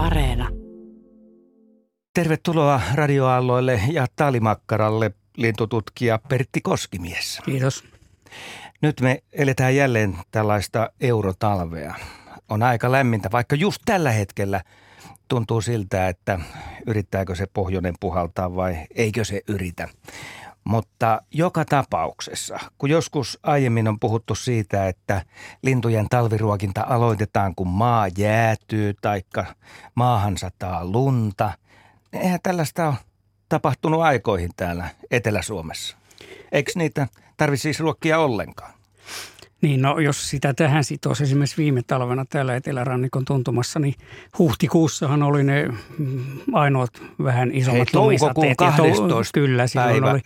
Areena. Tervetuloa radioaalloille ja taalimakkaralle lintututkija Pertti Koskimies. Kiitos. Nyt me eletään jälleen tällaista eurotalvea. On aika lämmintä, vaikka just tällä hetkellä tuntuu siltä, että yrittääkö se pohjoinen puhaltaa vai eikö se yritä. Mutta joka tapauksessa, kun joskus aiemmin on puhuttu siitä, että lintujen talviruokinta aloitetaan, kun maa jäätyy tai maahan sataa lunta, niin eihän tällaista ole tapahtunut aikoihin täällä Etelä-Suomessa. Eikö niitä tarvitse siis ruokkia ollenkaan? Niin, no jos sitä tähän sitoisi esimerkiksi viime talvena täällä Etelärannikon tuntumassa, niin huhtikuussahan oli ne mm, ainoat vähän isommat Hei, lumisateet. 12 Kyllä, silloin päivä. oli,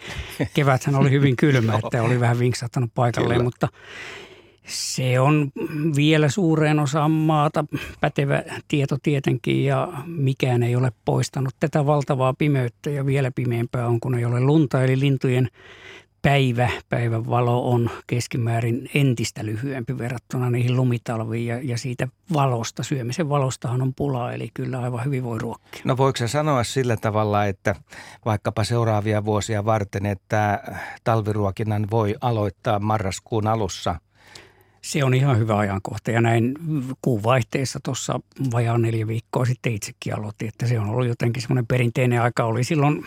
keväthän oli hyvin kylmä, että oli vähän vinksahtanut paikalleen, Kyllä. mutta se on vielä suureen osaan maata pätevä tieto tietenkin ja mikään ei ole poistanut tätä valtavaa pimeyttä ja vielä pimeämpää on, kun ei ole lunta. Eli lintujen päivä, päivän valo on keskimäärin entistä lyhyempi verrattuna niihin lumitalviin ja, ja siitä valosta, syömisen valostahan on pulaa, eli kyllä aivan hyvin voi ruokkia. No voiko sä sanoa sillä tavalla, että vaikkapa seuraavia vuosia varten, että talviruokinnan voi aloittaa marraskuun alussa? Se on ihan hyvä ajankohta ja näin kuun vaihteessa tuossa vajaa neljä viikkoa sitten itsekin aloitin, että se on ollut jotenkin semmoinen perinteinen aika. Oli silloin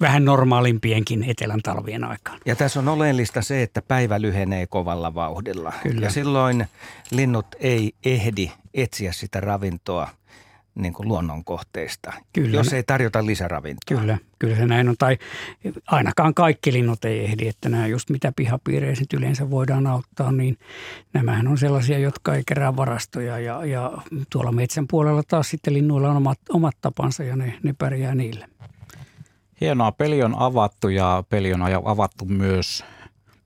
vähän normaalimpienkin etelän talvien aikaan. Ja tässä on oleellista se, että päivä lyhenee kovalla vauhdilla. Kyllä. Ja silloin linnut ei ehdi etsiä sitä ravintoa niin kuin luonnonkohteista, Kyllä. jos ei tarjota lisäravintoa. Kyllä, kyllä se näin on. Tai ainakaan kaikki linnut ei ehdi, että nämä just mitä pihapiireissä nyt yleensä voidaan auttaa, niin nämähän on sellaisia, jotka ei kerää varastoja. Ja, ja tuolla metsän puolella taas sitten linnuilla on omat, omat tapansa ja ne, ne pärjää niille. Hienoa, peli on avattu ja peli on aja- avattu myös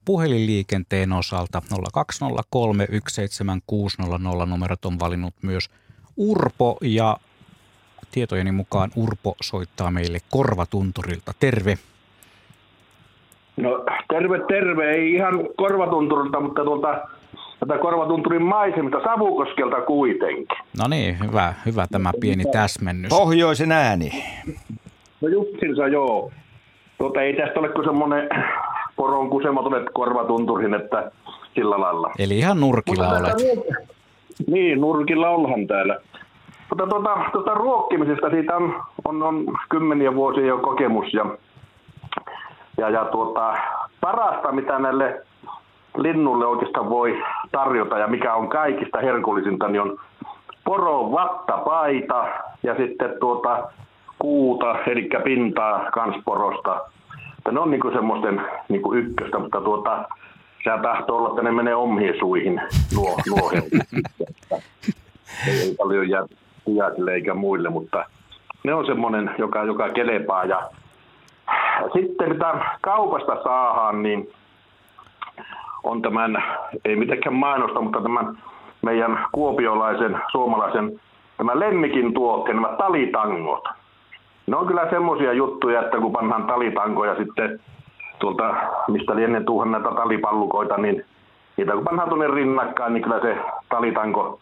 puhelinliikenteen osalta 0203 17600 numerot on valinnut myös Urpo ja tietojeni mukaan Urpo soittaa meille Korvatunturilta. Terve. No terve, terve. Ei ihan korvatunturilta, mutta tuolta tätä korvatunturin maisemista Savukoskelta kuitenkin. No niin, hyvä, hyvä tämä pieni täsmennys. Pohjoisen ääni. No justinsa joo. Tuota, ei tästä ole kuin semmoinen poron kusematon korvatunturin, että sillä lailla. Eli ihan nurkilla Mutta olet. tätä- Niin, nurkilla ollaan täällä. Mutta tuota, tuota ruokkimisesta siitä on, on, on kymmeniä vuosia jo kokemus ja, ja, ja tuota, parasta mitä näille linnulle oikeastaan voi tarjota ja mikä on kaikista herkullisinta, niin on poron vattapaita ja sitten tuota kuuta, eli pintaa kans porosta. Että ne on niinku semmoisten niinku ykköstä, mutta tuota, sehän tahtoo olla, että ne menee omiin suihin nuo, nuo ei, paljon jää sijaisille eikä muille, mutta ne on semmoinen, joka, joka kelepaa. Ja sitten mitä kaupasta saadaan, niin on tämän, ei mitenkään mainosta, mutta tämän meidän kuopiolaisen, suomalaisen, tämä lemmikin tuotteen, nämä talitangot. Ne on kyllä semmoisia juttuja, että kun pannaan talitankoja sitten tuolta, mistä lienee tuohon näitä talipallukoita, niin niitä kun pannaan tuonne rinnakkain, niin kyllä se talitanko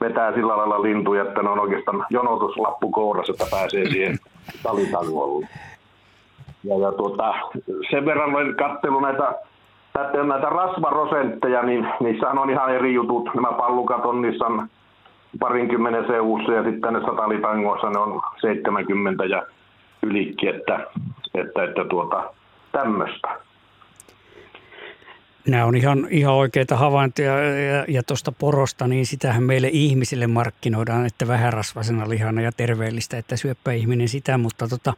vetää sillä lailla lintuja, että ne on oikeastaan jonotuslappu kourassa, että pääsee siihen talitangolle. Ja, ja tuota, sen verran olen katsellut näitä, näitä, rasvarosentteja, niin niissähän on ihan eri jutut. Nämä pallukat on, niissä on parinkymmenen seuussa ja sitten näissä talitangoissa ne on 70 ja ylikin, että, että, että tuota, tämmöistä. Nämä on ihan, ihan oikeita havaintoja ja, ja tuosta porosta, niin sitähän meille ihmisille markkinoidaan, että vähärasvasena lihana ja terveellistä, että syöppä ihminen sitä, mutta tota,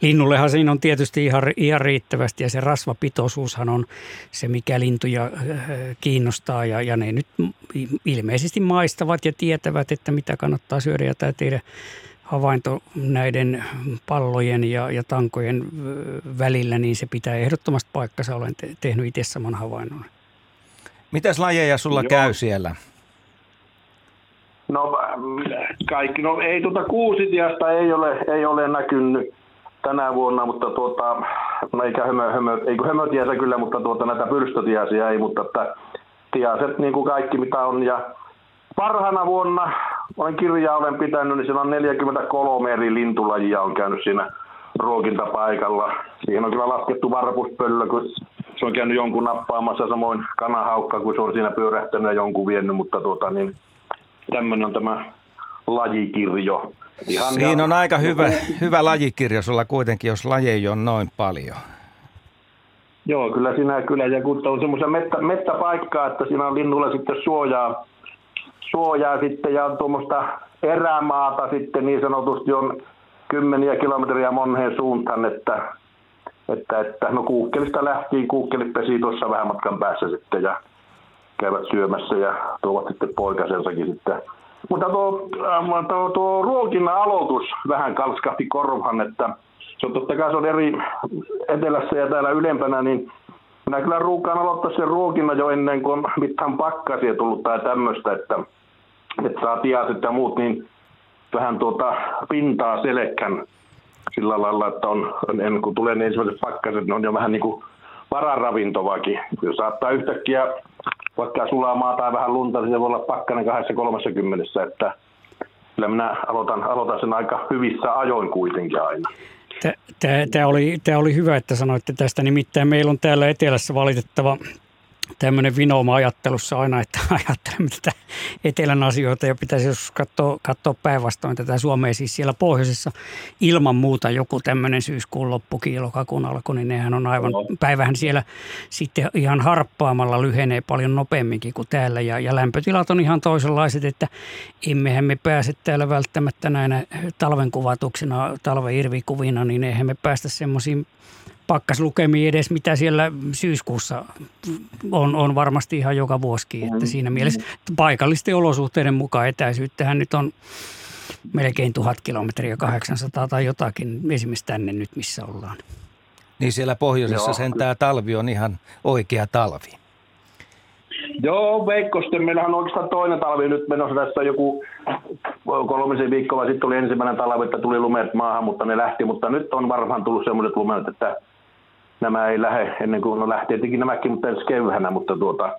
linnullehan siinä on tietysti ihan, ihan riittävästi ja se rasvapitoisuushan on se, mikä lintuja äh, kiinnostaa ja, ja ne nyt ilmeisesti maistavat ja tietävät, että mitä kannattaa syödä ja tämä tehdä havainto näiden pallojen ja, ja tankojen välillä, niin se pitää ehdottomasti paikkansa. Olen te- tehnyt itse saman havainnon. Mitäs lajeja sulla Joo. käy siellä? No kaikki, no ei tuota kuusitiasta ei ole, ei ole näkynyt tänä vuonna, mutta tuota, no eikä hömö, hömö, ei kun hömötiäisiä kyllä, mutta tuota näitä pyrstötiäisiä ei, mutta että tiaset niin kuin kaikki mitä on ja parhaana vuonna olen kirjaa olen pitänyt, niin siellä on 43 eri lintulajia on käynyt siinä ruokintapaikalla. Siihen on kyllä laskettu varpuspöllö, kun se on käynyt jonkun nappaamassa, samoin kanahaukka, kun se on siinä pyörähtänyt ja jonkun vienyt, mutta tuota, niin, tämmöinen on tämä lajikirjo. Ihan Siinä on aika hyvä, hyvä lajikirja sulla kuitenkin, jos lajeja on noin paljon. Joo, kyllä siinä kyllä. Ja kun on semmoisen mettä, mettäpaikkaa, että siinä on linnulla sitten suojaa, suojaa sitten ja on tuommoista erämaata sitten niin sanotusti on kymmeniä kilometriä moneen suuntaan, että, että, että no kuukkelista lähtien, kuukkelit pesi tuossa vähän matkan päässä sitten ja käyvät syömässä ja tuovat sitten poikasensakin sitten. Mutta tuo, äh, tuo, tuo ruokinnan aloitus vähän kalskahti korvan, että se on totta kai se on eri etelässä ja täällä ylempänä, niin minä kyllä ruukaan aloittaa sen ruokinnan jo ennen kuin mitään pakkasia tullut tai tämmöistä, että, että saa tiaset ja muut, niin vähän tuota pintaa selkän sillä lailla, että on, ennen kuin tulee ne ensimmäiset pakkaset, ne on jo vähän niin kuin vararavintovakin. Jos saattaa yhtäkkiä vaikka sulaa maa tai vähän lunta, niin se voi olla pakkanen 230, että kyllä minä aloitan, aloitan sen aika hyvissä ajoin kuitenkin aina. Tämä oli, oli hyvä, että sanoitte tästä. Nimittäin meillä on täällä etelässä valitettava tämmöinen vinooma ajattelussa aina, että ajattelemme tätä etelän asioita ja pitäisi joskus katsoa, katsoa päinvastoin tätä Suomea. Siis siellä pohjoisessa ilman muuta joku tämmöinen syyskuun loppukin, lokakuun alku, niin nehän on aivan, päivähän siellä sitten ihan harppaamalla lyhenee paljon nopeamminkin kuin täällä ja, ja lämpötilat on ihan toisenlaiset, että emmehän me pääse täällä välttämättä näinä talven kuvatuksina, talven irvikuvina, niin eihän me päästä semmoisiin pakkaslukemia edes, mitä siellä syyskuussa on, on varmasti ihan joka vuosi. Että mm. siinä mielessä paikallisten olosuhteiden mukaan etäisyyttähän nyt on melkein tuhat kilometriä, 800 tai jotakin, esimerkiksi tänne nyt, missä ollaan. Niin siellä pohjoisessa sen tämä talvi on ihan oikea talvi. Joo, Veikkosten. Meillähän on oikeastaan toinen talvi nyt menossa. Tässä joku kolmisen viikkoa sitten tuli ensimmäinen talvi, että tuli lumet maahan, mutta ne lähti. Mutta nyt on varmaan tullut sellaiset lumet, että nämä ei lähde ennen kuin no lähtee tietenkin nämäkin, mutta ensi kevyhänä, mutta tuota,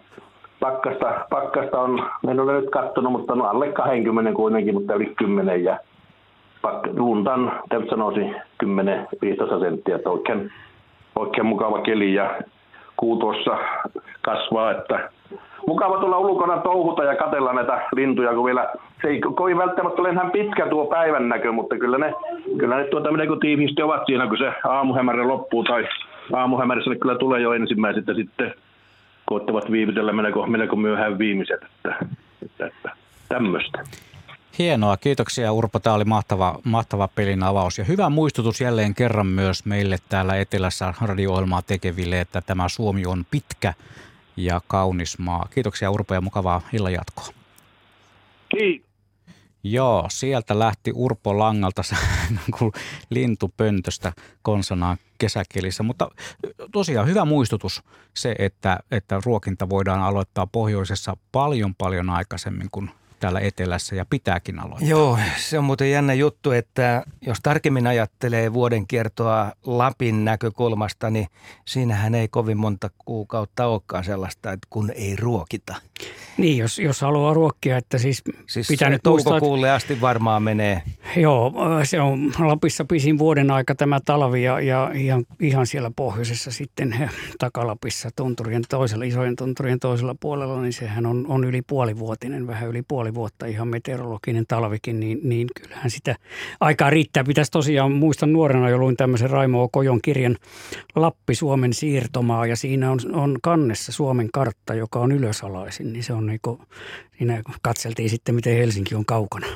pakkasta, pakkasta on, en ole nyt katsonut, mutta no alle 20 kuitenkin, mutta yli 10 ja pak, luntan, sanoisi 10-15 senttiä, että oikein, oikein mukava keli ja kuu tuossa kasvaa, että mukava tulla ulkona touhuta ja katella näitä lintuja, kun vielä se ei kovin välttämättä ole ihan pitkä tuo päivän näkö, mutta kyllä ne, kyllä ne tuota, kun tiivisti ovat siinä, kun se aamuhämärä loppuu tai aamuhämärissä kyllä tulee jo ensimmäiset ja sitten koettavat viivytellä melko, melko myöhään viimeiset. Että, että, että tämmöistä. Hienoa, kiitoksia Urpo. Tämä oli mahtava, mahtava pelin avaus ja hyvä muistutus jälleen kerran myös meille täällä etelässä radio-ohjelmaa tekeville, että tämä Suomi on pitkä ja kaunis maa. Kiitoksia Urpo ja mukavaa illan jatkoa. Kiitos. Joo, sieltä lähti Urpo Langalta niin lintupöntöstä konsonaan kesäkelissä. Mutta tosiaan hyvä muistutus se, että, että ruokinta voidaan aloittaa pohjoisessa paljon paljon aikaisemmin kuin täällä etelässä ja pitääkin aloittaa. Joo, se on muuten jännä juttu, että jos tarkemmin ajattelee vuoden kiertoa Lapin näkökulmasta, niin siinähän ei kovin monta kuukautta olekaan sellaista, että kun ei ruokita. Niin, jos, jos haluaa ruokkia, että siis, siis pitää nyt toukokuulle asti varmaan menee. Joo, se on Lapissa pisin vuoden aika tämä talvi ja, ja ihan, ihan siellä pohjoisessa sitten takalapissa tunturien toisella, isojen tunturien toisella puolella, niin sehän on, on yli puolivuotinen, vähän yli puoli vuotta ihan meteorologinen talvikin, niin, niin kyllähän sitä aikaa riittää. Pitäisi tosiaan, muistan nuorena jo luin tämmöisen Raimo Kojon kirjan Lappi Suomen siirtomaa ja siinä on, on kannessa Suomen kartta, joka on ylösalaisin, niin se on niin kuin, siinä katseltiin sitten, miten Helsinki on kaukana.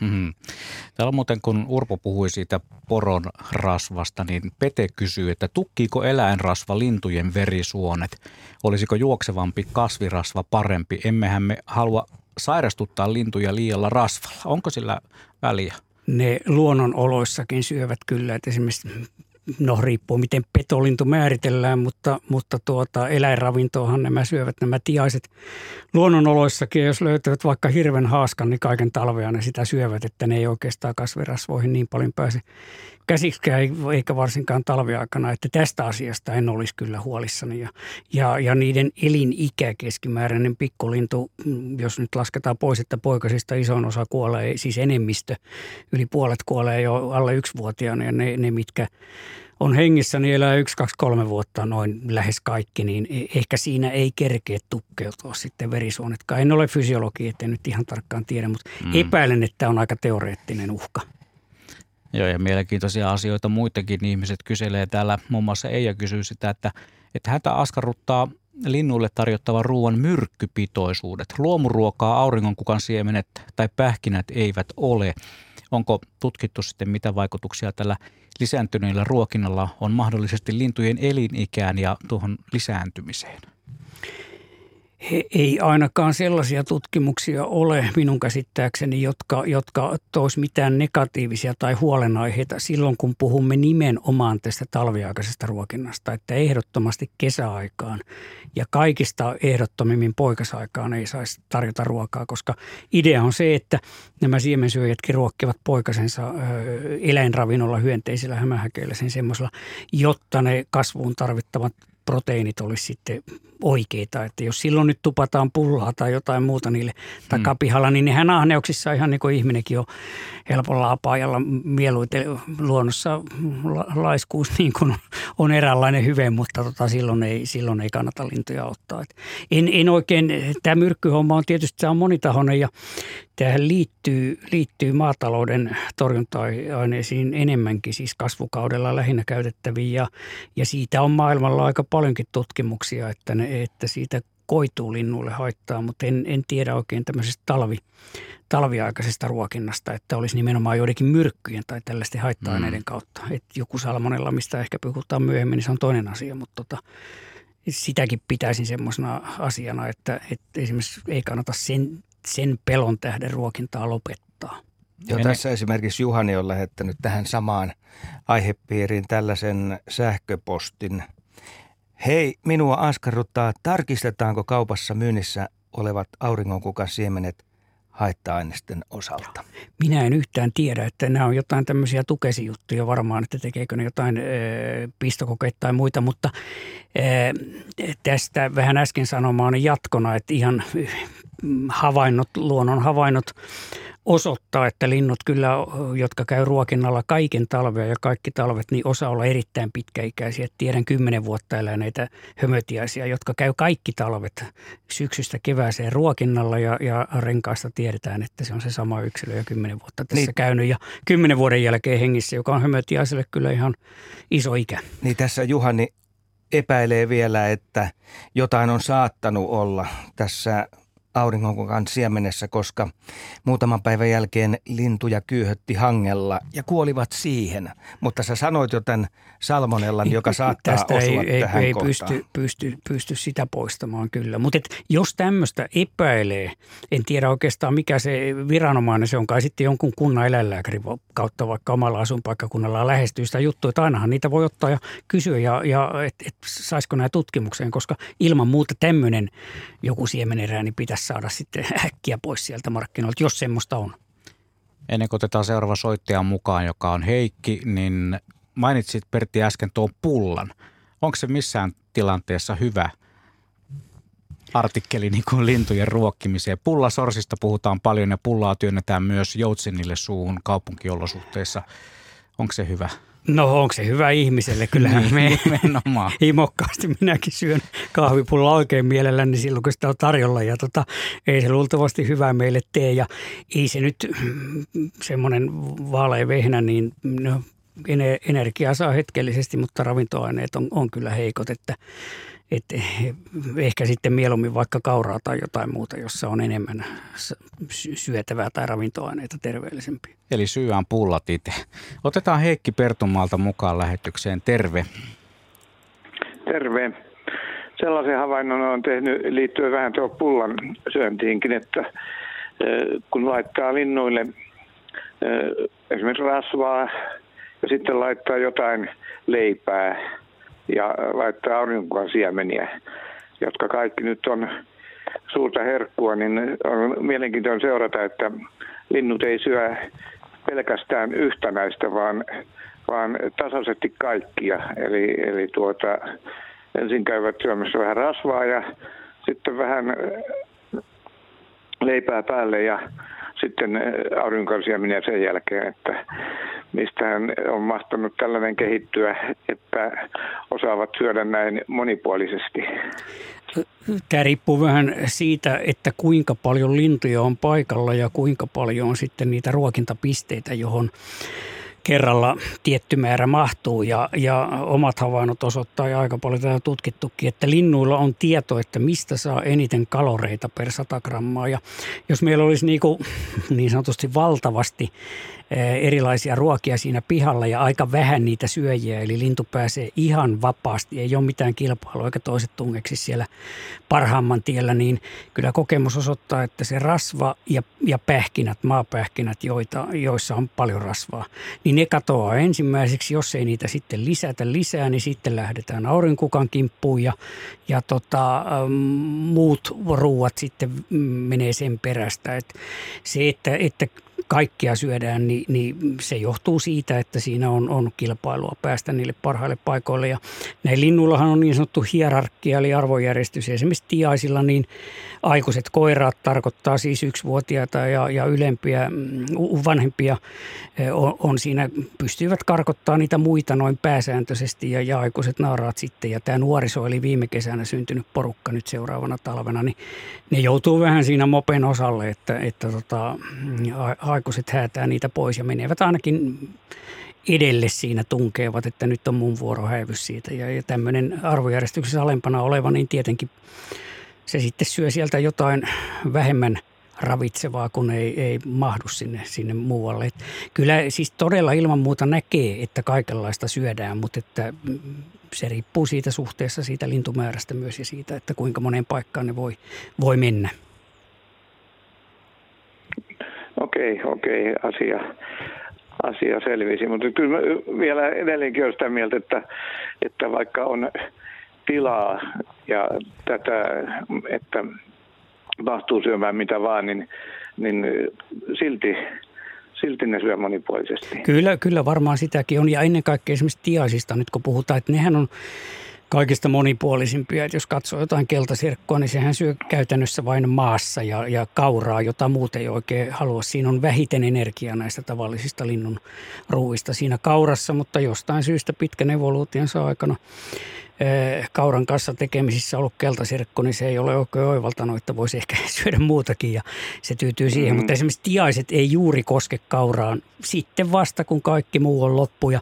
Hmm. Täällä muuten, kun Urpo puhui siitä poron rasvasta, niin Pete kysyy, että tukkiiko eläinrasva lintujen verisuonet? Olisiko juoksevampi kasvirasva parempi? Emmehän me halua sairastuttaa lintuja liialla rasvalla. Onko sillä väliä? Ne luonnonoloissakin syövät kyllä, että esimerkiksi no riippuu miten petolintu määritellään, mutta, mutta tuota, eläinravintoahan nämä syövät nämä tiaiset luonnonoloissakin. Jos löytävät vaikka hirven haaskan, niin kaiken talvea ne sitä syövät, että ne ei oikeastaan kasvirasvoihin niin paljon pääse käsikään, eikä varsinkaan talviaikana, että tästä asiasta en olisi kyllä huolissani. Ja, ja, ja niiden elinikä keskimääräinen pikkulintu, jos nyt lasketaan pois, että poikasista isoin osa kuolee, siis enemmistö, yli puolet kuolee jo alle yksivuotiaana ja ne, ne mitkä on hengissä, niin elää yksi, kaksi, kolme vuotta noin lähes kaikki, niin e- ehkä siinä ei kerkeä tukkeutua sitten verisuonetkaan. En ole fysiologi, ettei nyt ihan tarkkaan tiedä, mutta mm. epäilen, että tämä on aika teoreettinen uhka. Joo, ja mielenkiintoisia asioita muitakin ihmiset kyselee täällä. Muun muassa Eija kysyy sitä, että, että häntä askarruttaa linnuille tarjottava ruoan myrkkypitoisuudet. Luomuruokaa, auringonkukan siemenet tai pähkinät eivät ole. Onko tutkittu sitten, mitä vaikutuksia tällä lisääntyneellä ruokinnalla on mahdollisesti lintujen elinikään ja tuohon lisääntymiseen? Ei ainakaan sellaisia tutkimuksia ole minun käsittääkseni, jotka, jotka tois mitään negatiivisia tai huolenaiheita silloin, kun puhumme nimenomaan tästä talviaikaisesta ruokinnasta. Että ehdottomasti kesäaikaan ja kaikista ehdottomimmin poikasaikaan ei saisi tarjota ruokaa, koska idea on se, että nämä siemensyöjätkin ruokkivat poikasensa eläinravinnolla hyönteisillä hämähäkeillä sen semmoisella, jotta ne kasvuun tarvittavat proteiinit olisi sitten oikeita. Että jos silloin nyt tupataan pullaa tai jotain muuta niille tai kapihalla, niin nehän ahneuksissa ihan niin kuin ihminenkin on helpolla apaajalla mieluiten luonnossa laiskuus niin kuin on eräänlainen hyve, mutta tota, silloin, ei, silloin ei kannata lintuja ottaa. Et en, en oikein, tämä myrkkyhomma on tietysti tämä on monitahoinen ja tähän liittyy, liittyy maatalouden torjunta-aineisiin enemmänkin, siis kasvukaudella lähinnä käytettäviin ja, ja siitä on maailmalla aika paljonkin tutkimuksia, että, ne, että siitä koituu linnuille haittaa, mutta en, en tiedä oikein tämmöisestä talvi, talviaikaisesta ruokinnasta, että olisi nimenomaan joidenkin myrkkyjen tai tällaisten haitta-aineiden mm. kautta. Että joku salmonella, mistä ehkä puhutaan myöhemmin, niin se on toinen asia, mutta tota, sitäkin pitäisin semmoisena asiana, että, että esimerkiksi ei kannata sen, sen pelon tähden ruokintaa lopettaa. Joo, tässä esimerkiksi Juhani on lähettänyt tähän samaan aihepiiriin tällaisen sähköpostin. Hei, minua askarruttaa, tarkistetaanko kaupassa myynnissä olevat auringonkukan siemenet haitta-aineisten osalta? Minä en yhtään tiedä, että nämä on jotain tämmöisiä tukesijuttuja varmaan, että tekeekö ne jotain e, pistokokeita tai muita, mutta e, tästä vähän äsken sanomaan jatkona, että ihan havainnot, luonnon havainnot osoittaa, että linnut kyllä, jotka käy ruokinnalla kaiken talvea ja kaikki talvet, niin osa olla erittäin pitkäikäisiä. Tiedän kymmenen vuotta eläneitä hömötiaisia, jotka käy kaikki talvet syksystä kevääseen ruokinnalla ja, ja renkaista tiedetään, että se on se sama yksilö ja kymmenen vuotta tässä niin. käynyt ja kymmenen vuoden jälkeen hengissä, joka on hömötiaiselle kyllä ihan iso ikä. Niin tässä Juhani epäilee vielä, että jotain on saattanut olla tässä auringonkukan siemenessä, koska muutaman päivän jälkeen lintuja kyyhötti hangella ja kuolivat siihen. Mutta sä sanoit jo tämän salmonellan, joka saattaa Tästä osua ei, tähän ei kohtaan. pysty, pysty, pysty sitä poistamaan kyllä. Mutta jos tämmöistä epäilee, en tiedä oikeastaan mikä se viranomainen se on, kai sitten jonkun kunnan eläinlääkärin kautta vaikka omalla asuinpaikkakunnalla lähestyy sitä juttua, että ainahan niitä voi ottaa ja kysyä, ja, ja että et, saisiko nämä tutkimukseen, koska ilman muuta tämmöinen joku siemenerää niin pitäisi saada sitten äkkiä pois sieltä markkinoilta, jos semmoista on. Ennen kuin otetaan seuraava soittaja mukaan, joka on Heikki, niin mainitsit Pertti äsken tuon pullan. Onko se missään tilanteessa hyvä artikkeli niin kuin lintujen ruokkimiseen? Pullasorsista puhutaan paljon ja pullaa työnnetään myös joutsenille suuhun kaupunkiolosuhteissa. Onko se hyvä? No onko se hyvä ihmiselle? Kyllähän me imokkaasti minäkin syön kahvipulla oikein mielelläni silloin, kun sitä on tarjolla. Ja tota, ei se luultavasti hyvää meille tee. Ja ei se nyt semmoinen vaalea vehnä, niin no, energiaa saa hetkellisesti, mutta ravintoaineet on, on kyllä heikot. Että et ehkä sitten mieluummin vaikka kauraa tai jotain muuta, jossa on enemmän syötävää tai ravintoaineita terveellisempiä. Eli syyään pullat itse. Otetaan Heikki Pertumaalta mukaan lähetykseen. Terve. Terve. Sellaisen havainnon on tehnyt liittyen vähän tuo pullan syöntiinkin, että kun laittaa linnuille esimerkiksi rasvaa ja sitten laittaa jotain leipää ja laittaa aurinkoa siemeniä, jotka kaikki nyt on suurta herkkua, niin on mielenkiintoinen seurata, että linnut ei syö pelkästään yhtä näistä, vaan, vaan tasaisesti kaikkia. Eli, eli tuota, ensin käyvät syömässä vähän rasvaa ja sitten vähän leipää päälle ja sitten aurinkoisiaminen sen jälkeen, että mistähän on mahtanut tällainen kehittyä, että osaavat syödä näin monipuolisesti. Tämä riippuu vähän siitä, että kuinka paljon lintuja on paikalla ja kuinka paljon on sitten niitä ruokintapisteitä, johon kerralla tietty määrä mahtuu ja, ja omat havainnot osoittaa ja aika paljon tätä tutkittukin, että linnuilla on tieto, että mistä saa eniten kaloreita per 100 grammaa. Ja jos meillä olisi niin, kuin, niin sanotusti valtavasti erilaisia ruokia siinä pihalla ja aika vähän niitä syöjiä, eli lintu pääsee ihan vapaasti, ei ole mitään kilpailua eikä toiset tungeksi siellä parhaamman tiellä, niin kyllä kokemus osoittaa, että se rasva ja, ja pähkinät, maapähkinät, joita, joissa on paljon rasvaa, niin ne katoaa ensimmäiseksi, jos ei niitä sitten lisätä lisää, niin sitten lähdetään aurinkukan kimppuun ja, ja tota, muut ruuat sitten menee sen perästä. Et se, että, että kaikkia syödään, niin, niin se johtuu siitä, että siinä on, on kilpailua päästä niille parhaille paikoille. Ja näin linnuillahan on niin sanottu hierarkia eli arvojärjestys. Esimerkiksi tiaisilla niin aikuiset koiraat tarkoittaa siis yksivuotiaita ja, ja ylempiä, mm, vanhempia on, on siinä, pystyvät karkottaa niitä muita noin pääsääntöisesti ja, ja aikuiset naaraat sitten. Ja tämä nuoriso eli viime kesänä syntynyt porukka nyt seuraavana talvena, niin ne joutuu vähän siinä mopen osalle, että, että tota, aikuiset häätää niitä pois ja menevät ainakin edelle siinä tunkevat, että nyt on mun vuoro häivys siitä. Ja, ja tämmöinen arvojärjestyksessä alempana oleva, niin tietenkin se sitten syö sieltä jotain vähemmän ravitsevaa, kun ei, ei mahdu sinne, sinne muualle. Et kyllä siis todella ilman muuta näkee, että kaikenlaista syödään, mutta että se riippuu siitä suhteessa siitä lintumäärästä myös ja siitä, että kuinka moneen paikkaan ne voi, voi mennä. Okei, okei, asia, asia selvisi. Mutta kyllä vielä edelleenkin olen sitä mieltä, että, että vaikka on tilaa ja tätä, että mahtuu syömään mitä vaan, niin, niin silti, silti ne syö monipuolisesti. Kyllä, kyllä varmaan sitäkin on. Ja ennen kaikkea esimerkiksi tiaisista nyt kun puhutaan, että nehän on kaikista monipuolisimpia. Että jos katsoo jotain keltasirkkoa, niin sehän syö käytännössä vain maassa ja, ja kauraa, jota muuten ei oikein halua. Siinä on vähiten energiaa näistä tavallisista linnun ruuista siinä kaurassa, mutta jostain syystä pitkän evoluutionsa aikana Eh, kauran kanssa tekemisissä ollut keltasirkko, niin se ei ole oikein oivaltanut, että voisi ehkä syödä muutakin ja se tyytyy siihen. Mm. Mutta esimerkiksi tiaiset ei juuri koske kauraan sitten vasta, kun kaikki muu on loppu. Ja,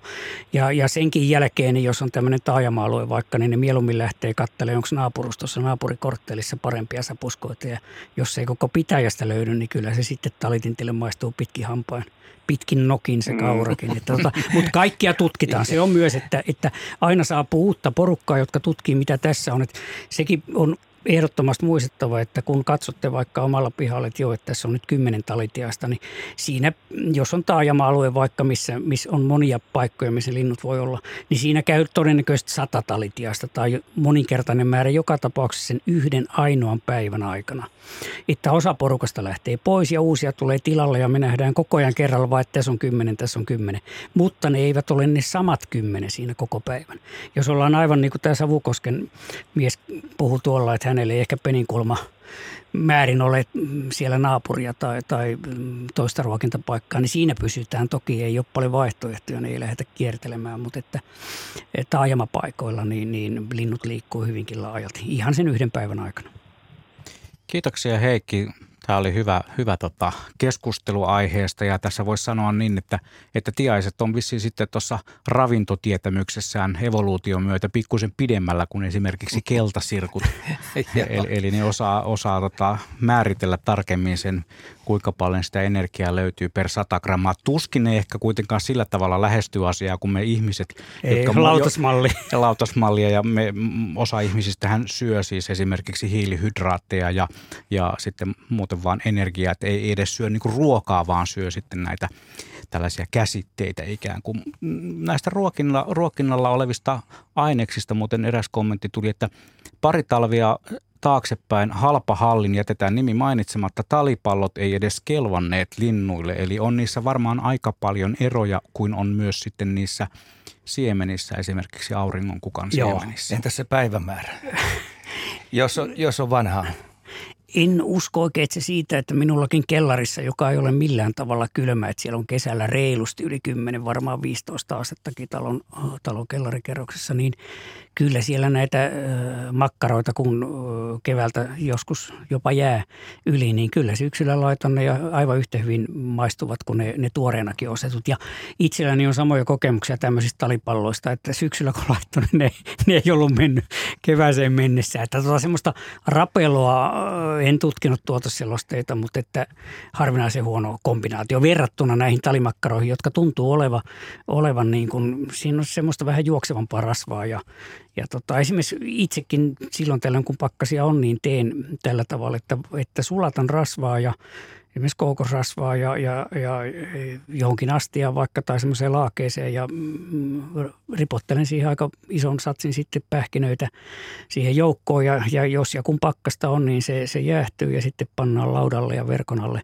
ja, ja senkin jälkeen, niin jos on tämmöinen taajama-alue vaikka, niin ne mieluummin lähtee katselemaan, onko naapurustossa naapurikorttelissa parempia sapuskoita. Ja jos ei koko pitäjästä löydy, niin kyllä se sitten talitintille maistuu pitkin hampain pitkin nokin se mm. kaurakin. Että tota, mutta kaikkia tutkitaan. Se on myös, että, että aina saapuu uutta porukkaa, jotka tutkii, mitä tässä on. Että sekin on ehdottomasti muistettava, että kun katsotte vaikka omalla pihalla, että joo, että tässä on nyt kymmenen talitiasta, niin siinä, jos on taajama-alue vaikka, missä, missä on monia paikkoja, missä linnut voi olla, niin siinä käy todennäköisesti sata talitiasta tai moninkertainen määrä joka tapauksessa sen yhden ainoan päivän aikana. Että osa porukasta lähtee pois ja uusia tulee tilalle ja me nähdään koko ajan kerralla vaan, että tässä on kymmenen, tässä on kymmenen. Mutta ne eivät ole ne samat kymmenen siinä koko päivän. Jos ollaan aivan niin kuin tämä Savukosken mies puhuu tuolla, että hänelle ei ehkä peninkulma määrin ole siellä naapuria tai, tai toista ruokintapaikkaa, niin siinä pysytään. Toki ei ole paljon vaihtoehtoja, niin ei lähdetä kiertelemään, mutta että taajamapaikoilla niin, niin linnut liikkuu hyvinkin laajalti ihan sen yhden päivän aikana. Kiitoksia Heikki Tämä oli hyvä, hyvä tota, keskustelu aiheesta ja tässä voisi sanoa niin, että, että tiaiset on vissiin sitten tuossa ravintotietämyksessään evoluution myötä pikkusen pidemmällä kuin esimerkiksi keltasirkut. eli, eli ne osaa, osaa tota, määritellä tarkemmin sen, kuinka paljon sitä energiaa löytyy per 100 grammaa. Tuskin ne ehkä kuitenkaan sillä tavalla lähestyy asiaa kuin me ihmiset. Ei, jotka lautasmalli. Jo, lautasmallia ja me, osa ihmisistähän syö siis esimerkiksi hiilihydraatteja ja, ja sitten muuten vaan energiaa, että ei edes syö niin ruokaa, vaan syö sitten näitä tällaisia käsitteitä ikään kuin. Näistä ruokinnalla, ruokinnalla olevista aineksista muuten eräs kommentti tuli, että pari talvia taaksepäin halpa hallin jätetään nimi mainitsematta. Talipallot ei edes kelvanneet linnuille, eli on niissä varmaan aika paljon eroja kuin on myös sitten niissä siemenissä, esimerkiksi auringonkukan siemenissä. Joo, entäs se päivämäärä? jos, on, jos on vanhaa en usko oikein se siitä, että minullakin kellarissa, joka ei ole millään tavalla kylmä, että siellä on kesällä reilusti yli 10, varmaan 15 astettakin talon, talon kellarikerroksessa, niin kyllä siellä näitä makkaroita, kun keväältä joskus jopa jää yli, niin kyllä syksyllä laitan ne ja aivan yhtä hyvin maistuvat kuin ne, ne tuoreenakin osetut. Ja itselläni on samoja kokemuksia tämmöisistä talipalloista, että syksyllä kun laittanut, ne, ne ei ollut mennyt kevääseen mennessä. Että tota semmoista rapeloa en tutkinut tuotoselosteita, mutta että harvinaisen huono kombinaatio verrattuna näihin talimakkaroihin, jotka tuntuu oleva, olevan niin kuin, siinä on semmoista vähän juoksevampaa rasvaa ja, ja tota, esimerkiksi itsekin silloin tällöin, kun pakkasia on, niin teen tällä tavalla, että, että sulatan rasvaa ja esimerkiksi koukosrasvaa ja, ja, ja johonkin astiaan vaikka tai semmoiseen laakeeseen ja mm, ripottelen siihen aika ison satsin sitten pähkinöitä siihen joukkoon ja, ja jos ja kun pakkasta on, niin se, se jäähtyy ja sitten pannaan laudalle ja verkon alle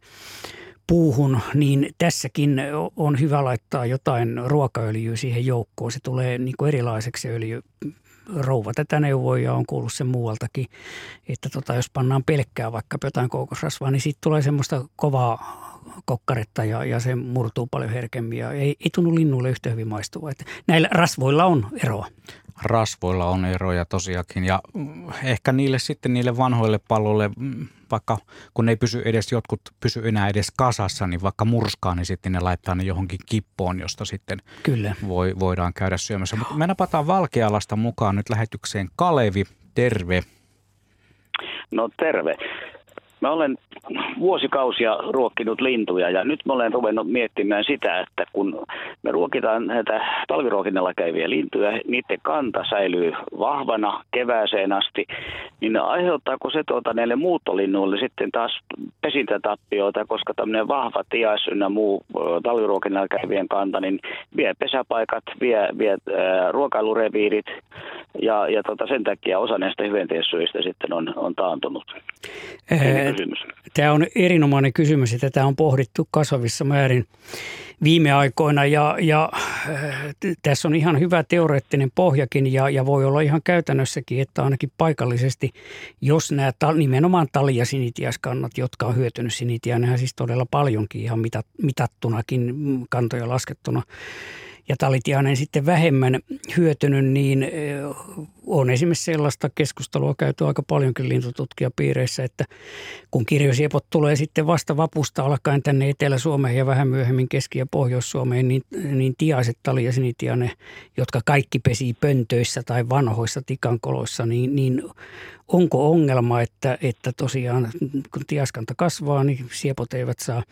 puuhun, niin tässäkin on hyvä laittaa jotain ruokaöljyä siihen joukkoon. Se tulee niin kuin erilaiseksi öljy rouva tätä neuvoi ja on kuullut sen muualtakin, että tota, jos pannaan pelkkää vaikka jotain kookosrasvaa, niin siitä tulee semmoista kovaa kokkaretta ja, ja se murtuu paljon herkemmin ja ei, ei tunnu linnulle yhtä hyvin maistua. Että näillä rasvoilla on eroa rasvoilla on eroja tosiaankin ja ehkä niille sitten niille vanhoille palloille, mm, vaikka kun ne ei pysy edes, jotkut pysy enää edes kasassa, niin vaikka murskaa, niin sitten ne laittaa ne johonkin kippoon, josta sitten Kyllä. Voi, voidaan käydä syömässä. Mutta me napataan Valkealasta mukaan nyt lähetykseen Kalevi, terve. No terve. Mä olen vuosikausia ruokkinut lintuja ja nyt mä olen ruvennut miettimään sitä, että kun me ruokitaan näitä talviruokinnalla käyviä lintuja, niiden kanta säilyy vahvana kevääseen asti, niin aiheuttaako se tuota näille muuttolinnuille sitten taas pesintätappioita, koska tämmöinen vahva tiais ynnä muu talviruokinnalla käyvien kanta, niin vie pesäpaikat, vie, vie äh, ruokailureviirit ja, ja tota sen takia osa näistä hyönteissyöistä sitten on, on taantunut. Kysymys. Tämä on erinomainen kysymys ja tätä on pohdittu kasvavissa määrin viime aikoina ja, ja äh, tässä on ihan hyvä teoreettinen pohjakin ja, ja voi olla ihan käytännössäkin, että ainakin paikallisesti, jos nämä ta, nimenomaan tali- ja sinitiaiskannat, jotka on hyötynyt sinitiä, nehän siis todella paljonkin ihan mitat, mitattunakin kantoja laskettuna, ja talitiainen sitten vähemmän hyötynyt, niin on esimerkiksi sellaista keskustelua käyty aika paljonkin lintututkijapiireissä, että kun kirjosiepot tulee sitten vasta vapusta alkaen tänne Etelä-Suomeen ja vähän myöhemmin Keski- ja Pohjois-Suomeen, niin, niin tiaiset tali ja sinitiainen, jotka kaikki pesi pöntöissä tai vanhoissa tikankoloissa, niin, niin onko ongelma, että, että tosiaan kun tiaskanta kasvaa, niin siepot eivät saa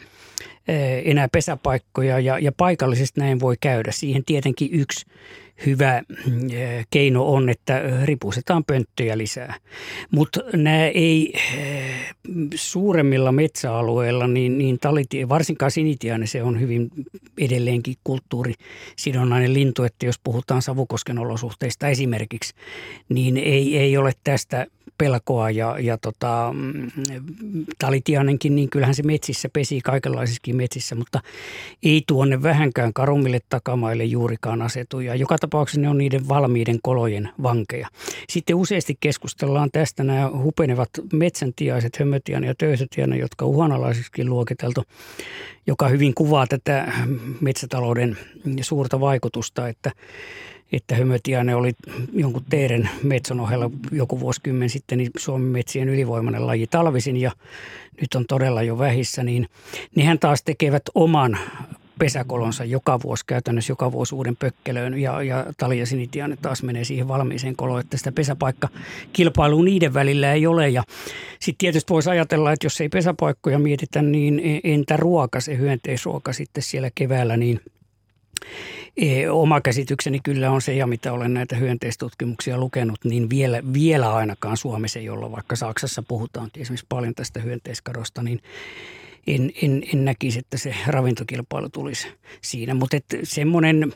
enää pesäpaikkoja ja, ja paikallisesti näin voi käydä. Siihen tietenkin yksi hyvä keino on, että ripusetaan pönttöjä lisää. Mutta nämä ei suuremmilla metsäalueilla, niin, niin talitie, varsinkaan sinitiainen, se on hyvin edelleenkin kulttuurisidonnainen lintu, että jos puhutaan Savukosken olosuhteista esimerkiksi, niin ei, ei ole tästä pelkoa ja, ja tota, mm, talitianenkin, niin kyllähän se metsissä pesi kaikenlaisissakin metsissä, mutta ei tuonne vähänkään karumille takamaille juurikaan asetu. Ja joka tapauksessa ne on niiden valmiiden kolojen vankeja. Sitten useasti keskustellaan tästä nämä hupenevat metsäntiaiset, hömötiana ja töysätiana, jotka uhanalaisiksi luokiteltu, joka hyvin kuvaa tätä metsätalouden suurta vaikutusta, että että hömötiainen oli jonkun teeren metson ohella joku vuosikymmen sitten niin Suomen metsien ylivoimainen laji talvisin ja nyt on todella jo vähissä, niin nehän taas tekevät oman pesäkolonsa joka vuosi käytännössä joka vuosi uuden pökkelöön ja, ja tali ja sinitiaine taas menee siihen valmiiseen koloon, että sitä pesäpaikkakilpailua niiden välillä ei ole. Ja sitten tietysti voisi ajatella, että jos ei pesäpaikkoja mietitä, niin entä ruoka, se hyönteisruoka sitten siellä keväällä, niin Oma käsitykseni kyllä on se, ja mitä olen näitä hyönteistutkimuksia lukenut, niin vielä, vielä ainakaan Suomessa olla, vaikka Saksassa puhutaan esimerkiksi paljon tästä hyönteiskadosta, niin en, en, en näkisi, että se ravintokilpailu tulisi siinä. Mutta semmoinen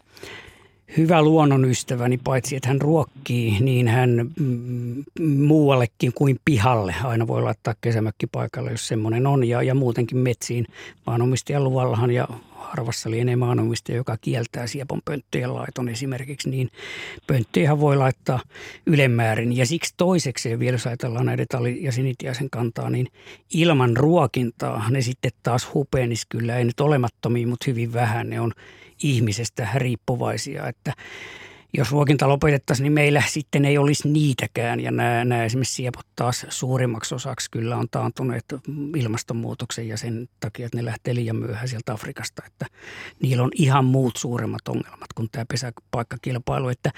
hyvä luonnonystäväni, paitsi että hän ruokkii, niin hän mm, muuallekin kuin pihalle. Aina voi laittaa kesämökki paikalle, jos semmoinen on. Ja, ja muutenkin metsiin maanomistajan luvallahan ja harvassa lienee maanomistaja, joka kieltää siepon pönttöjen laiton esimerkiksi, niin pönttöjähän voi laittaa ylemmäärin. Ja siksi toisekseen vielä, jos ajatellaan näiden tali- ja sinitiaisen kantaa, niin ilman ruokintaa ne sitten taas hupenis kyllä, ei nyt olemattomia, mutta hyvin vähän. Ne on ihmisestä riippuvaisia, että jos ruokinta lopetettaisiin, niin meillä sitten ei olisi niitäkään. Ja nämä, nämä esimerkiksi siepot taas suurimmaksi osaksi kyllä on taantuneet ilmastonmuutoksen ja sen takia, että ne lähtee liian myöhään sieltä Afrikasta. Että niillä on ihan muut suuremmat ongelmat kuin tämä pesäpaikkakilpailu. Että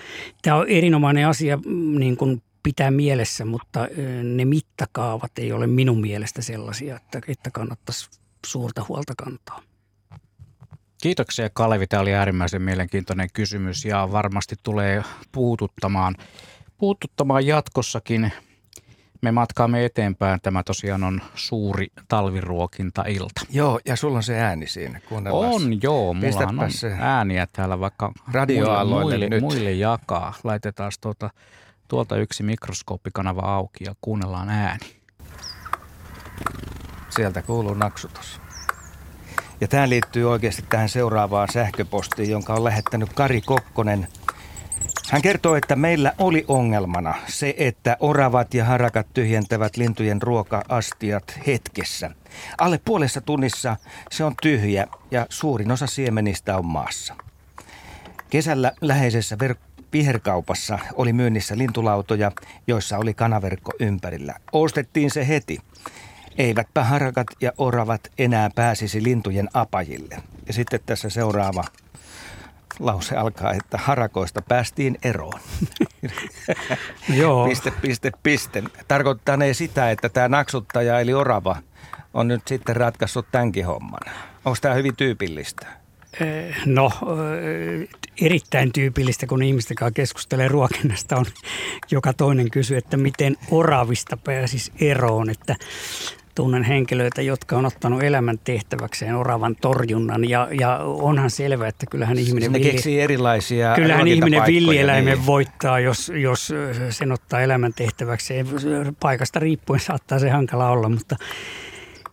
tämä on erinomainen asia niin kuin pitää mielessä, mutta ne mittakaavat ei ole minun mielestä sellaisia, että, että kannattaisi suurta huolta kantaa. Kiitoksia Kalevi. Tämä oli äärimmäisen mielenkiintoinen kysymys ja varmasti tulee puututtamaan, puututtamaan jatkossakin. Me matkaamme eteenpäin. Tämä tosiaan on suuri talviruokintailta. Joo, ja sulla on se ääni siinä. On, joo. Mulla on se ääniä täällä vaikka muille, muille, nyt. muille jakaa. Laitetaan tuota, tuolta yksi mikroskooppikanava auki ja kuunnellaan ääni. Sieltä kuuluu naksutus. Ja tämä liittyy oikeasti tähän seuraavaan sähköpostiin, jonka on lähettänyt Kari Kokkonen. Hän kertoo, että meillä oli ongelmana se, että oravat ja harakat tyhjentävät lintujen ruoka-astiat hetkessä. Alle puolessa tunnissa se on tyhjä ja suurin osa siemenistä on maassa. Kesällä läheisessä ver- viherkaupassa oli myynnissä lintulautoja, joissa oli kanaverkko ympärillä. Ostettiin se heti – Eivätpä harakat ja oravat enää pääsisi lintujen apajille. Ja sitten tässä seuraava lause alkaa, että harakoista päästiin eroon. Joo. piste, piste, piste. Tarkoittaa ne sitä, että tämä naksuttaja eli orava on nyt sitten ratkaissut tämänkin homman. Onko tämä hyvin tyypillistä? No, erittäin tyypillistä, kun ihmisten kanssa keskustelee ruokinnasta, on joka toinen kysyy, että miten oravista pääsisi eroon. Että tunnen henkilöitä, jotka on ottanut elämän tehtäväkseen oravan torjunnan ja, ja onhan selvää, että kyllähän ihminen... Ne villi, keksii erilaisia Kyllähän ihminen villieläimen niin. voittaa, jos, jos sen ottaa elämän tehtäväkseen. Paikasta riippuen saattaa se hankala olla, mutta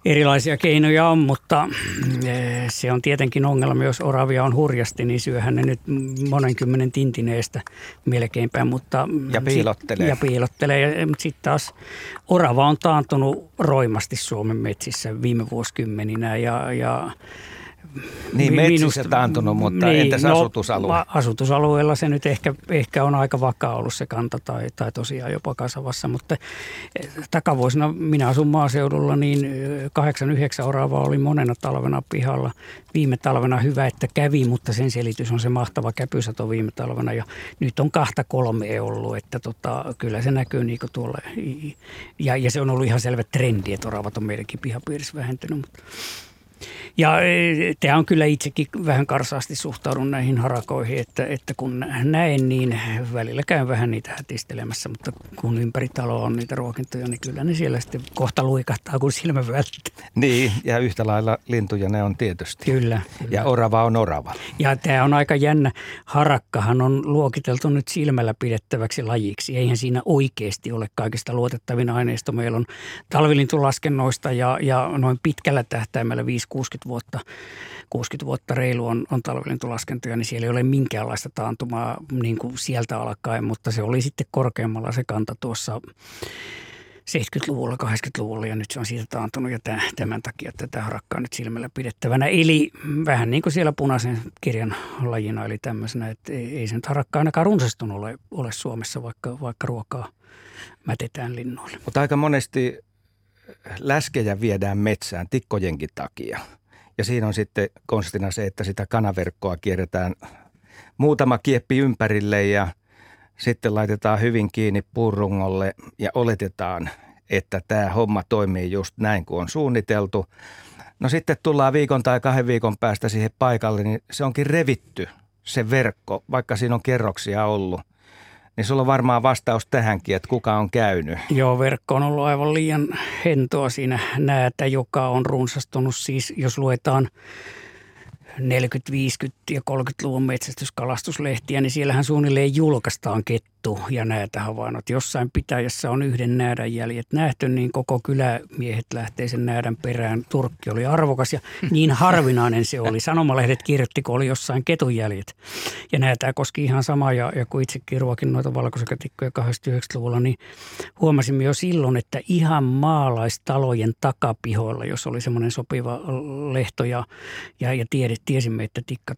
erilaisia keinoja on, mutta eh, se on tietenkin ongelma, jos oravia on hurjasti, niin syöhän ne nyt monenkymmenen tintineestä melkeinpä. Mutta ja piilottelee. Ja piilottelee. Mutta sitten taas orava on taantunut roimasti Suomen metsissä viime vuosikymmeninä ja, ja niin, metsissä taantunut, mutta niin, entäs no, asutusalue? Asutusalueella se nyt ehkä, ehkä on aika vakaa ollut se kanta tai, tai tosiaan jopa kasavassa, mutta eh, takavuosina minä asun maaseudulla, niin 8-9 oravaa oli monena talvena pihalla. Viime talvena hyvä, että kävi, mutta sen selitys on se mahtava käpysato viime talvena ja nyt on kahta kolme ollut, että tota, kyllä se näkyy niin tuolla. Ja, ja se on ollut ihan selvä trendi, että oravat on meidänkin pihapiirissä vähentynyt, mutta ja e, tämä on kyllä itsekin vähän karsaasti suhtaudun näihin harakoihin, että, että kun näen, niin välillä käyn vähän niitä hätistelemässä, mutta kun ympäri taloa on niitä ruokintoja, niin kyllä ne siellä sitten kohta luikahtaa, kun silmä välttää. Niin, ja yhtä lailla lintuja ne on tietysti. Kyllä. kyllä. Ja orava on orava. Ja tämä on aika jännä. Harakkahan on luokiteltu nyt silmällä pidettäväksi lajiksi. Eihän siinä oikeasti ole kaikista luotettavin aineisto. Meillä on talvilintulaskennoista ja, ja noin pitkällä tähtäimellä 5-60 vuotta, 60 vuotta reilu on, on talvilintulaskentoja, niin siellä ei ole minkäänlaista taantumaa niin kuin sieltä alkaen, mutta se oli sitten korkeammalla se kanta tuossa 70-luvulla, 80-luvulla ja nyt se on siitä taantunut ja tämän takia tätä harakkaa nyt silmällä pidettävänä. Eli vähän niin kuin siellä punaisen kirjan lajina, eli tämmöisenä, että ei se nyt harakka ainakaan runsastunut ole, ole Suomessa, vaikka, vaikka ruokaa mätetään linnuille. Mutta aika monesti läskejä viedään metsään tikkojenkin takia. Ja siinä on sitten konstina se, että sitä kanaverkkoa kierretään muutama kieppi ympärille ja sitten laitetaan hyvin kiinni puurungolle ja oletetaan, että tämä homma toimii just näin kuin on suunniteltu. No sitten tullaan viikon tai kahden viikon päästä siihen paikalle, niin se onkin revitty se verkko, vaikka siinä on kerroksia ollut. Niin sulla on varmaan vastaus tähänkin, että kuka on käynyt. Joo, verkko on ollut aivan liian hentoa siinä näätä, joka on runsastunut siis, jos luetaan 40, 50 ja 30-luvun metsästyskalastuslehtiä, niin siellähän suunnilleen julkaistaan kettu ja näitä havainnot. Jossain pitäjässä on yhden näädän jäljet nähty, niin koko kylämiehet lähtee sen näädän perään. Turkki oli arvokas ja niin harvinainen se oli. Sanomalehdet kirjoitti, kun oli jossain ketun jäljet. Ja näitä koski ihan sama, ja, ja kun itsekin ruokin noita valkoisekatikkoja 89-luvulla, niin huomasimme jo silloin, että ihan maalaistalojen takapihoilla, jos oli semmoinen sopiva lehto ja, ja, ja tiedet, tiesimme, että tikkat,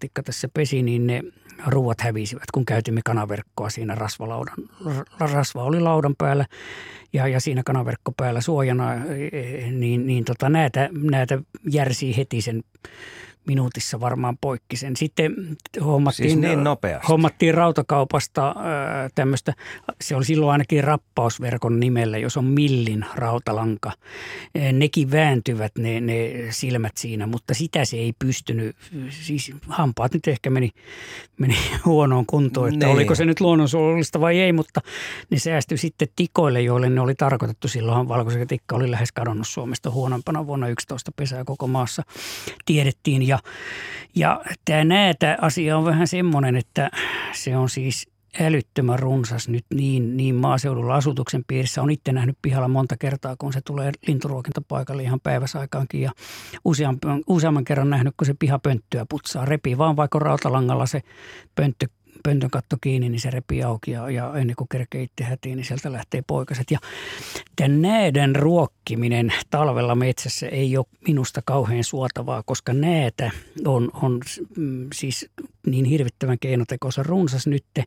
tikka tässä pesi, niin ne ruuat hävisivät, kun käytimme kanaverkkoa siinä rasvalaudan. Rasva oli laudan päällä ja, ja siinä kanaverkko päällä suojana, niin, niin tota, näitä, näitä järsii heti sen minuutissa varmaan poikki sen. Sitten hommattiin, siis niin nopeasti. hommattiin rautakaupasta tämmöistä, se oli silloin ainakin rappausverkon nimellä, jos on millin rautalanka. Nekin vääntyvät ne, ne silmät siinä, mutta sitä se ei pystynyt, siis hampaat nyt ehkä meni, meni huonoon kuntoon, että niin. oliko se nyt luonnonsuojelullista vai ei, mutta ne säästyi sitten tikoille, joille ne oli tarkoitettu. Silloinhan valkoisen tikka oli lähes kadonnut Suomesta huonompana vuonna 11 pesää koko maassa. Tiedettiin ja ja, ja tämä näätä asia on vähän semmoinen, että se on siis älyttömän runsas nyt niin, niin maaseudulla asutuksen piirissä. On itse nähnyt pihalla monta kertaa, kun se tulee linturuokintapaikalle ihan päiväsaikaankin. Ja useamman, useamman kerran nähnyt, kun se piha pönttyä putsaa. Repii vaan vaikka rautalangalla se pönttö pöntön katto kiinni, niin se repii auki ja, ja ennen kuin kerkee itse hätiin, niin sieltä lähtee poikaset. Ja tämän näädän ruokkiminen talvella metsässä ei ole minusta kauhean suotavaa, koska näätä on, on mm, siis niin hirvittävän keinotekoisen runsas nytte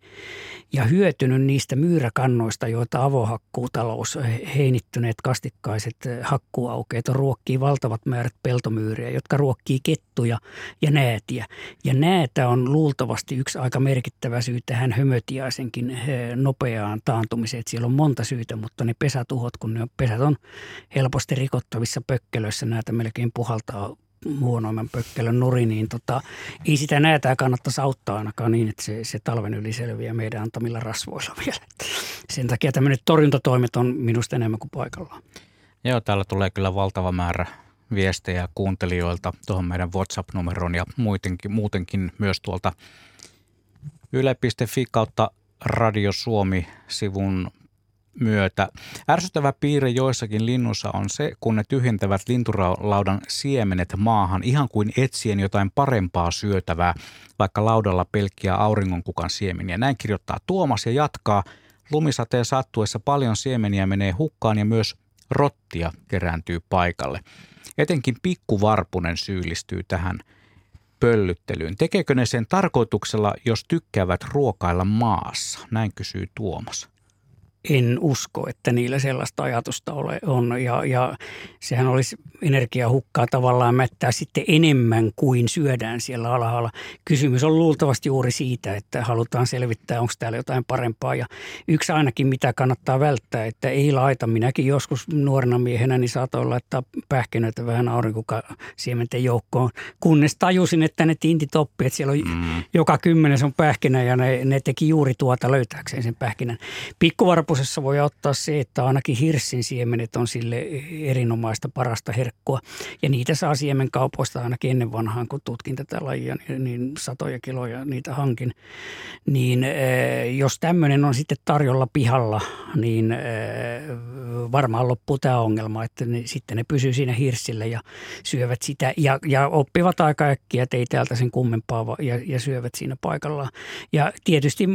ja hyötynyt niistä myyräkannoista, joita avohakkuutalous, heinittyneet kastikkaiset hakkuaukeet on ruokkii valtavat määrät peltomyyriä, jotka ruokkii kettuja ja näätiä. Ja näätä on luultavasti yksi aika merkittävä syy tähän hömötiaisenkin eh, nopeaan taantumiseen. Että siellä on monta syytä, mutta ne pesätuhot, kun ne pesät on helposti rikottavissa pökkelöissä, näitä melkein puhaltaa huonoimman pökkelön nuri, niin tota, ei sitä näetää kannattaisi auttaa ainakaan niin, että se, se talven yli selviää meidän antamilla rasvoilla vielä. Sen takia tämmöinen torjuntatoimet on minusta enemmän kuin paikallaan. Joo, täällä tulee kyllä valtava määrä viestejä kuuntelijoilta tuohon meidän WhatsApp-numeroon ja muutenkin, muutenkin myös tuolta yle.fi kautta Radio Suomi-sivun myötä. Ärsyttävä piirre joissakin linnussa on se, kun ne tyhjentävät linturaudan siemenet maahan ihan kuin etsien jotain parempaa syötävää, vaikka laudalla pelkkiä auringonkukan siemeniä. Näin kirjoittaa Tuomas ja jatkaa. Lumisateen sattuessa paljon siemeniä menee hukkaan ja myös rottia kerääntyy paikalle. Etenkin pikkuvarpunen syyllistyy tähän pöllyttelyyn. Tekeekö ne sen tarkoituksella, jos tykkäävät ruokailla maassa? Näin kysyy Tuomas en usko, että niillä sellaista ajatusta ole, on. Ja, ja sehän olisi energiahukkaa tavallaan mättää sitten enemmän kuin syödään siellä alhaalla. Kysymys on luultavasti juuri siitä, että halutaan selvittää, onko täällä jotain parempaa. Ja yksi ainakin, mitä kannattaa välttää, että ei laita. Minäkin joskus nuorena miehenä niin saatoin laittaa pähkinöitä vähän aurinkokasiementen joukkoon, kunnes tajusin, että ne tintit oppi, että siellä on mm. joka kymmenes on pähkinä ja ne, ne teki juuri tuota löytääkseen sen pähkinän. Pikkuvarpu kakkosessa voi ottaa se, että ainakin hirssin siemenet on sille erinomaista parasta herkkua. Ja niitä saa siemenkaupoista ainakin ennen vanhaan, kun tutkin tätä lajia, niin, niin satoja kiloja niitä hankin. Niin eh, jos tämmöinen on sitten tarjolla pihalla, niin eh, varmaan loppuu tämä ongelma, että ne, sitten ne pysyy siinä hirssille ja syövät sitä ja, ja oppivat aika äkkiä, että ei täältä sen kummempaa ja, ja syövät siinä paikallaan. Ja tietysti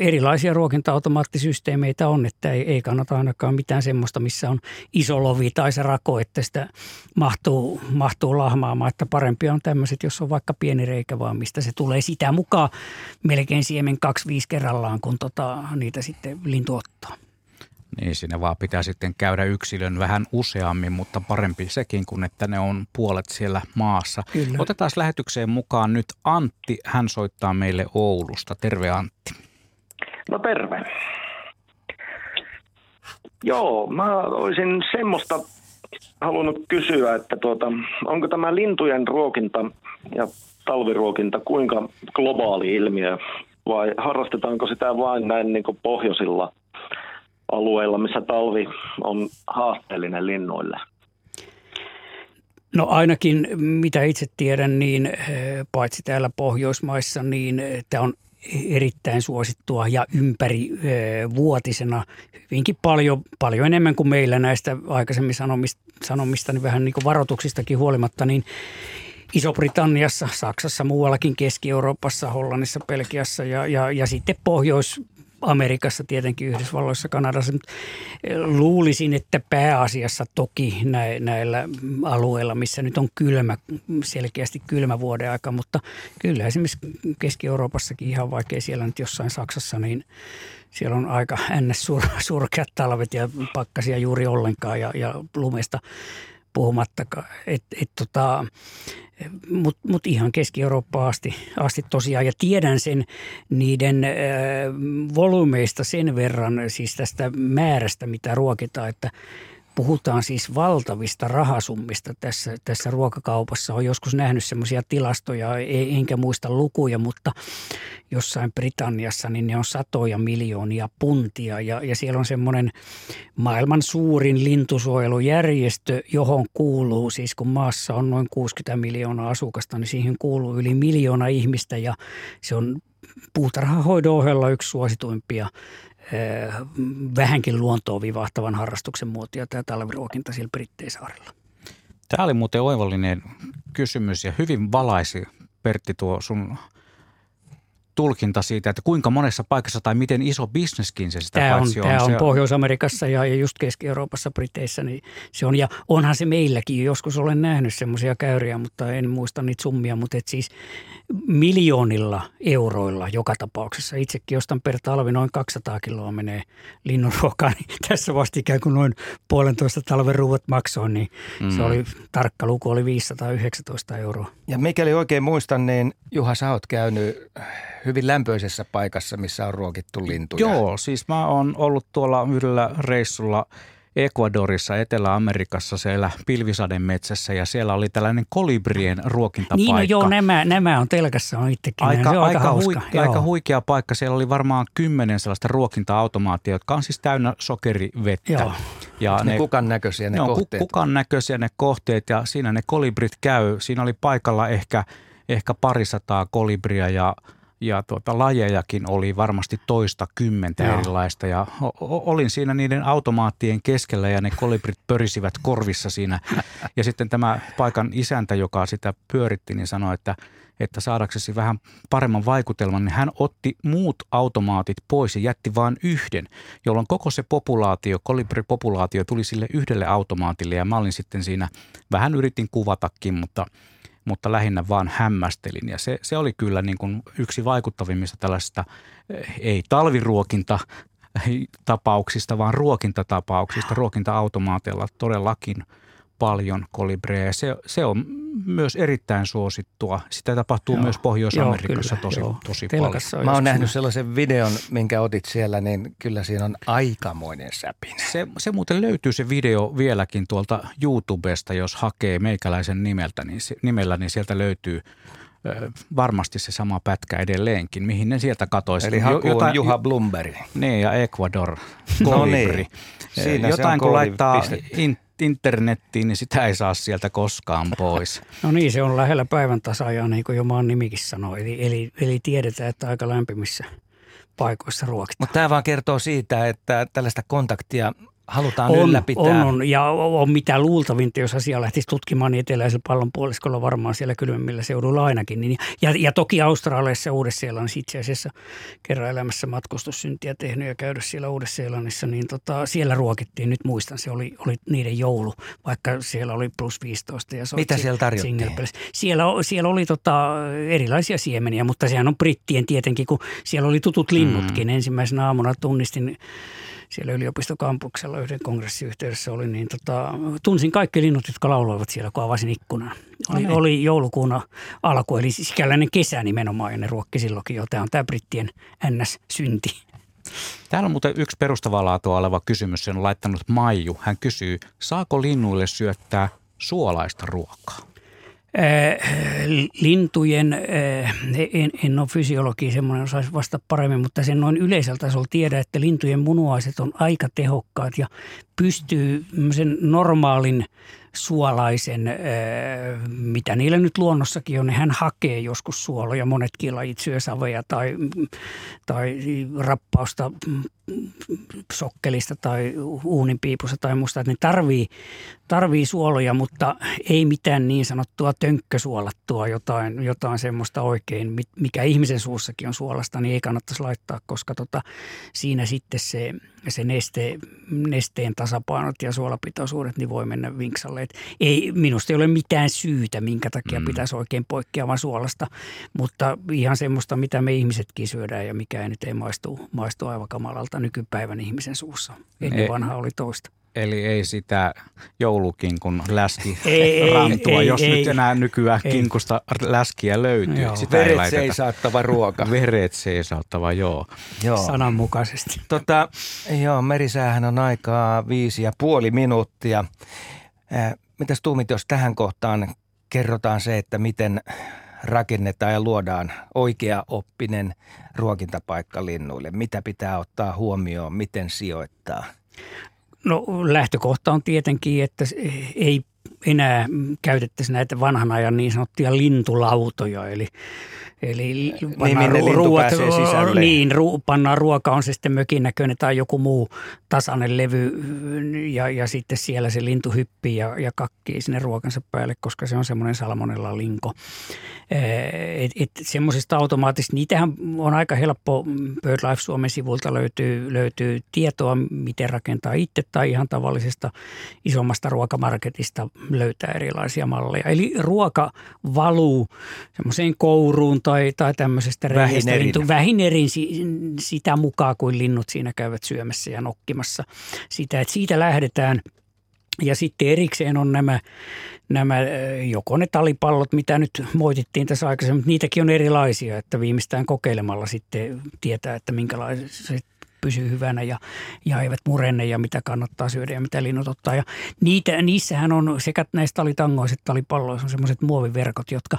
erilaisia ruokinta-automaattisysteemeitä on, että ei, ei kannata ainakaan mitään semmoista, missä on iso lovi tai se rako, että sitä mahtuu, mahtuu lahmaamaan. Että parempi on tämmöiset, jos on vaikka pieni reikä vaan, mistä se tulee sitä mukaan melkein siemen kaksi viisi kerrallaan, kun tota, niitä sitten lintu ottaa. Niin, siinä vaan pitää sitten käydä yksilön vähän useammin, mutta parempi sekin kuin että ne on puolet siellä maassa. Kyllä. Otetaan lähetykseen mukaan nyt Antti. Hän soittaa meille Oulusta. Terve Antti. No terve. Joo, mä olisin semmoista halunnut kysyä, että tuota, onko tämä lintujen ruokinta ja talviruokinta kuinka globaali ilmiö vai harrastetaanko sitä vain näin niin kuin pohjoisilla alueilla, missä talvi on haasteellinen linnuille? No ainakin mitä itse tiedän, niin eh, paitsi täällä Pohjoismaissa, niin tämä on erittäin suosittua ja ympäri vuotisena hyvinkin paljon, paljon enemmän kuin meillä näistä aikaisemmin sanomista, sanomista niin vähän niin kuin varoituksistakin huolimatta, niin Iso-Britanniassa, Saksassa, muuallakin Keski-Euroopassa, Hollannissa, Belgiassa ja, ja, ja sitten Pohjois, Amerikassa tietenkin, Yhdysvalloissa, Kanadassa. Luulisin, että pääasiassa toki näillä alueilla, missä nyt on kylmä, selkeästi kylmä vuoden aika, mutta kyllä esimerkiksi Keski-Euroopassakin ihan vaikea siellä nyt jossain Saksassa, niin siellä on aika ns. Sur, surkeat talvet ja pakkasia juuri ollenkaan ja, ja lumesta puhumattakaan. Et, et tota, mutta mut ihan Keski-Eurooppaan asti, asti tosiaan. Ja tiedän sen niiden äh, volyymeista sen verran, siis tästä määrästä, mitä ruokitaan, että – puhutaan siis valtavista rahasummista tässä, tässä ruokakaupassa. Olen joskus nähnyt semmoisia tilastoja, ei, enkä muista lukuja, mutta jossain Britanniassa niin ne on satoja miljoonia puntia. Ja, ja siellä on semmoinen maailman suurin lintusuojelujärjestö, johon kuuluu, siis kun maassa on noin 60 miljoonaa asukasta, niin siihen kuuluu yli miljoona ihmistä ja se on puutarhahoidon ohella yksi suosituimpia vähänkin luontoon vivahtavan harrastuksen muotia tämä talviruokinta siellä Britteisaarilla. Tämä oli muuten oivallinen kysymys ja hyvin valaisi Pertti tuo sun tulkinta siitä, että kuinka monessa paikassa tai miten iso bisneskin se sitä tämä on. on. Tämä on Pohjois-Amerikassa ja just Keski-Euroopassa, Briteissä, niin se on. Ja onhan se meilläkin, joskus olen nähnyt semmoisia käyriä, mutta en muista niitä summia, mutta et siis miljoonilla euroilla joka tapauksessa. Itsekin ostan per talvi noin 200 kiloa menee linnunruokaa, niin tässä vasta ikään kuin noin puolentoista talven ruuat maksoin, niin mm. se oli, tarkka luku oli 519 euroa. Ja mikäli oikein muistan, niin Juha, sä oot käynyt hyvin lämpöisessä paikassa, missä on ruokittu lintuja. Joo, siis mä oon ollut tuolla yhdellä reissulla – Ecuadorissa, Etelä-Amerikassa siellä pilvisaden metsässä ja siellä oli tällainen kolibrien ruokintapaikka. Niin, no joo, nämä, nämä on telkassa on itsekin. Aika, se on aika, aika, huikea, aika huikea paikka. Siellä oli varmaan kymmenen sellaista ruokinta-automaattia, jotka on siis täynnä sokerivettä. Joo. Ja ne, ne kukan näköisiä ne, ne kohteet. kukan näköisiä ne kohteet ja siinä ne kolibrit käy. Siinä oli paikalla ehkä, ehkä parisataa kolibria ja – ja tuota, lajejakin oli varmasti toista kymmentä Joo. erilaista ja olin siinä niiden automaattien keskellä ja ne kolibrit pörisivät korvissa siinä. Ja sitten tämä paikan isäntä, joka sitä pyöritti, niin sanoi, että, että saadaksesi vähän paremman vaikutelman, niin hän otti muut automaatit pois ja jätti vain yhden, jolloin koko se populaatio, kolibripopulaatio tuli sille yhdelle automaatille ja mä olin sitten siinä, vähän yritin kuvatakin, mutta – mutta lähinnä vaan hämmästelin. Ja se, se oli kyllä niin kuin yksi vaikuttavimmista tällaisista, eh, ei talviruokinta tapauksista, vaan ruokintatapauksista, ruokinta-automaateilla todellakin paljon kolibreja. Se, se on myös erittäin suosittua. Sitä tapahtuu joo, myös Pohjois-Amerikassa joo, tosi, joo. tosi paljon. Mä oon nähnyt sellaisen videon, minkä otit siellä, niin kyllä siinä on aikamoinen säpin. Se, se muuten löytyy se video vieläkin tuolta YouTubesta, jos hakee meikäläisen nimeltä, niin, nimellä, niin sieltä löytyy varmasti se sama pätkä edelleenkin, mihin ne sieltä katoisi. Eli haku Jota, on Juha Blumberg. Niin, ja Ecuador, Kolibri. no niin. Siinä Jotain kun laittaa in, internettiin, niin sitä ei saa sieltä koskaan pois. No niin, se on lähellä päivän tasajaa, niin kuin jo maan nimikin sanoi. Eli, eli, eli tiedetään, että aika lämpimissä paikoissa ruokitaan. Mutta tämä vaan kertoo siitä, että tällaista kontaktia halutaan on, ylläpitää. On, on, ja on mitä luultavinta, jos asia lähtisi tutkimaan, niin eteläisellä pallonpuoliskolla varmaan siellä kylmemmillä seuduilla ainakin. Niin, ja, ja toki Australiassa ja Uudessa-Seelannissa itse asiassa kerran elämässä matkustussyntiä tehnyt ja käydä siellä Uudessa-Seelannissa, niin tota, siellä ruokittiin, nyt muistan, se oli, oli niiden joulu, vaikka siellä oli plus 15 ja Mitä siellä tarjottiin? Siellä, siellä oli tota, erilaisia siemeniä, mutta sehän on brittien tietenkin, kun siellä oli tutut linnutkin. Mm. Ensimmäisenä aamuna tunnistin siellä yliopistokampuksella yhden kongressiyhteydessä oli, niin tota, tunsin kaikki linnut, jotka lauloivat siellä, kun avasin ikkunan. Oli, no oli joulukuuna alku, eli sikäläinen kesä nimenomaan, ja ne ruokki silloinkin jo. Tämä on tämä brittien NS-synti. Täällä on muuten yksi perustavaa laatua oleva kysymys, sen on laittanut Maiju. Hän kysyy, saako linnuille syöttää suolaista ruokaa? Lintujen, en, en ole fysiologi, semmoinen osaisi vasta paremmin, mutta sen noin yleisellä tasolla tiedä, että lintujen munuaiset on aika tehokkaat ja pystyy sen normaalin suolaisen, mitä niillä nyt luonnossakin on, niin hän hakee joskus suoloja. Monetkin lajit syö saveja tai, tai rappausta sokkelista tai uuninpiipusta tai muusta, että ne tarvii, tarvii suoloja, mutta ei mitään niin sanottua tönkkösuolattua, jotain, jotain semmoista oikein, mikä ihmisen suussakin on suolasta, niin ei kannattaisi laittaa, koska tota, siinä sitten se, se neste, nesteen tasapainot ja suolapitoisuudet niin voi mennä vinksalle. Et ei, minusta ei ole mitään syytä, minkä takia mm. pitäisi oikein poikkeavan suolasta, mutta ihan semmoista, mitä me ihmisetkin syödään ja mikä ei nyt ei maistu, maistu aivan kamalalta nykypäivän ihmisen suussa. Ennen ei, vanha oli toista. Eli ei sitä joulukinkun läski ei, rantua, ei, jos ei, nyt enää nykyään ei. kinkusta läskiä löytyy. Joo. Sitä Veret seisauttava ruoka. Veret seisauttava, joo. joo. Sananmukaisesti. Tota, joo, merisäähän on aikaa viisi ja puoli minuuttia. Äh, mitäs tuumit, jos tähän kohtaan kerrotaan se, että miten rakennetaan ja luodaan oikea oppinen ruokintapaikka linnuille? Mitä pitää ottaa huomioon, miten sijoittaa? No lähtökohta on tietenkin, että ei enää käytettäisi näitä vanhan ajan niin sanottuja lintulautoja, eli Eli niin, pannaan, niin, ruuat, sisälle. niin, ru, pannaan ruoka, on se sitten mökin näköinen tai joku muu tasainen levy ja, ja sitten siellä se lintu hyppii ja, ja kakkii sinne ruokansa päälle, koska se on semmoinen salmonella linko. Et, et semmoisista automaattisesti, niitähän on aika helppo, BirdLife Suomen sivulta löytyy, löytyy tietoa, miten rakentaa itse tai ihan tavallisesta isommasta ruokamarketista löytää erilaisia malleja. Eli ruoka valuu semmoiseen kouruun tai, tai tämmöisestä vähin erin. vähin erin sitä mukaan, kuin linnut siinä käyvät syömässä ja nokkimassa sitä. Että siitä lähdetään – ja sitten erikseen on nämä, nämä joko ne talipallot, mitä nyt moitittiin tässä aikaisemmin, mutta niitäkin on erilaisia, että viimeistään kokeilemalla sitten tietää, että minkälaiset pysyy hyvänä ja, ja eivät murenne ja mitä kannattaa syödä ja mitä linnut ottaa. Ja niitä, niissähän on sekä näissä talitangoissa että talipalloissa on semmoiset muoviverkot, jotka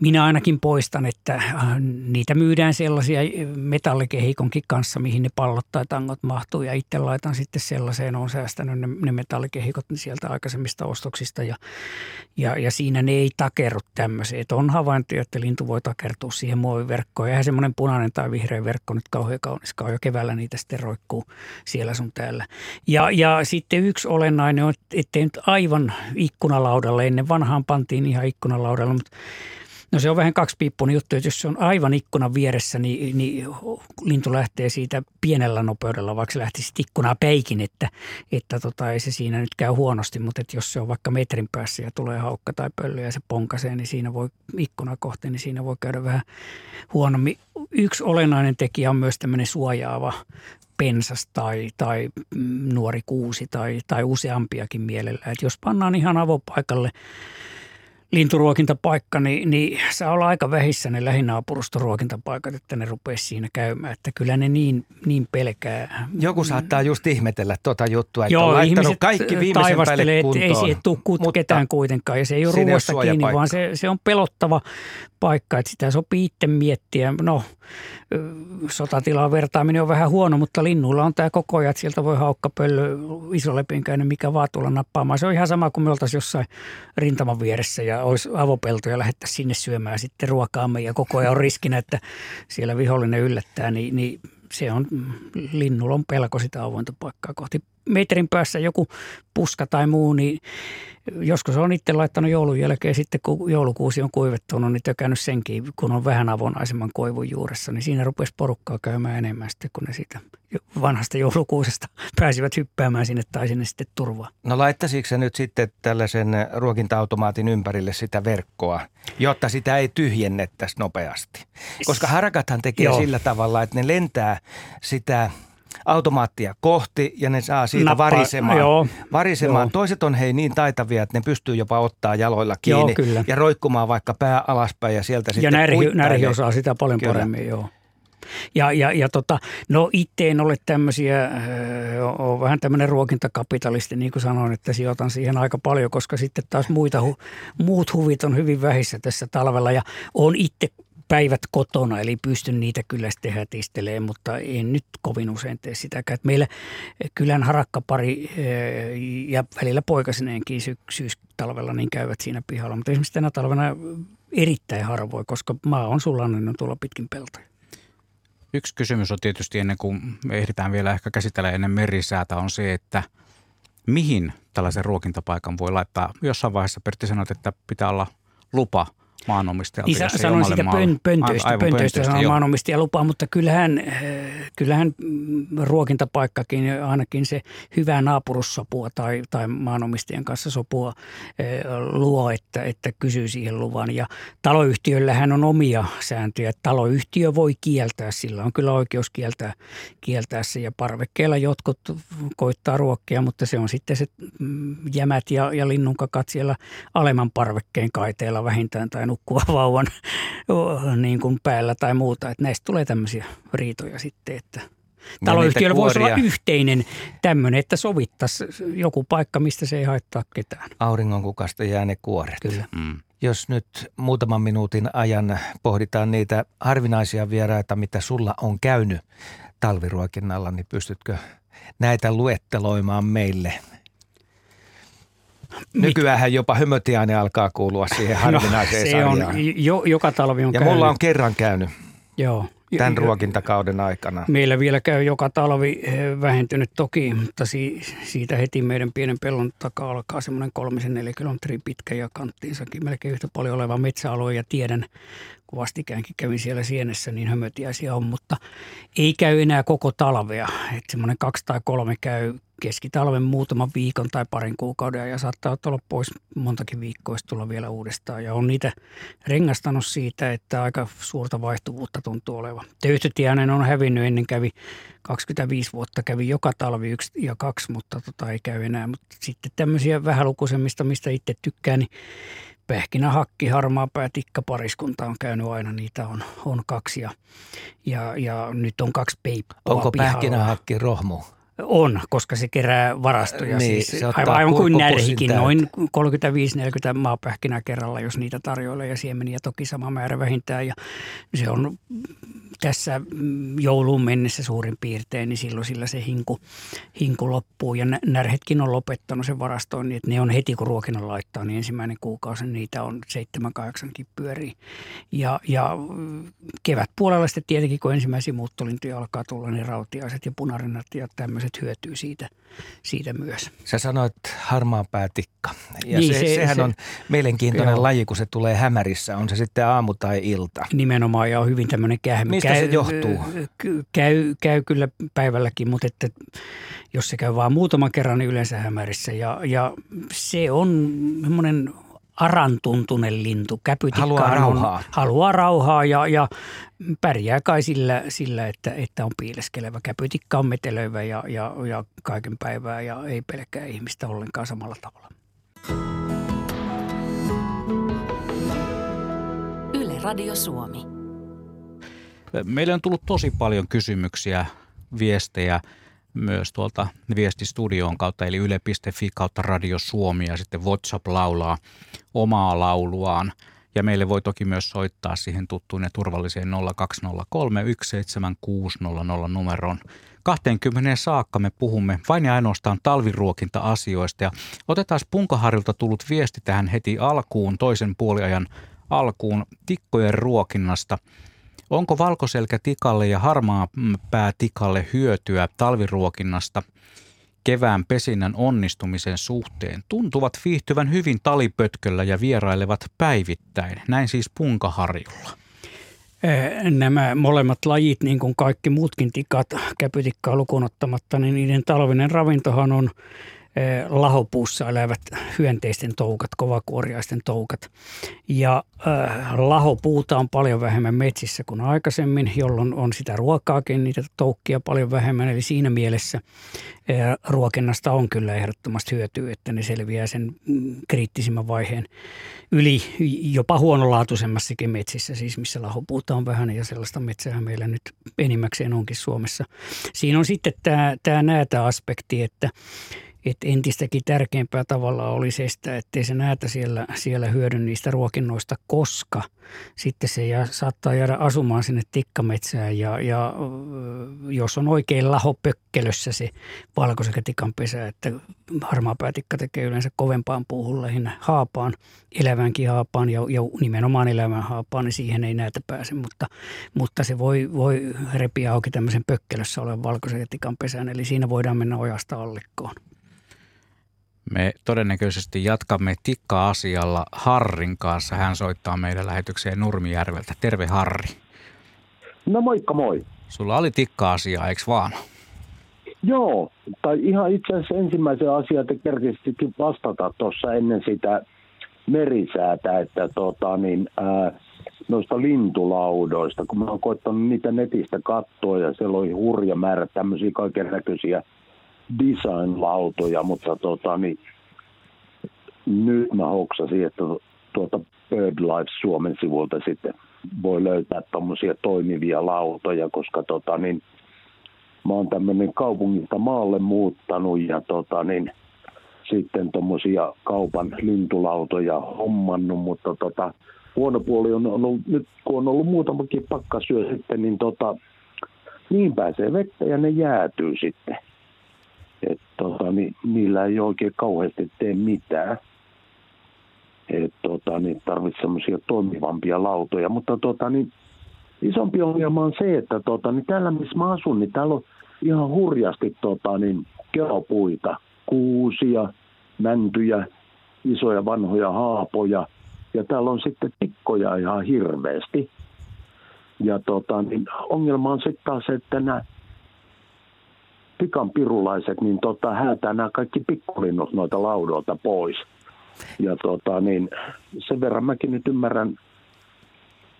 minä ainakin poistan, että äh, niitä myydään sellaisia metallikehikonkin kanssa, mihin ne pallot tai tangot mahtuu. Ja itse laitan sitten sellaiseen, olen säästänyt ne, ne metallikehikot sieltä aikaisemmista ostoksista. Ja, ja, ja siinä ne ei takerru tämmöiseen. Että on havaintoja, että lintu voi takertua siihen muoviverkkoon. Eihän semmoinen punainen tai vihreä verkko nyt kauhean kauniskaan. Jo keväällä niitä sitten roikkuu siellä sun täällä. Ja, ja sitten yksi olennainen on, ettei nyt aivan ikkunalaudalle, ennen vanhaan pantiin ihan ikkunalaudalle, mutta No se on vähän kaksipiippunen juttu, että jos se on aivan ikkunan vieressä, niin, niin lintu lähtee siitä pienellä nopeudella, vaikka se lähtisi ikkunaa peikin, että, että tota, ei se siinä nyt käy huonosti, mutta että jos se on vaikka metrin päässä ja tulee haukka tai pöllö ja se ponkasee, niin siinä voi ikkuna kohti, niin siinä voi käydä vähän huonommin. Yksi olennainen tekijä on myös tämmöinen suojaava pensas tai, tai nuori kuusi tai, tai useampiakin mielellä. Että jos pannaan ihan avopaikalle – linturuokintapaikka, niin, niin saa olla aika vähissä ne lähinaapurustoruokintapaikat, että ne rupeaisi siinä käymään. Että kyllä ne niin, niin pelkää. Joku saattaa just ihmetellä tuota juttua, että Joo, on laittanut kaikki viimeisen päälle kuntoon. Ei siihen tule ketään kuitenkaan ja se ei ole ruoasta kiinni, vaan se, se on pelottava paikka, että sitä sopii itse miettiä. No, sotatilaa vertaaminen on vähän huono, mutta linnulla on tämä koko ajan, että sieltä voi haukkapöllö, isolepinkäinen, mikä vaan tulla nappaamaan. Se on ihan sama kuin me oltaisiin jossain rintaman vieressä ja olisi avopelto ja lähettäisiin sinne syömään sitten ruokaamme ja koko ajan on riskinä, että siellä vihollinen yllättää, niin, niin se on, linnulla on pelko sitä avointa paikkaa kohti. Metrin päässä joku puska tai muu, niin joskus on itse laittanut joulun jälkeen sitten, kun joulukuusi on kuivettunut, niin tökännyt senkin, kun on vähän avonaisemman koivun juuressa, niin siinä rupesi porukkaa käymään enemmän sitten, kun ne siitä vanhasta joulukuusesta pääsivät hyppäämään sinne tai sinne sitten turvaa. No laittaisitko se nyt sitten tällaisen ruokinta-automaatin ympärille sitä verkkoa, jotta sitä ei tyhjennettäisi nopeasti? Koska harakathan tekee Joo. sillä tavalla, että ne lentää sitä – automaattia kohti ja ne saa siitä Nappa, varisemaan. Joo, varisemaan. Joo. Toiset on hei niin taitavia, että ne pystyy jopa ottaa jaloilla kiinni joo, ja roikkumaan vaikka pää alaspäin ja sieltä ja sitten närhi, närhi osaa sitä paljon kyllä. paremmin, joo. Ja, ja, ja tota, no itse en ole tämmöisiä, on vähän tämmöinen ruokintakapitalisti, niin kuin sanoin, että sijoitan siihen aika paljon, koska sitten taas muita, muut huvit on hyvin vähissä tässä talvella ja on itse päivät kotona, eli pystyn niitä kyllä sitten hätistelemään, mutta en nyt kovin usein tee sitäkään. Että meillä kylän harakkapari ja välillä poikasineenkin syys talvella niin käyvät siinä pihalla, mutta esimerkiksi tänä talvena erittäin harvoin, koska maa on sullannut tuolla pitkin peltoja. Yksi kysymys on tietysti ennen kuin me ehditään vielä ehkä käsitellä ennen merisäätä on se, että mihin tällaisen ruokintapaikan voi laittaa. Jossain vaiheessa Pertti sanoit, että pitää olla lupa – maanomistajalta. Niin sanoin siitä pön, pöntöistä, aivan, pöntöistä, pöntöistä maanomistaja lupaa, mutta kyllähän, eh, kyllähän ruokintapaikkakin, ainakin se hyvää naapurussopua tai, tai maanomistajan kanssa sopua eh, luo, että, että kysyy siihen luvan. Ja taloyhtiöllähän on omia sääntöjä. Taloyhtiö voi kieltää, sillä on kyllä oikeus kieltää, kieltää se. Ja parvekkeella jotkut koittaa ruokkia, mutta se on sitten se mm, jämät ja, ja linnunkakat siellä alemman parvekkeen kaiteella vähintään tai nukkuva vauvan niin kuin päällä tai muuta. Että näistä tulee tämmöisiä riitoja sitten, että taloyhtiöllä voisi olla yhteinen tämmöinen, että sovittaisi joku paikka, mistä se ei haittaa ketään. Auringonkukasta jää ne kuoret. Kyllä. Mm. Jos nyt muutaman minuutin ajan pohditaan niitä harvinaisia vieraita, mitä sulla on käynyt talviruokinnalla, niin pystytkö näitä luetteloimaan meille – Nykyään jopa hömötiainen alkaa kuulua siihen no, harvinaiseen no, se sarjaan. on, jo, joka talvi on Ja käynyt. mulla on kerran käynyt. Joo. Tämän ruokintakauden aikana. Meillä vielä käy joka talvi eh, vähentynyt toki, mutta siitä heti meidän pienen pellon takaa alkaa semmoinen kolmisen neljä kilometriä pitkä ja kanttiinsakin melkein yhtä paljon oleva metsäalue ja tiedän, vastikäänkin kävin siellä sienessä, niin hömötiäisiä on, mutta ei käy enää koko talvea. Että semmoinen kaksi tai kolme käy keskitalven muutaman viikon tai parin kuukauden ja saattaa olla pois montakin viikkoa tulla vielä uudestaan. Ja on niitä rengastanut siitä, että aika suurta vaihtuvuutta tuntuu olevan. Töyhtötiäinen on hävinnyt ennen kävi 25 vuotta kävi joka talvi yksi ja kaksi, mutta tota ei käy enää. Mutta sitten tämmöisiä vähälukuisemmista, mistä itse tykkään, niin pähkinä, hakki, harmaa pää, tikka pariskunta on käynyt aina, niitä on, on kaksi ja, ja, ja nyt on kaksi peippoa Onko pähkinä, hakki, rohmu? On, koska se kerää varastoja. Niin, siis, se aivan kuin närhikin, noin 35-40 maapähkinää kerralla, jos niitä tarjoilee ja siemeniä toki sama määrä vähintään. Ja se on tässä jouluun mennessä suurin piirtein, niin silloin sillä se hinku, hinku loppuu. Ja närhetkin on lopettanut sen varastoon, niin että ne on heti kun ruokinnan laittaa, niin ensimmäinen kuukausi niitä on 7-8 pyörii. Ja, ja kevätpuolella sitten tietenkin, kun ensimmäisiä muuttolintuja alkaa tulla, niin rautiaiset ja punarinnat ja tämmöiset hyötyy siitä, siitä myös. Sä sanoit harmaan päätikka. Ja niin, se, se, sehän se, on mielenkiintoinen joo. laji, kun se tulee hämärissä, on se sitten aamu tai ilta. Nimenomaan ja on hyvin tämmöinen kähmä Mistä käy, se johtuu? Käy, käy kyllä päivälläkin, mutta että jos se käy vain muutaman kerran, niin yleensä hämärissä. Ja, ja se on semmoinen arantuntunen lintu. haluaa rauhaa. Haluaa rauhaa ja, ja pärjää kai sillä, sillä että, että on piileskelevä. Käpytikka on metelöivä ja, ja, ja kaiken päivää ja ei pelkää ihmistä ollenkaan samalla tavalla. Yle Radio Suomi. Meille on tullut tosi paljon kysymyksiä, viestejä myös tuolta viestistudioon kautta, eli yle.fi kautta Radio Suomi ja sitten WhatsApp laulaa omaa lauluaan. Ja meille voi toki myös soittaa siihen tuttuun ja turvalliseen 0203 17600 numeroon. 20 saakka me puhumme vain ja ainoastaan talviruokinta-asioista. Ja otetaan Punkaharilta tullut viesti tähän heti alkuun, toisen puoliajan alkuun, tikkojen ruokinnasta – Onko valkoselkätikalle ja harmaa päätikalle hyötyä talviruokinnasta kevään pesinnän onnistumisen suhteen? Tuntuvat viihtyvän hyvin talipötköllä ja vierailevat päivittäin. Näin siis punkaharjulla. Nämä molemmat lajit, niin kuin kaikki muutkin tikat, käpytikkaa lukuun ottamatta, niin niiden talvinen ravintohan on lahopuussa elävät hyönteisten toukat, kovakuoriaisten toukat. Ja lahopuuta on paljon vähemmän metsissä kuin aikaisemmin, jolloin on sitä ruokaakin, niitä toukkia paljon vähemmän. Eli siinä mielessä ruokinnasta on kyllä ehdottomasti hyötyä, että ne selviää sen mm, kriittisimmän vaiheen yli jopa huonolaatuisemmassakin metsissä, siis missä lahopuuta on vähän ja sellaista metsää meillä nyt enimmäkseen onkin Suomessa. Siinä on sitten tämä, tämä näätä aspekti, että että entistäkin tärkeämpää tavalla olisi estää, ettei se näytä siellä, siellä hyödyn niistä ruokinnoista, koska sitten se jää, saattaa jäädä asumaan sinne tikkametsään ja, ja jos on oikein lahopökkelössä se valkoisekatikan pesä, että harmaa päätikka tekee yleensä kovempaan puuhun lähinnä haapaan, elävänkin haapaan ja, ja nimenomaan elävän haapaan, niin siihen ei näytä pääse, mutta, mutta se voi, voi repiä auki tämmöisen pökkelössä olevan valkoisekatikan pesän, eli siinä voidaan mennä ojasta allikkoon. Me todennäköisesti jatkamme tikka-asialla Harrin kanssa. Hän soittaa meidän lähetykseen Nurmijärveltä. Terve Harri. No moikka moi. Sulla oli tikka-asiaa, eikö vaan? Joo, tai ihan itse asiassa ensimmäisen asian, että kerkisitkin vastata tuossa ennen sitä merisäätä, että tota, niin, ää, noista lintulaudoista, kun mä oon koittanut niitä netistä katsoa ja siellä oli hurja määrä tämmöisiä kaiken näköisiä design-lautoja, mutta tota, niin, nyt mä hoksasin, että tuota BirdLife Suomen sivulta sitten voi löytää tuommoisia toimivia lautoja, koska tota, niin, mä oon tämmöinen kaupungista maalle muuttanut ja tota, niin, sitten tuommoisia kaupan lintulautoja hommannut, mutta tota, huono puoli on ollut, nyt kun on ollut muutamakin pakkasyö sitten, niin tota, niin pääsee vettä ja ne jäätyy sitten että tota, niin, niillä ei oikein kauheasti tee mitään. Et, tota, niin tarvitsee toimivampia lautoja. Mutta tota, niin, isompi ongelma on se, että tota, niin täällä missä mä asun, niin täällä on ihan hurjasti tota, niin, keropuita, kuusia, mäntyjä, isoja vanhoja haapoja. Ja täällä on sitten tikkoja ihan hirveästi. Ja tota, niin ongelma on sitten taas, että nämä pikan pirulaiset, niin tota, häätää nämä kaikki pikkulinnut noita laudolta pois. Ja tota, niin, sen verran mäkin nyt ymmärrän,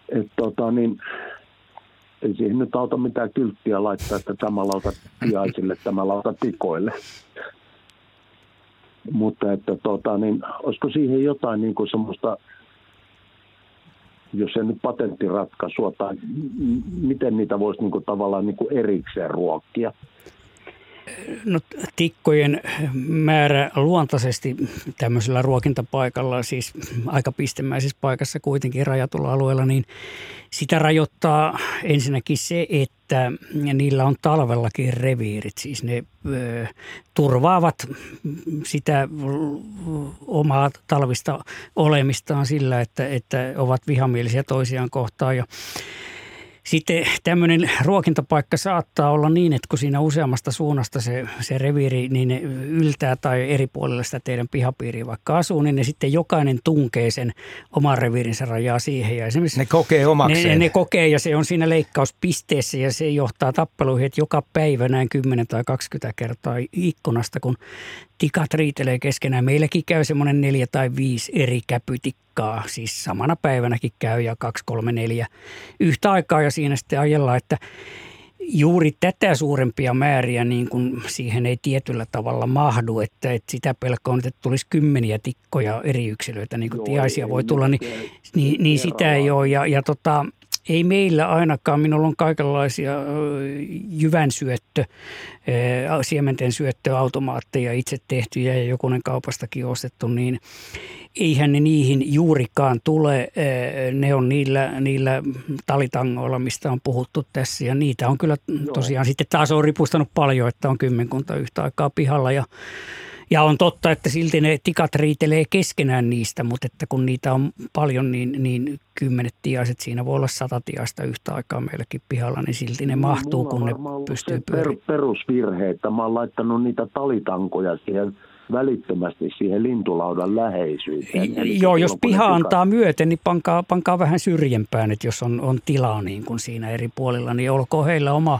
että tota, niin, ei siihen nyt auta mitään kylttiä laittaa, että tämä lauta piaisille, tämä lauta tikoille. Mutta että tota, niin, olisiko siihen jotain niin kuin semmoista, jos se nyt patenttiratkaisua tai miten niitä voisi niin kuin, tavallaan niin kuin erikseen ruokkia? No, tikkojen määrä luontaisesti tämmöisellä ruokintapaikalla, siis aika pistemäisessä paikassa kuitenkin rajatulla alueella, niin sitä rajoittaa ensinnäkin se, että niillä on talvellakin reviirit. Siis ne ö, turvaavat sitä omaa talvista olemistaan sillä, että, että ovat vihamielisiä toisiaan kohtaan. Ja sitten tämmöinen ruokintapaikka saattaa olla niin, että kun siinä useammasta suunnasta se, se reviiri niin ne yltää tai eri puolella sitä teidän pihapiiriä vaikka asuu, niin ne sitten jokainen tunkee sen oman reviirinsä rajaa siihen. Ja ne kokee omakseen. Ne, ne kokee ja se on siinä leikkauspisteessä ja se johtaa tappeluihin, että joka päivä näin 10 tai 20 kertaa ikkunasta, kun tikat riitelee keskenään. Meilläkin käy semmoinen neljä tai viisi eri käpytikkaa, siis samana päivänäkin käy ja kaksi, kolme, neljä yhtä aikaa ja siinä sitten ajellaan, että juuri tätä suurempia määriä niin kuin siihen ei tietyllä tavalla mahdu, että, että sitä pelkoa että tulisi kymmeniä tikkoja eri yksilöitä, niin kuin Joo, tiaisia voi tulla, niin, niin, niin sitä ei ole. Ja, ja tota, ei meillä ainakaan, minulla on kaikenlaisia jyvän syöttö, siementen syöttöautomaatteja itse tehtyjä ja jokunen kaupastakin ostettu, niin eihän ne niihin juurikaan tule. Ne on niillä, niillä talitangoilla, mistä on puhuttu tässä. Ja niitä on kyllä tosiaan sitten taas on ripustanut paljon, että on kymmenkunta yhtä aikaa pihalla. Ja ja on totta, että silti ne tikat riitelee keskenään niistä, mutta että kun niitä on paljon, niin, niin kymmenet tiaiset, siinä voi olla sata tiaista yhtä aikaa meilläkin pihalla, niin silti ne mahtuu, kun ne pystyy pyörimään. perusvirhe, että mä oon laittanut niitä talitankoja siihen välittömästi siihen lintulaudan läheisyyteen. Eli Joo, jos piha antaa myöten, niin pankaa, pankaa vähän syrjempään, että jos on, on tilaa niin kuin siinä eri puolilla, niin olkoon heillä oma,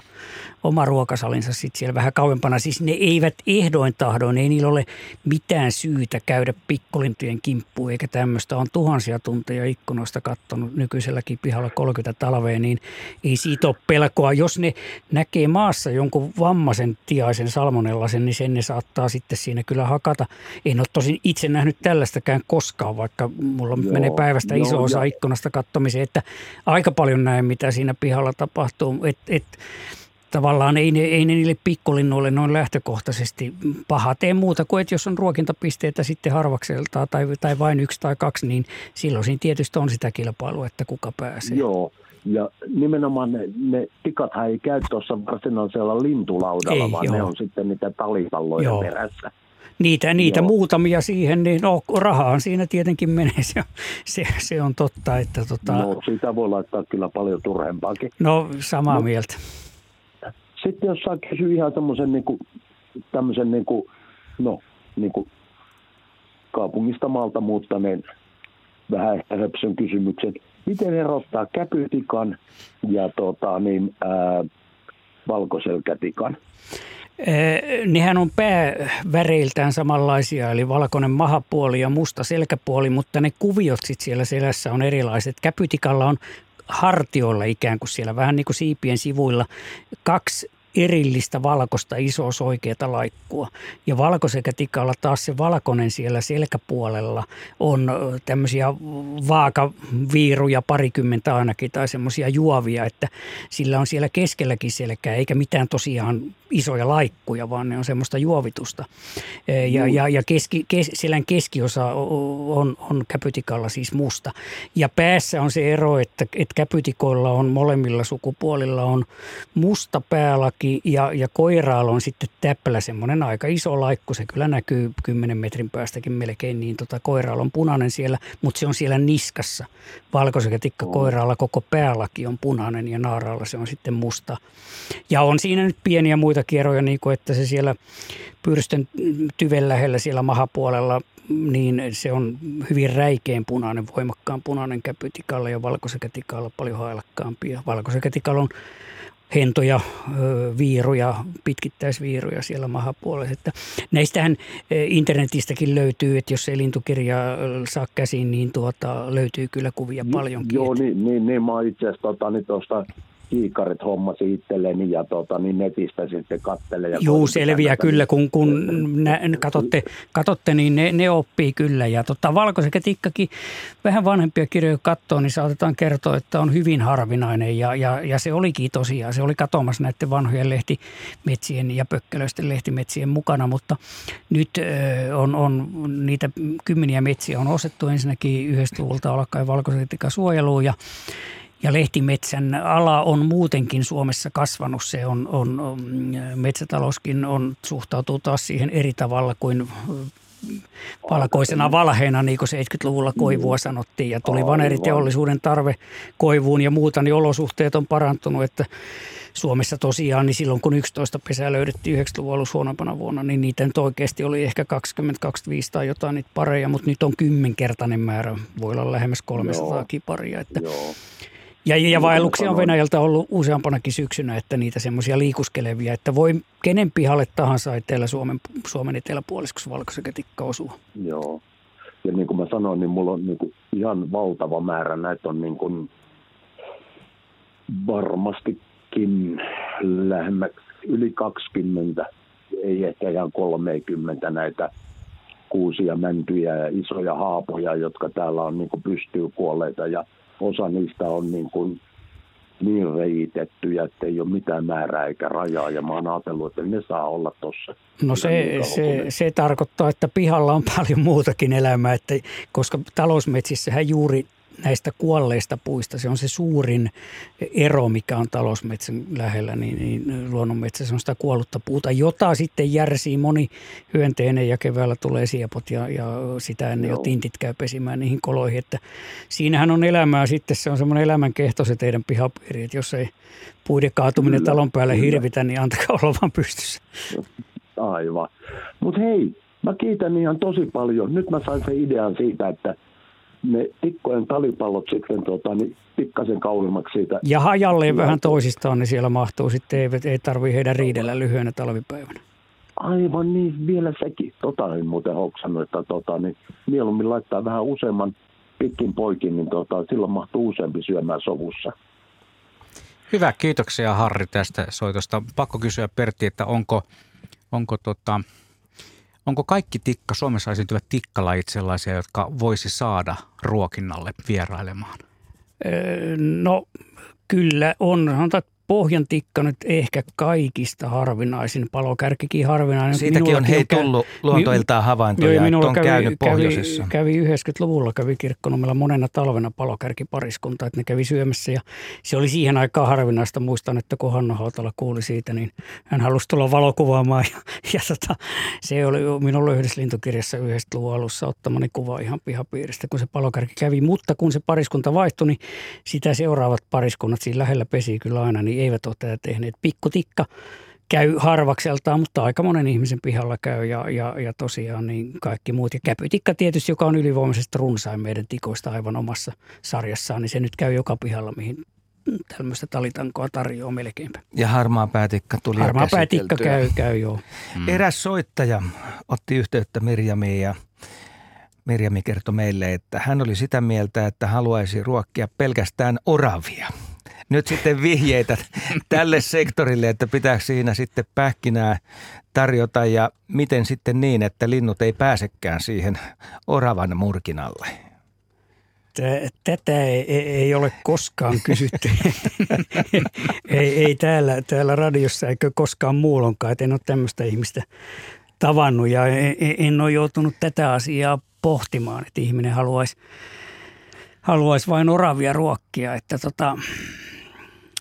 oma ruokasalinsa sitten siellä vähän kauempana. Siis ne eivät ehdoin tahdoin, ei niillä ole mitään syytä käydä pikkulintujen kimppuun eikä tämmöistä. On tuhansia tunteja ikkunoista katsonut nykyiselläkin pihalla 30 talveen, niin ei siitä ole pelkoa. Jos ne näkee maassa jonkun vammaisen tiaisen salmonellasen, niin sen ne saattaa sitten siinä kyllä hakata. En ole tosin itse nähnyt tällaistäkään koskaan, vaikka mulla Joo, menee päivästä joo, iso osa ja- ikkunasta kattomiseen, että aika paljon näen, mitä siinä pihalla tapahtuu. Et, et, tavallaan ei ne, ei ne niille pikkulinnuille noin lähtökohtaisesti paha tee muuta kuin, että jos on ruokintapisteitä sitten harvakseltaan tai, tai vain yksi tai kaksi, niin silloin siinä tietysti on sitä kilpailua, että kuka pääsee. Joo, ja nimenomaan ne, ne tikathan ei käy tuossa varsinaisella lintulaudalla, Ei, vaan joo. ne on sitten niitä talipalloja Joo. perässä. Niitä, niitä Joo. muutamia siihen, niin no, rahaan siinä tietenkin menee, se se, se on totta, että tota, no, siitä voi laittaa kyllä paljon turhempaakin. no samaa No. mieltä. Sitten jos saa kysyä ihan semmoisen niin kuin, tämmöisen niin kuin, no, niin kuin kaupungista maalta muuttaneen vähän ehkä höpsön kysymyksen. Miten erottaa käpytikan ja tota, niin, ää, valkoselkätikan? Eh, Nehän on pääväreiltään samanlaisia, eli valkoinen mahapuoli ja musta selkäpuoli, mutta ne kuviot sit siellä selässä on erilaiset. Käpytikalla on hartioilla ikään kuin siellä, vähän niin kuin siipien sivuilla, kaksi erillistä valkoista isoa soikeata laikkua. Ja valkosekätikalla taas se valkoinen siellä selkäpuolella on tämmöisiä vaakaviiruja parikymmentä ainakin tai semmoisia juovia, että sillä on siellä keskelläkin selkää, eikä mitään tosiaan isoja laikkuja, vaan ne on semmoista juovitusta. Ja, ja, ja keski, kes, selän keskiosa on, on käpytikalla siis musta. Ja päässä on se ero, että, että käpytikoilla on molemmilla sukupuolilla on musta päälaki ja, ja koiraalla on sitten täppälä semmoinen aika iso laikku. Se kyllä näkyy 10 metrin päästäkin melkein, niin tota, koiraalla on punainen siellä, mutta se on siellä niskassa. Valkoisekätikka koiraalla koko päälaki on punainen ja naaraalla se on sitten musta. Ja on siinä nyt pieniä muita kierroja, niin kuin että se siellä pyrstön tyven lähellä siellä mahapuolella, niin se on hyvin räikeän punainen, voimakkaan punainen käpytikalla ja valkoisekätikalla paljon hailakkaampi. Ja valkoisekätikalla on hentoja, viiruja, pitkittäisviiruja siellä mahapuolella. Että näistähän internetistäkin löytyy, että jos ei lintukirjaa saa käsiin, niin tuota, löytyy kyllä kuvia paljonkin. Joo, niin, niin, niin mä itse asiassa tota, niin tuosta kiikarit hommasi itselleni ja tota, niin netistä sitten kattelen. Ja Juu, selviää tätä, kyllä, kun, kun nä, katsotte, katsotte, niin ne, ne oppii kyllä. Ja tota, valkoisekätikkakin vähän vanhempia kirjoja katsoo, niin saatetaan kertoa, että on hyvin harvinainen. Ja, ja, ja se olikin tosiaan, se oli katomassa näiden vanhojen lehtimetsien ja pökkelöisten lehtimetsien mukana, mutta nyt ö, on, on niitä kymmeniä metsiä on ostettu ensinnäkin 90-luvulta alkaen valkoisekätikka suojeluun ja ja lehtimetsän ala on muutenkin Suomessa kasvanut. Se on, on, on metsätalouskin on, suhtautuu taas siihen eri tavalla kuin valkoisena valheena, niin kuin 70-luvulla koivua sanottiin. Ja tuli vaneriteollisuuden tarve koivuun ja muuta, niin olosuhteet on parantunut, että Suomessa tosiaan, niin silloin kun 11 pesää löydettiin 90-luvun alussa huonompana vuonna, niin niitä nyt oikeasti oli ehkä 20-25 tai jotain niitä pareja, mutta nyt on kymmenkertainen määrä, voi olla lähemmäs 300 paria. Että Joo. Ja, ja vaelluksia on. Venäjältä ollut useampanakin syksynä, että niitä semmoisia liikuskelevia, että voi kenen pihalle tahansa etelä Suomen, Suomen eteläpuoliskossa valkoisekätikka osua. Joo. Ja niin kuin mä sanoin, niin mulla on niin kuin ihan valtava määrä. Näitä on niin kuin varmastikin lähemmäksi yli 20, ei ehkä ihan 30 näitä kuusia mäntyjä ja isoja haapoja, jotka täällä on niin kuin pystyy kuolleita ja osa niistä on niin kuin niin reitettyjä, että ei ole mitään määrää eikä rajaa ja mä oon ajatellut, että ne saa olla tuossa. No se, se, se tarkoittaa, että pihalla on paljon muutakin elämää, että, koska talousmetsissähän juuri näistä kuolleista puista, se on se suurin ero, mikä on talousmetsän lähellä, niin, niin luonnonmetsässä on sitä kuollutta puuta, jota sitten järsii moni hyönteinen ja keväällä tulee siepot ja, ja sitä ennen jo Joo. tintit käy pesimään niihin koloihin, että siinähän on elämää sitten, se on semmoinen elämänkehto se teidän pihapiiri, että jos ei puiden kaatuminen Kyllä, talon päälle kyllä. hirvitä, niin antakaa olla vaan pystyssä. Aivan. Mutta hei, mä kiitän ihan tosi paljon. Nyt mä sain sen idean siitä, että ne tikkojen talipallot sitten tota, niin pikkasen kauemmaksi siitä. Ja hajalleen vähän toisistaan, niin siellä mahtuu sitten, ei, ei tarvitse heidän riidellä lyhyenä talvipäivänä. Aivan niin, vielä sekin. Tota en muuten hoksannut, että tota, niin mieluummin laittaa vähän useamman pitkin poikin, niin tota, silloin mahtuu useampi syömään sovussa. Hyvä, kiitoksia Harri tästä soitosta. Pakko kysyä Pertti, että onko, onko, tota, onko kaikki tikka, Suomessa esiintyvät tikkalajit sellaisia, jotka voisi saada ruokinnalle vierailemaan? No kyllä on. Sanotaan, Pohjan tikka nyt ehkä kaikista harvinaisin, palokärkikin harvinainen. Siitäkin on hei tullut luontoiltaan havaintoja, joo, että on kävi, käynyt pohjoisessa. Kävi, kävi 90-luvulla, kävi kirkkonummella monena talvena palokärkipariskunta, että ne kävi syömässä ja se oli siihen aikaan harvinaista. Muistan, että kun Hanna Hautala kuuli siitä, niin hän halusi tulla valokuvaamaan ja, ja tota, se oli minulla yhdessä lintukirjassa yhdestä luvun alussa ottamani kuva ihan pihapiiristä, kun se palokärki kävi. Mutta kun se pariskunta vaihtui, niin sitä seuraavat pariskunnat siinä lähellä pesi kyllä aina, niin eivät ole tätä tehneet. Pikkutikka käy harvakseltaan, mutta aika monen ihmisen pihalla käy ja, ja, ja tosiaan niin kaikki muut. Ja käpytikka tietysti, joka on ylivoimaisesti runsain meidän tikoista aivan omassa sarjassaan, niin se nyt käy joka pihalla, mihin tämmöistä talitankoa tarjoaa melkeinpä. Ja harmaa päätikka tuli Harmaa päätikka käy, käy joo. Mm. Eräs soittaja otti yhteyttä Mirjamiin ja Mirjami kertoi meille, että hän oli sitä mieltä, että haluaisi ruokkia pelkästään oravia – nyt sitten vihjeitä tälle sektorille, että pitääkö siinä sitten pähkinää tarjota ja miten sitten niin, että linnut ei pääsekään siihen oravan murkinalle? Tätä ei, ei ole koskaan kysytty. ei, ei täällä, täällä radiossa eikä koskaan muullonkaan. En ole tämmöistä ihmistä tavannut ja en, en ole joutunut tätä asiaa pohtimaan, että ihminen haluaisi, haluaisi vain oravia ruokkia. Että tota,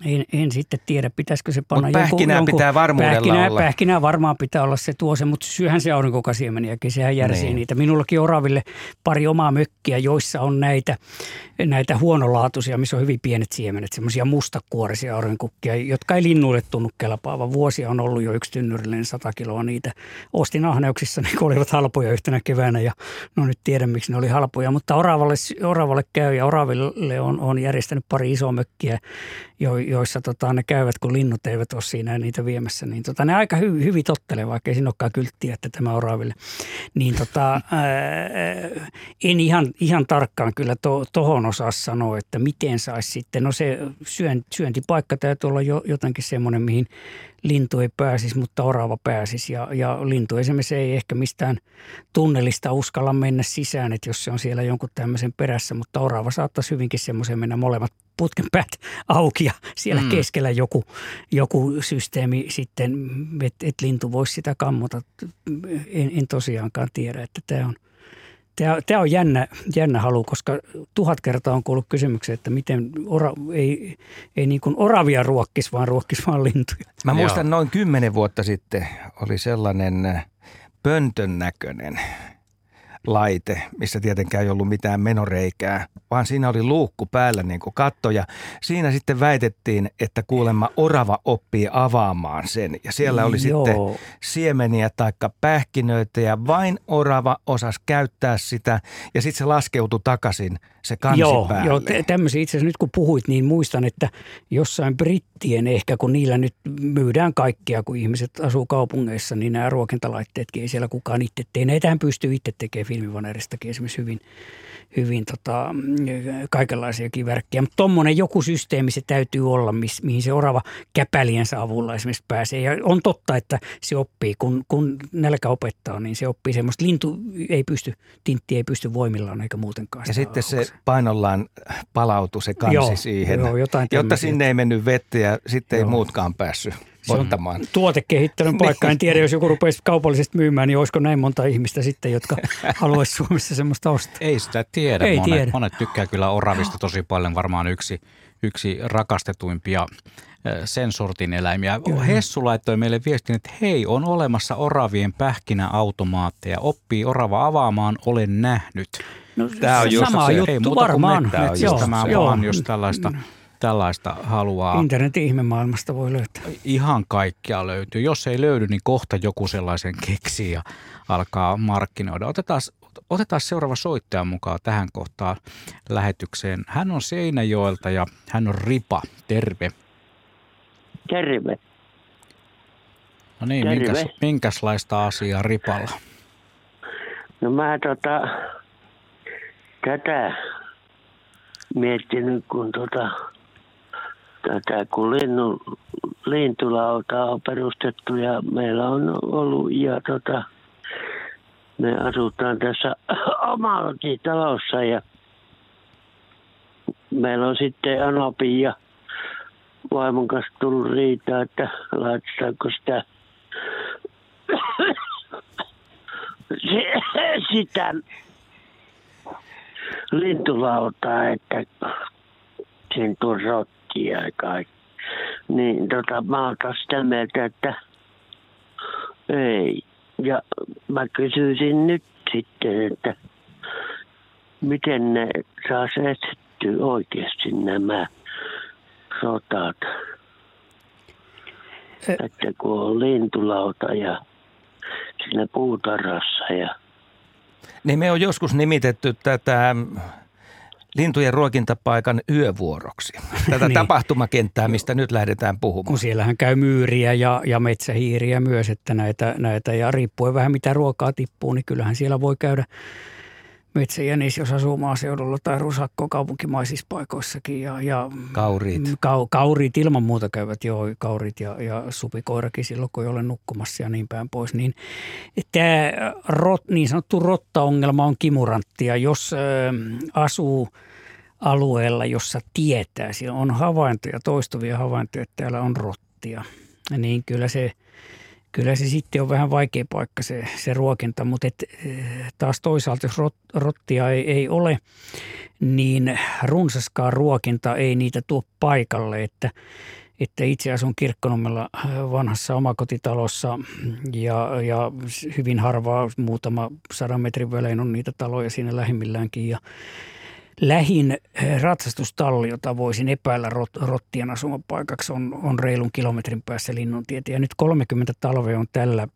en, en sitten tiedä, pitäisikö se panna Mut pähkinää jonkun, pitää varmuudella pähkinää, olla. Pähkinää varmaan pitää olla se tuo se, mutta syöhän se aurinkokasiemeniäkin, sehän järsii niin. niitä. Minullakin oraville pari omaa mökkiä, joissa on näitä, näitä huonolaatuisia, missä on hyvin pienet siemenet, semmoisia mustakuorisia aurinkukkia, jotka ei linnuille tunnu kelpaavan. Vuosia on ollut jo yksi tynnyrillinen sata kiloa niitä. Ostin ahneuksissa, niin olivat halpoja yhtenä keväänä ja no nyt tiedän, miksi ne oli halpoja, mutta oravalle, oravalle käy ja oraville on, on järjestänyt pari isoa mökkiä, jo, joissa tota, ne käyvät, kun linnut eivät ole siinä niitä viemässä, niin tota, ne aika hy, hyvin tottelee, vaikka ei siinä olekaan kylttiä, että tämä on raaville. Niin tota, ää, en ihan, ihan tarkkaan kyllä to, tohon osaa sanoa, että miten saisi sitten, no se syön, syöntipaikka täytyy olla jo, jotenkin semmoinen, mihin lintu ei pääsisi, mutta orava pääsisi. Ja, ja lintu esimerkiksi ei ehkä mistään tunnelista uskalla mennä sisään, että jos se on siellä jonkun tämmöisen perässä, mutta orava saattaisi hyvinkin semmoiseen mennä molemmat putken päät auki ja siellä mm. keskellä joku, joku systeemi sitten, että et lintu voisi sitä kammota. En, en tosiaankaan tiedä, että tämä on – Tämä, tämä on jännä, jännä halu, koska tuhat kertaa on kuullut kysymyksen, että miten ora, ei, ei niin kuin oravia ruokkis, vaan ruokkis vaan lintuja. Mä muistan Joo. noin kymmenen vuotta sitten oli sellainen pöntön näköinen laite, missä tietenkään ei ollut mitään menoreikää, vaan siinä oli luukku päällä niin kuin katto ja siinä sitten väitettiin, että kuulemma orava oppii avaamaan sen ja siellä oli Joo. sitten siemeniä tai pähkinöitä ja vain orava osasi käyttää sitä ja sitten se laskeutui takaisin se kansi joo, päälle. Joo, tämmöisiä itse asiassa nyt kun puhuit, niin muistan, että jossain brittien ehkä, kun niillä nyt myydään kaikkea, kun ihmiset asuu kaupungeissa, niin nämä ruokintalaitteetkin ei siellä kukaan itse tee. Näitähän pystyy itse tekemään filmivaneristakin esimerkiksi hyvin, hyvin tota, kaikenlaisiakin värkkiä. Mutta tuommoinen joku systeemi se täytyy olla, miss, mihin se orava käpäliensä avulla esimerkiksi pääsee. Ja on totta, että se oppii, kun, kun nälkä opettaa, niin se oppii semmoista. Lintu ei pysty, tintti ei pysty voimillaan eikä muutenkaan. Ja sitten se painollaan palautui se kansi joo, siihen, joo, jotain jotta sinne ei mennyt vettä ja sitten joo. ei muutkaan päässyt ottamaan. tuotekehittelyn paikka. En tiedä, jos joku rupeisi kaupallisesti myymään, niin olisiko näin monta ihmistä sitten, jotka haluaisi Suomessa semmoista ostaa. Ei sitä tiedä. Ei monet, tiedä. monet tykkää kyllä oravista tosi paljon. Varmaan yksi, yksi rakastetuimpia sen sortin eläimiä. Kyllä. Hessu laittoi meille viestin, että hei, on olemassa oravien pähkinäautomaatteja. Oppii orava avaamaan, olen nähnyt. No, Tämä on just sama se, juttu ei muuta varmaan. Kuin Joo, tämä joo. vaan, jos tällaista tällaista haluaa. Internetin ihmemaailmasta voi löytää. Ihan kaikkia löytyy. Jos ei löydy, niin kohta joku sellaisen keksii ja alkaa markkinoida. Otetaan, otetaan seuraava soittaja mukaan tähän kohtaan lähetykseen. Hän on Seinäjoelta ja hän on Ripa. Terve. Terve. No niin, Terve. minkäs, minkäslaista asiaa Ripalla? No mä tota, tätä miettinyt, kun tota, tätä, kun linnu, lintulauta on perustettu ja meillä on ollut ja tota, me asutaan tässä omallakin talossa ja meillä on sitten Anopi ja vaimon kanssa tullut riita, että laitetaanko sitä sitä lintulautaa, että siinä on ja kaikki. Niin tota, mä oon taas sitä mieltä, että ei. Ja mä kysyisin nyt sitten, että miten ne saa estettyä oikeasti nämä rotat. Että kun on lintulauta ja siinä puutarhassa ja Niin me on joskus nimitetty tätä lintujen ruokintapaikan yövuoroksi. Tätä Niin. tapahtumakenttää, mistä nyt lähdetään puhumaan. Kun siellähän käy myyriä ja, ja metsähiiriä myös, että näitä, näitä, ja riippuen vähän mitä ruokaa tippuu, niin kyllähän siellä voi käydä metsäjänis, jos asuu maaseudulla tai rusakko kaupunkimaisissa paikoissakin. Ja, ja Kauriit. Kau, kauriit ilman muuta käyvät jo, kaurit ja, ja supikoirakin silloin, kun ei ole nukkumassa ja niin päin pois. Niin, tämä rot, niin sanottu rottaongelma on kimurantti ja jos ö, asuu alueella, jossa tietää, siellä on havaintoja, toistuvia havaintoja, että täällä on rottia, niin kyllä se, kyllä se sitten on vähän vaikea paikka se, se ruokinta, mutta et, eh, taas toisaalta, jos rot, rottia ei, ei ole, niin runsaskaan ruokinta ei niitä tuo paikalle, että että itse asun Kirkkonummella vanhassa omakotitalossa ja, ja hyvin harvaa, muutama sadan metrin välein on niitä taloja siinä lähimmilläänkin. Ja lähin eh, ratsastustalli, jota voisin epäillä rot, rottien asumapaikaksi, on, on reilun kilometrin päässä Linnuntietä. Ja nyt 30 talvea on tällä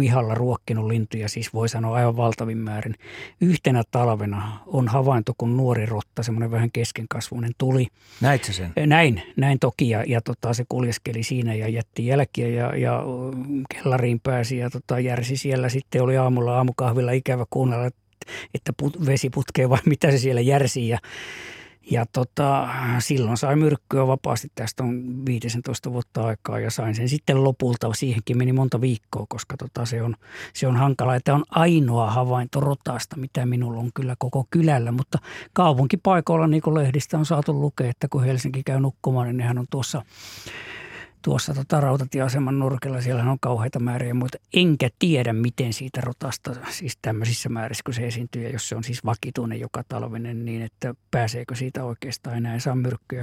pihalla ruokkinut lintuja, siis voi sanoa aivan valtavin määrin. Yhtenä talvena on havainto, kun nuori rotta, semmoinen vähän keskenkasvuinen, tuli Näit sä sen? näin, näin toki ja, ja tota, se kuljeskeli siinä ja jätti jälkiä ja, ja mm, kellariin pääsi ja tota, järsi siellä. Sitten oli aamulla aamukahvilla ikävä kuunnella, että- put, vesi putkee vai mitä se siellä järsii ja, ja tota, silloin sai myrkkyä vapaasti. Tästä on 15 vuotta aikaa ja sain sen sitten lopulta. Siihenkin meni monta viikkoa, koska tota, se, on, se on hankala. Että on ainoa havainto rotasta, mitä minulla on kyllä koko kylällä. Mutta kaupunkipaikoilla, niin kuin lehdistä on saatu lukea, että kun Helsinki käy nukkumaan, niin nehän on tuossa tuossa tota rautatieaseman nurkilla, siellä on kauheita määriä, mutta enkä tiedä, miten siitä rotasta, siis tämmöisissä määrissä, kun se esiintyy, ja jos se on siis vakituinen joka talvinen, niin että pääseekö siitä oikeastaan enää, ei saa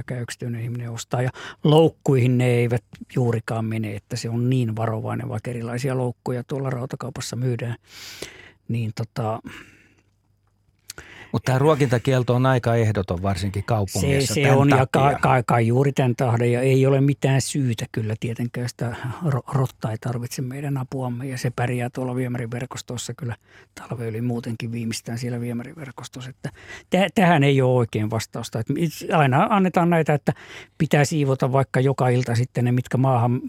käy yksityinen ihminen ostaa, ja loukkuihin ne eivät juurikaan mene, että se on niin varovainen, vaikka erilaisia loukkuja tuolla rautakaupassa myydään, niin tota, Mutta tämä ruokintakielto on aika ehdoton, varsinkin Se, kaupungeissa. se tämän on ja takia. kai, kai, kai juuri tämän tahden ja ei ole mitään syytä kyllä tietenkään sitä ro- rottaa ei tarvitse meidän apuamme ja se pärjää tuolla viemäriverkostossa kyllä talve yli muutenkin viimeistään siellä viemäriverkostossa. Että täh- tähän ei ole oikein vastausta. Että aina annetaan näitä, että pitää siivota vaikka joka ilta sitten ne, mitkä maahan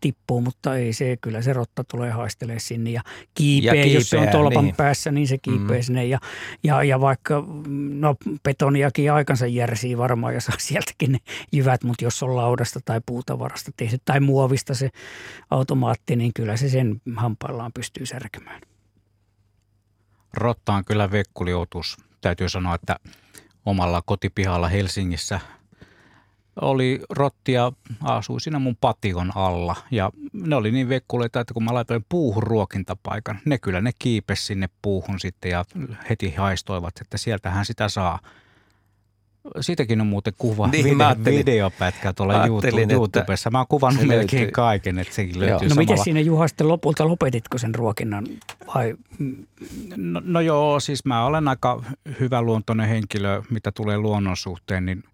tippuu, mutta ei se, kyllä se rotta tulee haistelee sinne ja kiipeä, Ja jos se on tolpan niin. päässä, niin se kiipeä Mm. sinne ja, ja, ja vaikka no betoniakin aikansa järsii varmaan ja saa sieltäkin ne jyvät, mutta jos on laudasta tai puutavarasta tehty tai muovista se automaatti, niin kyllä se sen hampaillaan pystyy särkemään. Rotta on kyllä vekkuliotus. Täytyy sanoa, että omalla kotipihalla Helsingissä oli rottia, asui siinä mun patikon alla. Ja ne oli niin vekkuleita, että kun mä laitoin puuhun ruokintapaikan, ne kyllä ne kiipes sinne puuhun sitten ja heti haistoivat, että sieltähän sitä saa. Siitäkin on muuten kuva, Niin, video, videopätkä tuolla ajattelin, YouTube, että YouTubessa. Mä oon kuvannut melkein löytyy. kaiken, että sekin Joo. löytyy No miten samalla. siinä Juha sitten lopulta lopetitko sen ruokinnan vai No, no joo, siis mä olen aika hyväluontoinen henkilö, mitä tulee luonnon suhteen, niin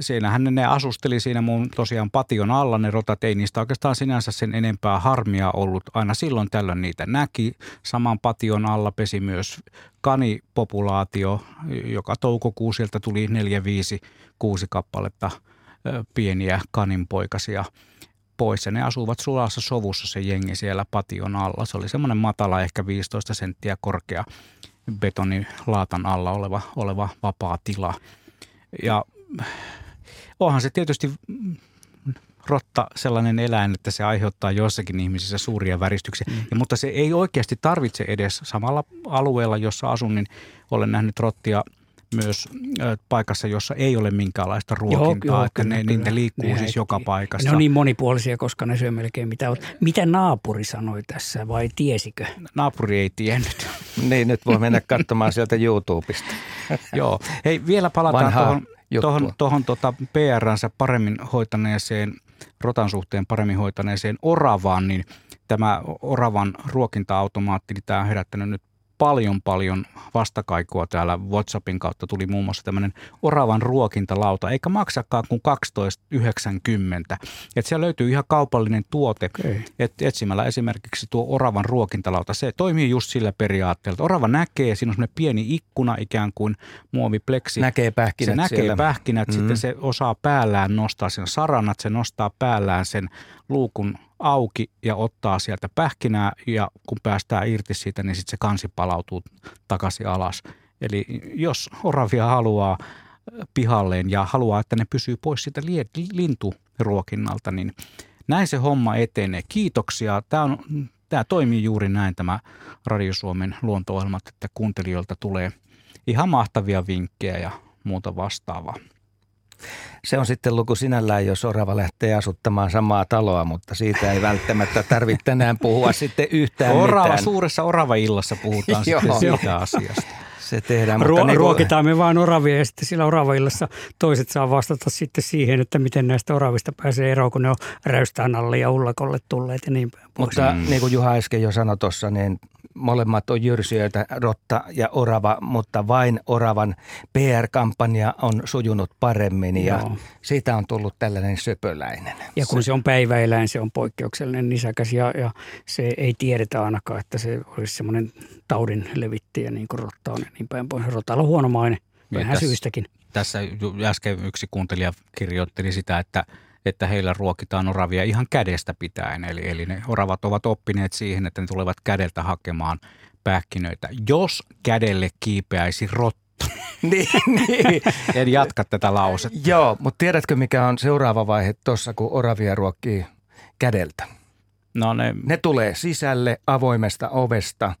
siinähän ne, asusteli siinä mun tosiaan pation alla, ne rotat ei niistä oikeastaan sinänsä sen enempää harmia ollut. Aina silloin tällöin niitä näki. Saman pation alla pesi myös kanipopulaatio, joka toukokuu sieltä tuli neljä, viisi, kuusi kappaletta pieniä kaninpoikasia pois ja ne asuvat sulassa sovussa se jengi siellä pation alla. Se oli semmoinen matala, ehkä 15 senttiä korkea betonilaatan alla oleva, oleva vapaa tila. Ja onhan se tietysti rotta sellainen eläin, että se aiheuttaa joissakin ihmisissä suuria väristyksiä. Mm. Ja, mutta se ei oikeasti tarvitse edes samalla alueella, jossa asun, niin olen nähnyt rottia myös paikassa, jossa ei ole minkäänlaista ruokintaa, joo, joo, että kyllä, ne, kyllä. ne liikkuu ne siis joka paikassa. Ne on niin monipuolisia, koska ne syö melkein mitä on. Mitä naapuri sanoi tässä vai tiesikö? Naapuri ei tiennyt. niin, nyt voi mennä katsomaan sieltä YouTubesta. joo. Hei, vielä palataan tuohon tuohon, tuohon tota PRnsä paremmin hoitaneeseen, rotan suhteen paremmin hoitaneeseen Oravaan, niin tämä Oravan ruokinta-automaatti, niin tämä on herättänyt nyt paljon paljon vastakaikua täällä WhatsAppin kautta. Tuli muun muassa tämmöinen oravan ruokintalauta, eikä maksakaan kuin 12,90. Et siellä löytyy ihan kaupallinen tuote, okay. että etsimällä esimerkiksi tuo oravan ruokintalauta, se toimii just sillä periaatteella. Orava näkee, siinä on semmoinen pieni ikkuna ikään kuin muovipleksi. Näkee pähkinät Se näkee siellä. pähkinät, mm. sitten se osaa päällään nostaa sen saranat, se nostaa päällään sen luukun auki ja ottaa sieltä pähkinää ja kun päästään irti siitä, niin sitten se kansi palautuu takaisin alas. Eli jos oravia haluaa pihalleen ja haluaa, että ne pysyy pois siitä linturuokinnalta, niin näin se homma etenee. Kiitoksia. Tämä, on, tämä toimii juuri näin tämä Radio Suomen luonto että kuuntelijoilta tulee ihan mahtavia vinkkejä ja muuta vastaavaa. Se on sitten luku sinällään, jos orava lähtee asuttamaan samaa taloa, mutta siitä ei välttämättä tarvitse tänään puhua sitten yhtään orava, mitään. Suuressa orava-illassa puhutaan sitten siitä asiasta. Se tehdään. Ruo- mutta niin ruokitaan me vaan oravia ja sitten sillä oravaillassa toiset saa vastata sitten siihen, että miten näistä oravista pääsee eroon, kun ne on räystään alle ja ullakolle tulleet ja niin päin Mutta mm. niin kuin Juha äsken jo sanoi tuossa, niin molemmat on jyrsijöitä, rotta ja orava, mutta vain oravan PR-kampanja on sujunut paremmin ja Joo. siitä on tullut tällainen söpöläinen. Ja kun se, on päiväeläin, se on poikkeuksellinen nisäkäs ja, ja se ei tiedetä ainakaan, että se olisi semmoinen taudin levittäjä niin kuin rotta on niin päin pois. Rotalla on huono maine, vähän syystäkin. Tässä äsken yksi kuuntelija kirjoitteli sitä, että – että heillä ruokitaan oravia ihan kädestä pitäen. Eli, eli ne oravat ovat oppineet siihen, että ne tulevat kädeltä hakemaan pähkinöitä. Jos kädelle kiipeäisi rotta, niin, niin. En jatka tätä lausetta. Joo, mutta tiedätkö mikä on seuraava vaihe tuossa, kun oravia ruokkii kädeltä? No ne... ne tulee sisälle avoimesta ovesta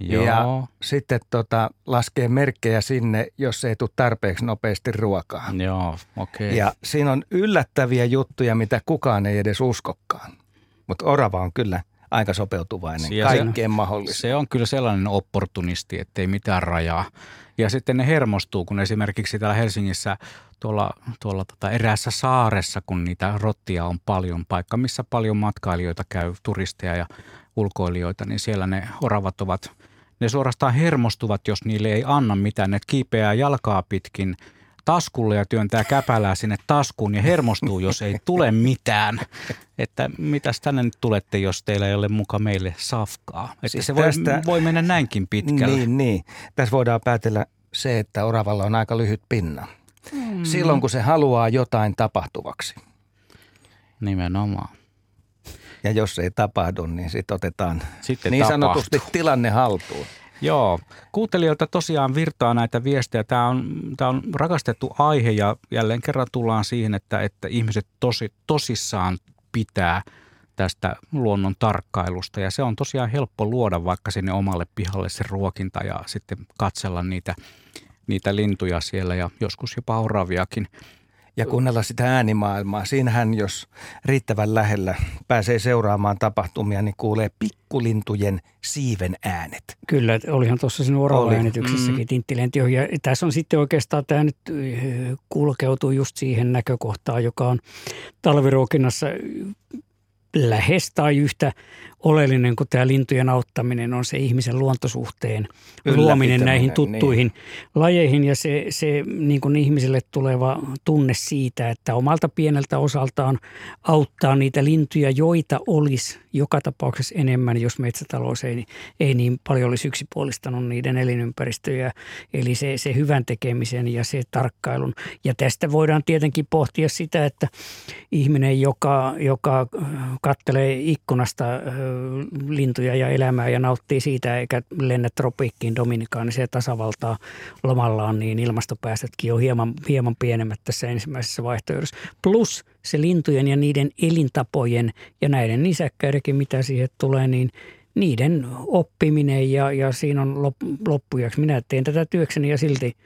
Joo. Ja sitten tota, laskee merkkejä sinne, jos ei tule tarpeeksi nopeasti ruokaa. Joo, okei. Okay. Ja siinä on yllättäviä juttuja, mitä kukaan ei edes uskokaan. Mutta orava on kyllä aika sopeutuvainen ja kaikkeen se, mahdolliseen. Se on kyllä sellainen opportunisti, ettei mitään rajaa. Ja sitten ne hermostuu, kun esimerkiksi täällä Helsingissä tuolla, tuolla tota eräässä saaressa, kun niitä rottia on paljon, paikka missä paljon matkailijoita käy, turisteja ja ulkoilijoita, niin siellä ne oravat ovat, ne suorastaan hermostuvat, jos niille ei anna mitään. Ne kiipeää jalkaa pitkin taskulle ja työntää käpälää sinne taskuun ja hermostuu, jos ei tule mitään. Että mitäs tänne nyt tulette, jos teillä ei ole muka meille safkaa. Että siis se voi, tästä, voi mennä näinkin pitkälle. Niin, niin. Tässä voidaan päätellä se, että oravalla on aika lyhyt pinna. Hmm. Silloin, kun se haluaa jotain tapahtuvaksi. Nimenomaan. Ja jos ei tapahdu, niin sitten otetaan sitten niin tapahtuu. sanotusti tilanne haltuun. Joo, kuuntelijoilta tosiaan virtaa näitä viestejä. Tämä on, tämä on rakastettu aihe ja jälleen kerran tullaan siihen, että, että ihmiset tosi, tosissaan pitää tästä luonnon tarkkailusta. Ja se on tosiaan helppo luoda vaikka sinne omalle pihalle se ruokinta ja sitten katsella niitä, niitä lintuja siellä ja joskus jopa oraviakin ja kuunnella sitä äänimaailmaa. Siinähän, jos riittävän lähellä pääsee seuraamaan tapahtumia, niin kuulee pikkulintujen siiven äänet. Kyllä, olihan tuossa sinun orava-äänityksessäkin mm. tinttilenti Ja tässä on sitten oikeastaan tämä nyt kulkeutuu just siihen näkökohtaan, joka on talviruokinnassa lähes tai yhtä oleellinen kuin tämä lintujen auttaminen on se ihmisen luontosuhteen luominen näihin niin. tuttuihin niin. lajeihin ja se, se niin kuin ihmiselle tuleva tunne siitä, että omalta pieneltä osaltaan auttaa niitä lintuja, joita olisi joka tapauksessa enemmän, jos metsätalous ei, ei niin paljon olisi yksipuolistanut niiden elinympäristöjä. Eli se, se hyvän tekemisen ja se tarkkailun. Ja tästä voidaan tietenkin pohtia sitä, että ihminen, joka, joka kattelee ikkunasta lintuja ja elämää ja nauttii siitä eikä lennä tropiikkiin Dominikaanisen tasavaltaa lomallaan, niin ilmastopäästötkin on hieman, hieman pienemmät tässä ensimmäisessä vaihtoehdossa. Plus se lintujen ja niiden elintapojen ja näiden nisäkkäidenkin, mitä siihen tulee, niin niiden oppiminen ja, ja siinä on loppujaksi. Minä teen tätä työkseni ja silti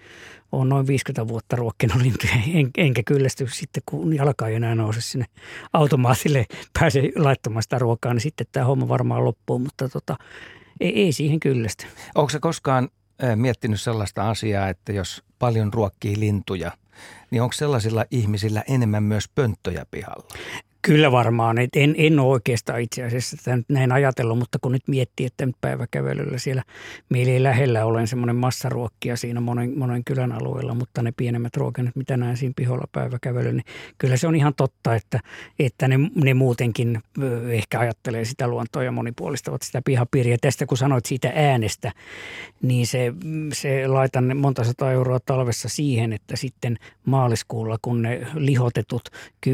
olen noin 50 vuotta ruokkinut lintuja, en, enkä kyllästy sitten, kun jalka ei enää nouse sinne automaatille, pääse laittamaan sitä ruokaa, niin sitten tämä homma varmaan loppuu, mutta tota, ei, ei siihen kyllästy. Onko se koskaan miettinyt sellaista asiaa, että jos paljon ruokkii lintuja, niin onko sellaisilla ihmisillä enemmän myös pönttöjä pihalla? Kyllä varmaan. Et en, en ole oikeastaan itse asiassa tätä näin ajatellut, mutta kun nyt miettii, että nyt päiväkävelyllä siellä meillä ei lähellä olen semmoinen massaruokkia siinä monen, monen kylän alueella, mutta ne pienemmät ruokinnat, mitä näen siinä piholla päiväkävelyllä, niin kyllä se on ihan totta, että, että ne, ne muutenkin ehkä ajattelee sitä luontoa ja monipuolistavat sitä pihapiiriä. Tästä kun sanoit siitä äänestä, niin se, se laitan monta sata euroa talvessa siihen, että sitten maaliskuulla, kun ne lihotetut 10-15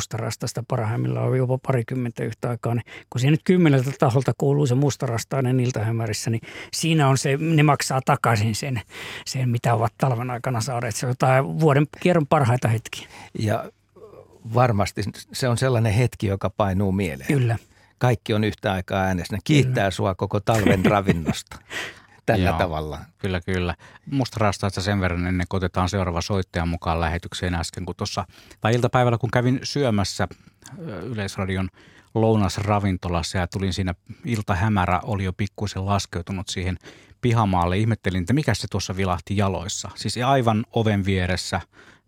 mustarastasta parhaimmillaan on jopa parikymmentä yhtä aikaa, niin kun siihen nyt kymmeneltä taholta kuuluu se mustarastainen iltahämärissä, niin siinä on se, ne maksaa takaisin sen, sen mitä ovat talven aikana saaneet. Se on jotain vuoden kierron parhaita hetkiä. Ja varmasti se on sellainen hetki, joka painuu mieleen. Kyllä. Kaikki on yhtä aikaa äänessä. Kiittää Kyllä. sua koko talven ravinnosta tällä Joo, tavalla. Kyllä, kyllä. Musta rastaista sen verran ennen kuin otetaan seuraava soittaja mukaan lähetykseen äsken, kun tuossa, tai iltapäivällä kun kävin syömässä Yleisradion lounasravintolassa ja tulin siinä iltahämärä, oli jo pikkuisen laskeutunut siihen pihamaalle. Ihmettelin, että mikä se tuossa vilahti jaloissa. Siis aivan oven vieressä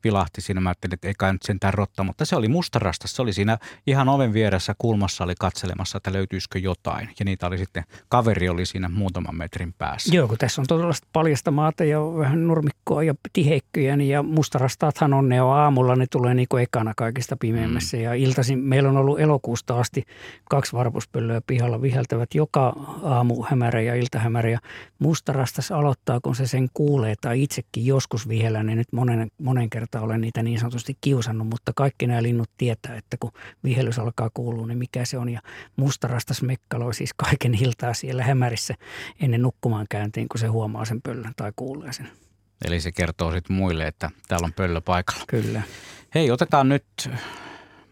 vilahti siinä. Mä ajattelin, että ei kai nyt sentään rotta, mutta se oli mustarasta. Se oli siinä ihan oven vieressä kulmassa, oli katselemassa, että löytyisikö jotain. Ja niitä oli sitten, kaveri oli siinä muutaman metrin päässä. Joo, kun tässä on todella paljasta maata ja vähän nurmikkoa ja tiheikköjä, niin ja mustarastaathan on ne on aamulla, ne tulee niin kuin ekana kaikista pimeimmässä. Mm. Ja iltaisin, meillä on ollut elokuusta asti kaksi varpuspöllöä pihalla viheltävät joka aamu hämärä ja iltahämärä. Ja mustarastas aloittaa, kun se sen kuulee tai itsekin joskus vihellä, niin nyt monen, monen kertaan kertaa olen niitä niin sanotusti kiusannut, mutta kaikki nämä linnut tietää, että kun vihellys alkaa kuulua, niin mikä se on. Ja mustarastas mekkaloi siis kaiken iltaa siellä hämärissä ennen nukkumaan käyntiin, kun se huomaa sen pöllön tai kuulee sen. Eli se kertoo sitten muille, että täällä on pöllö paikalla. Kyllä. Hei, otetaan nyt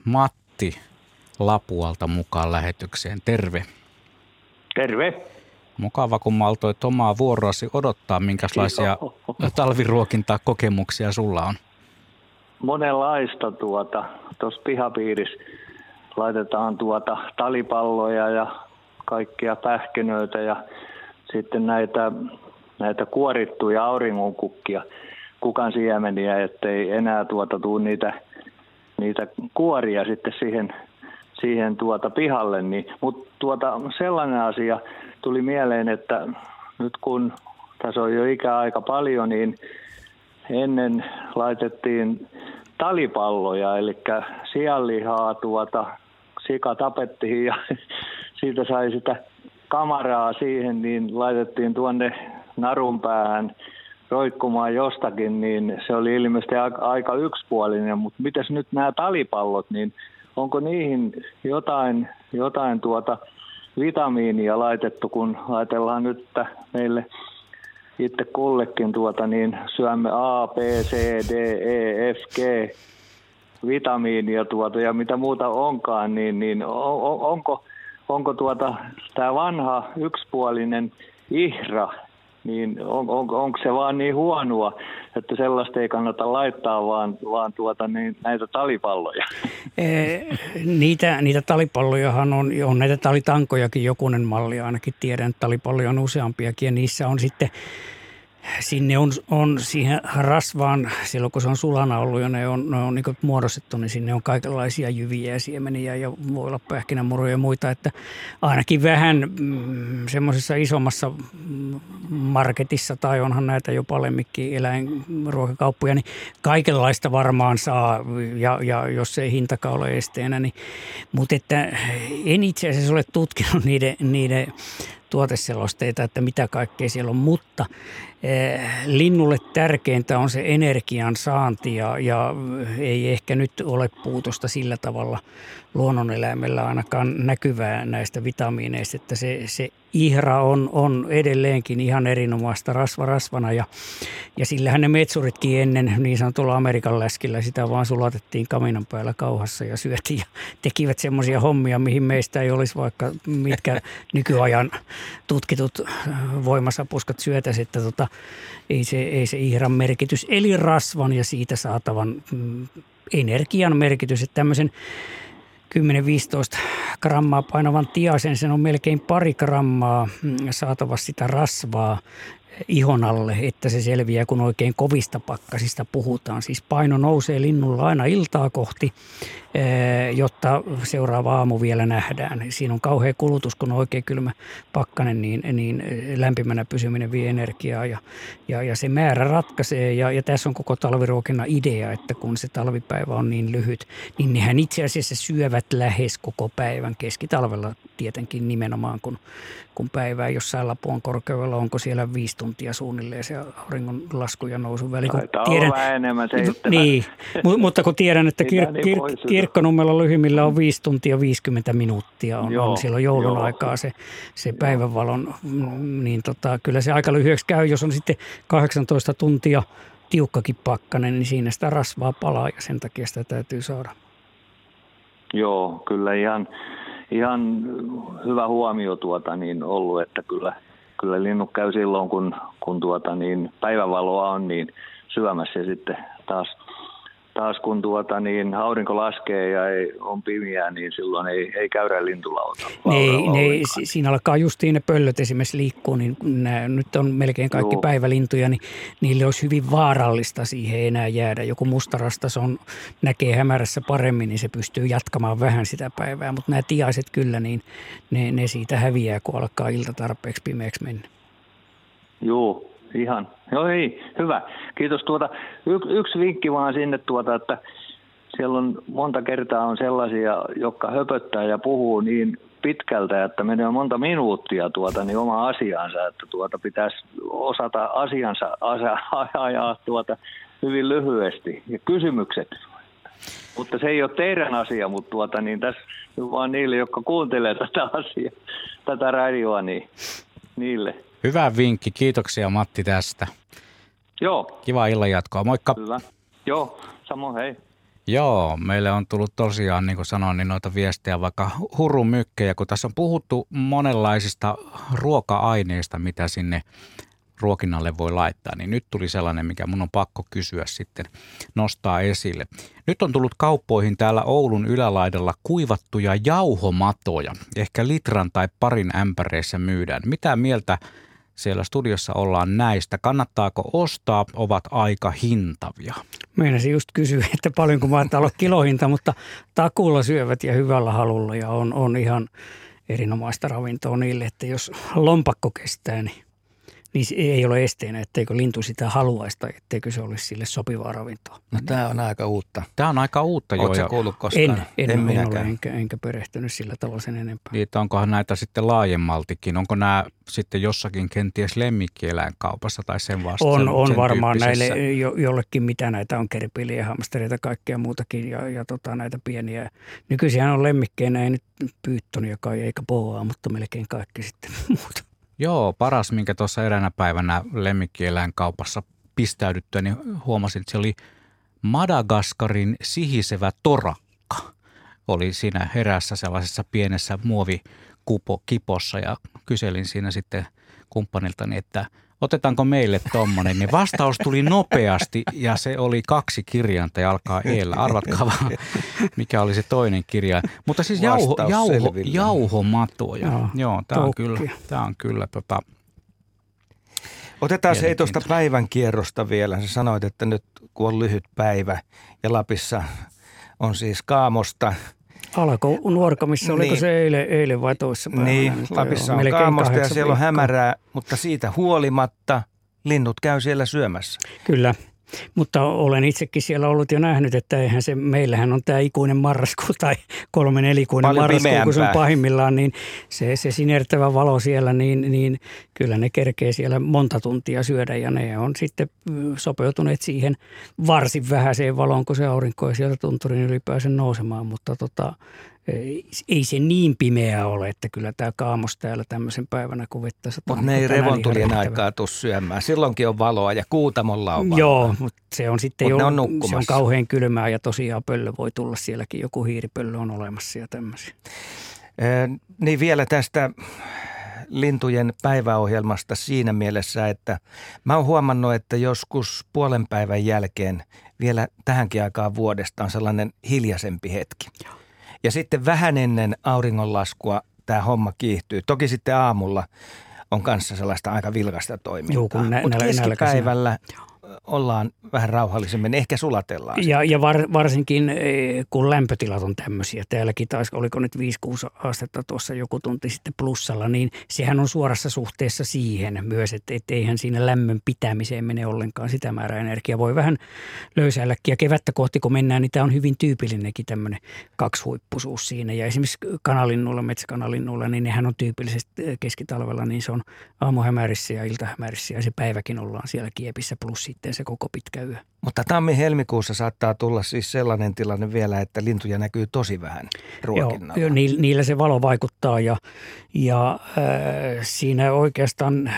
Matti Lapualta mukaan lähetykseen. Terve. Terve. Mukava, kun maltoit omaa vuoroasi odottaa, minkälaisia talviruokintaa kokemuksia sulla on monenlaista tuota. Tuossa pihapiirissä laitetaan tuota talipalloja ja kaikkia pähkinöitä ja sitten näitä, näitä kuorittuja auringonkukkia, kukan siemeniä, ettei enää tuota tuu niitä, niitä kuoria sitten siihen, siihen tuota pihalle. Niin, Mutta tuota, sellainen asia tuli mieleen, että nyt kun tässä on jo ikä aika paljon, niin ennen laitettiin talipalloja, eli sianlihaa tuota, sika tapettiin ja siitä sai sitä kamaraa siihen, niin laitettiin tuonne narun päähän roikkumaan jostakin, niin se oli ilmeisesti aika yksipuolinen, mutta mitäs nyt nämä talipallot, niin onko niihin jotain, jotain tuota vitamiinia laitettu, kun ajatellaan nyt, että meille itse kullekin tuota, niin syömme A, B, C, D, E, F, G vitamiinia tuota, ja mitä muuta onkaan, niin, niin on, onko, onko tuota, tämä vanha yksipuolinen ihra, niin on, on, onko se vaan niin huonoa, että sellaista ei kannata laittaa, vaan, vaan tuota, niin näitä talipalloja? niitä, niitä talipallojahan on, on näitä talitankojakin jokunen malli, ainakin tiedän, että talipalloja on useampiakin ja niissä on sitten sinne on, on siihen rasvaan, silloin kun se on sulana ollut ja ne on, ne on niin muodostettu, niin sinne on kaikenlaisia jyviä ja siemeniä ja voi olla pähkinämuruja ja muita. Että ainakin vähän mm, semmoisessa isommassa marketissa tai onhan näitä jo lemminkin eläinruokakauppoja, niin kaikenlaista varmaan saa ja, ja jos ei hintakaan ole esteenä. Niin, mutta että en itse asiassa ole tutkinut niiden, niiden tuoteselosteita, että mitä kaikkea siellä on, mutta eh, linnulle tärkeintä on se energian saanti ja, ja ei ehkä nyt ole puutosta sillä tavalla luonnoneläimellä ainakaan näkyvää näistä vitamiineista, että se, se ihra on, on edelleenkin ihan erinomaista rasva rasvana ja, ja sillähän ne metsuritkin ennen niin sanotulla Amerikan läskillä sitä vaan sulatettiin kaminan päällä kauhassa ja syötiin ja tekivät semmoisia hommia, mihin meistä ei olisi vaikka mitkä nykyajan tutkitut voimasapuskat syötäisi, että tota, ei, se, ei se ihran merkitys, eli rasvan ja siitä saatavan mm, energian merkitys, että tämmöisen 10-15 grammaa painavan tiasen, sen on melkein pari grammaa mm, saatava sitä rasvaa ihon alle, että se selviää, kun oikein kovista pakkasista puhutaan. Siis paino nousee linnulla aina iltaa kohti, jotta seuraava aamu vielä nähdään. Siinä on kauhea kulutus, kun on oikein kylmä pakkanen, niin, niin lämpimänä pysyminen vie energiaa ja, ja, ja se määrä ratkaisee. Ja, ja tässä on koko talviruokinnan idea, että kun se talvipäivä on niin lyhyt, niin nehän itse asiassa syövät lähes koko päivän keskitalvella tietenkin nimenomaan, kun, kun päivää jossain Lapuan korkeudella, onko siellä viisi tuntia suunnilleen se auringon lasku ja nousu väli. Kun tiedän, enemmän Niin, mutta kun tiedän, että kir, niin kir, kirkkonummella lyhyimmillä on 5 tuntia 50 minuuttia, on, joo, on silloin joulun joo. aikaa se, se päivänvalon, niin tota, kyllä se aika lyhyeksi käy, jos on sitten 18 tuntia tiukkakin pakkanen, niin siinä sitä rasvaa palaa ja sen takia sitä täytyy saada. Joo, kyllä ihan, ihan hyvä huomio tuota niin ollut, että kyllä – kyllä linnut käy silloin, kun, kun tuota, niin päivänvaloa on, niin syömässä ja sitten taas taas kun tuota, niin aurinko laskee ja ei, on pimiä, niin silloin ei, ei käydä lintulauta. Niin, ne, siinä alkaa justiin ne pöllöt esimerkiksi liikkuu, niin nämä, nyt on melkein kaikki Joo. päivälintuja, niin niille olisi hyvin vaarallista siihen enää jäädä. Joku mustarastas on, näkee hämärässä paremmin, niin se pystyy jatkamaan vähän sitä päivää, mutta nämä tiaiset kyllä, niin ne, ne siitä häviää, kun alkaa ilta tarpeeksi pimeäksi mennä. Joo, ihan. Joo ei, hyvä. Kiitos. Tuota, y- yksi vinkki vaan sinne, tuota, että siellä on monta kertaa on sellaisia, jotka höpöttää ja puhuu niin pitkältä, että menee monta minuuttia tuota, niin oma asiansa, että tuota, pitäisi osata asiansa ajaa tuota, hyvin lyhyesti. Ja kysymykset. Mutta se ei ole teidän asia, mutta tuota, niin tässä vaan niille, jotka kuuntelee tätä asiaa, tätä radioa, niin niille – Hyvä vinkki. Kiitoksia Matti tästä. Joo. Kiva illan jatkoa. Moikka. Hyvä. Joo, samoin hei. Joo, meille on tullut tosiaan, niin kuin sanoin, niin noita viestejä vaikka hurumykkejä, kun tässä on puhuttu monenlaisista ruoka-aineista, mitä sinne ruokinnalle voi laittaa, niin nyt tuli sellainen, mikä mun on pakko kysyä sitten nostaa esille. Nyt on tullut kauppoihin täällä Oulun ylälaidalla kuivattuja jauhomatoja, ehkä litran tai parin ämpäreissä myydään. Mitä mieltä siellä studiossa ollaan näistä. Kannattaako ostaa, ovat aika hintavia? Meinasin just kysyä, että paljonko mahtaa olla kilohinta, mutta takulla syövät ja hyvällä halulla ja on, on ihan erinomaista ravintoa niille, että jos lompakko kestää, niin niin ei ole esteenä, etteikö lintu sitä haluaisi tai etteikö se olisi sille sopivaa ravintoa. No tämä on aika uutta. Tämä on aika uutta jo. Oletko kuullut koskaan? En, en, en, en ole, enkä, enkä perehtynyt sillä tavalla sen enempää. Niin, onkohan näitä sitten laajemmaltikin? Onko nämä sitten jossakin kenties lemmikkieläinkaupassa tai sen vastaan? On, on varmaan näille jo, jollekin, mitä näitä on, kerpiliä, hamstereita, kaikkea muutakin ja, ja tota, näitä pieniä. Nykyisin on lemmikkeinä, ei nyt pyyttonia kai eikä boaa, mutta melkein kaikki sitten muuta. Joo, paras, minkä tuossa eräänä päivänä lemmikkieläinkaupassa pistäydyttyä, niin huomasin, että se oli Madagaskarin sihisevä torakka. Oli siinä herässä sellaisessa pienessä muovikupossa ja kyselin siinä sitten kumppaniltani, että – otetaanko meille tommonen, niin vastaus tuli nopeasti ja se oli kaksi kirjainta ja alkaa eellä. Arvatkaa vaan, mikä oli se toinen kirja. Mutta siis jauho, jauho, jauhomatoja. Joo, Joo tämä on kyllä, tää on kyllä tota, Otetaan se tuosta päivän kierrosta vielä. Sä sanoit, että nyt kun on lyhyt päivä ja Lapissa on siis Kaamosta. Alko nuorkamissa, oliko niin. se eilen, eilen vai toissa päivänä? Niin, Lapissa on Kaamosta ja siellä on hämärää, mutta siitä huolimatta linnut käy siellä syömässä. Kyllä, mutta olen itsekin siellä ollut jo nähnyt, että eihän se, meillähän on tämä ikuinen marraskuu tai kolmen nelikuinen Paljon marraskuu, pimeämpää. kun se on pahimmillaan, niin se, se sinertävä valo siellä, niin, niin kyllä ne kerkee siellä monta tuntia syödä ja ne on sitten sopeutuneet siihen varsin vähäiseen valoon, kun se aurinko ei sieltä tunturin ylipäänsä nousemaan, mutta tota, ei se niin pimeä ole, että kyllä tämä kaamos täällä tämmöisen päivänä vettä Mutta ne ei revontulien aikaa tuu syömään. Silloinkin on valoa ja kuutamolla on valoa. Joo, mutta se on sitten Mut jo, on se on kauhean kylmää ja tosiaan pöllö voi tulla sielläkin. Joku hiiripöllö on olemassa ja tämmöisiä. Niin vielä tästä lintujen päiväohjelmasta siinä mielessä, että mä oon huomannut, että joskus puolen päivän jälkeen vielä tähänkin aikaan vuodesta on sellainen hiljaisempi hetki. Joo ja sitten vähän ennen auringonlaskua tämä homma kiihtyy. Toki sitten aamulla on kanssa sellaista aika vilkasta toimintaa. Mutta keskipäivällä ollaan vähän rauhallisemmin, ehkä sulatellaan. Ja, ja var, varsinkin eh, kun lämpötilat on tämmöisiä, täälläkin taas oliko nyt 5-6 astetta tuossa joku tunti sitten plussalla, niin sehän on suorassa suhteessa siihen myös, että et eihän siinä lämmön pitämiseen mene ollenkaan sitä määrää energiaa. Voi vähän löysäilläkin ja kevättä kohti kun mennään, niin tämä on hyvin tyypillinenkin tämmöinen kaksihuippuisuus siinä. Ja esimerkiksi kanalinnulla, metsäkanalinnulla, niin nehän on tyypillisesti eh, keskitalvella, niin se on aamuhämärissä ja iltahämärissä ja se päiväkin ollaan siellä kiepissä plus sitten se koko pitkä yö. Mutta tammi-helmikuussa saattaa tulla siis sellainen tilanne vielä, että lintuja näkyy tosi vähän ruokinnalla. Joo, niillä se valo vaikuttaa ja, ja äh, siinä oikeastaan, äh,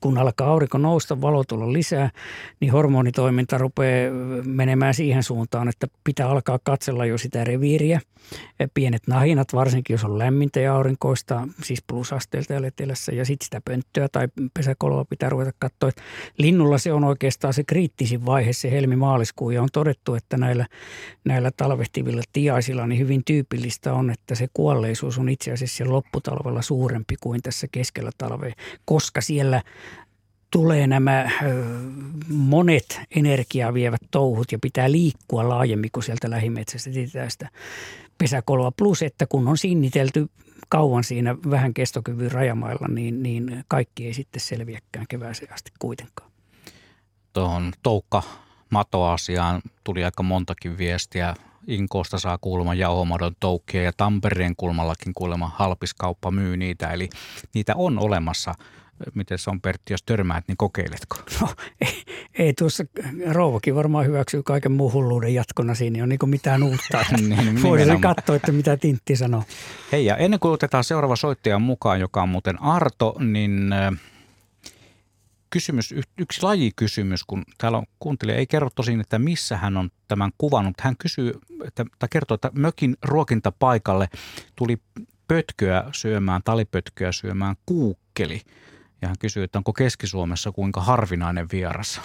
kun alkaa aurinko nousta, valo tulla lisää, niin hormonitoiminta rupeaa menemään siihen suuntaan, että pitää alkaa katsella jo sitä reviiriä. Pienet nahinat, varsinkin jos on lämmintä ja aurinkoista, siis plusasteelta ja letelässä, ja sitten sitä pönttöä tai pesäkoloa pitää ruveta katsoa. Linnulla se on oikeastaan se kriittisin vaihe, se helmi-maaliskuu, ja on todettu, että näillä, näillä talvehtivilla tiaisilla niin hyvin tyypillistä on, että se kuolleisuus on itse asiassa lopputalvella suurempi kuin tässä keskellä talvea, koska siellä tulee nämä monet energiaa vievät touhut ja pitää liikkua laajemmin kuin sieltä lähimetsästä sitä pesäkoloa. Plus, että kun on sinnitelty kauan siinä vähän kestokyvyn rajamailla, niin, niin kaikki ei sitten selviäkään kevääseen asti kuitenkaan. Tuohon toukka matoasiaan tuli aika montakin viestiä. Inkoosta saa kuulemma jauhomadon toukkia ja Tampereen kulmallakin kuulemma halpiskauppa myy niitä. Eli niitä on olemassa Miten se on Pertti, jos törmäät, niin kokeiletko? No ei, ei tuossa, rouvakin varmaan hyväksyy kaiken muun hulluuden jatkona siinä, ei ole niin mitään uutta. niin, Voidaan katsoa, että mitä Tintti sanoo. Hei ja ennen kuin otetaan seuraava soittaja mukaan, joka on muuten Arto, niin kysymys, yksi lajikysymys, kun täällä on kuuntelija, ei kerro tosin, että missä hän on tämän kuvannut. Hän kysyy, että, tai kertoo, että mökin ruokintapaikalle tuli pötköä syömään, talipötköä syömään kuukkeli – ja hän kysyy, että onko Keski-Suomessa kuinka harvinainen vieras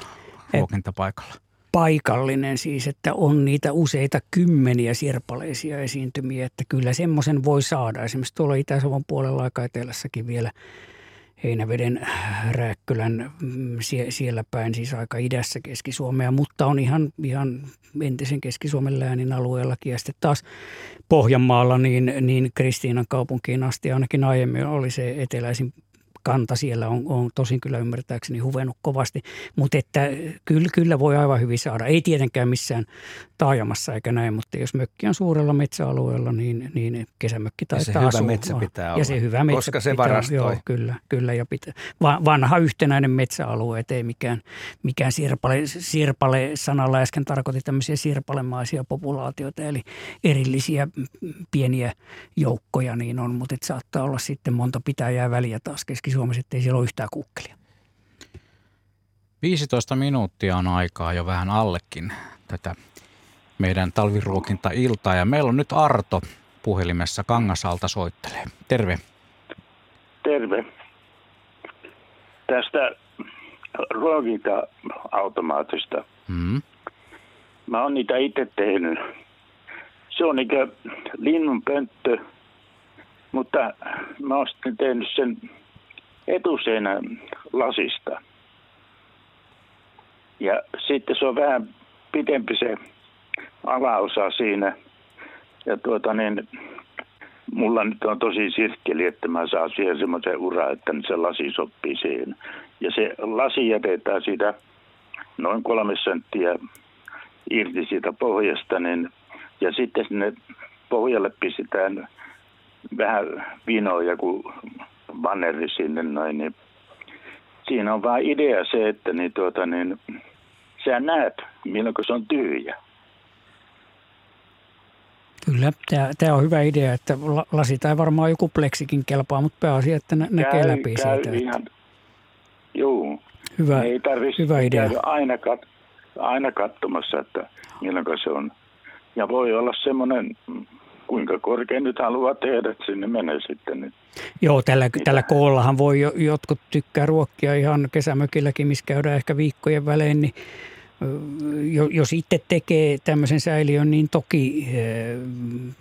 ruokintapaikalla? Paikallinen siis, että on niitä useita kymmeniä sirpaleisia esiintymiä, että kyllä semmoisen voi saada. Esimerkiksi tuolla Itä-Savon puolella aika etelässäkin vielä Heinäveden Rääkkylän mm, siellä päin, siis aika idässä Keski-Suomea, mutta on ihan, ihan entisen Keski-Suomen läänin alueellakin. Ja sitten taas Pohjanmaalla, niin, niin Kristiinan kaupunkiin asti ainakin aiemmin oli se eteläisin kanta siellä on, on tosin kyllä ymmärtääkseni huvennut kovasti, mutta että kyllä, kyllä voi aivan hyvin saada. Ei tietenkään missään taajamassa eikä näin, mutta jos mökki on suurella metsäalueella, niin, niin kesämökki taitaa ja se hyvä metsä pitää olla, ja se hyvä metsä koska se pitää, varastoi. Joo, kyllä, kyllä ja pitää. vanha yhtenäinen metsäalue, ei mikään, mikään sirpale, sirpale sanalla äsken tarkoitti tämmöisiä sirpalemaisia populaatioita, eli erillisiä pieniä joukkoja niin on, mutta saattaa olla sitten monta pitäjää väliä taas Keski-Suomessa, ettei siellä ole yhtään kukkelia. 15 minuuttia on aikaa jo vähän allekin tätä meidän talviruokinta-iltaa. Ja meillä on nyt Arto puhelimessa Kangasalta soittelee. Terve. Terve. Tästä ruokinta-automaatista. Mm. Mä oon niitä itse tehnyt. Se on niinkö linnun pönttö, mutta mä oon sitten tehnyt sen etuseinä lasista. Ja sitten se on vähän pitempi se alaosa siinä. Ja tuota niin, mulla nyt on tosi sirkkeli, että mä saan siihen semmoisen ura, että se lasi sopii siihen. Ja se lasi jätetään siitä noin kolme senttiä irti siitä pohjasta, niin, ja sitten sinne pohjalle pistetään vähän vinoja kuin banneri sinne noin, niin siinä on vaan idea se, että niin tuota, niin, sä näet, milloin se on tyhjä. Kyllä, tämä on hyvä idea, että lasi tai varmaan joku pleksikin kelpaa, mutta pääasia, että nä- näkee käy, läpi käy siitä. Ihan, että... Juu. Hyvä, ei hyvä idea. aina, kat, aina katsomassa, että milloin se on. Ja voi olla semmoinen, kuinka korkein nyt haluaa tehdä, että sinne menee sitten. Niin. Joo, tällä, tällä koollahan voi jotkut tykkää ruokkia ihan kesämökilläkin, missä käydään ehkä viikkojen välein, niin jos itse tekee tämmöisen säiliön, niin toki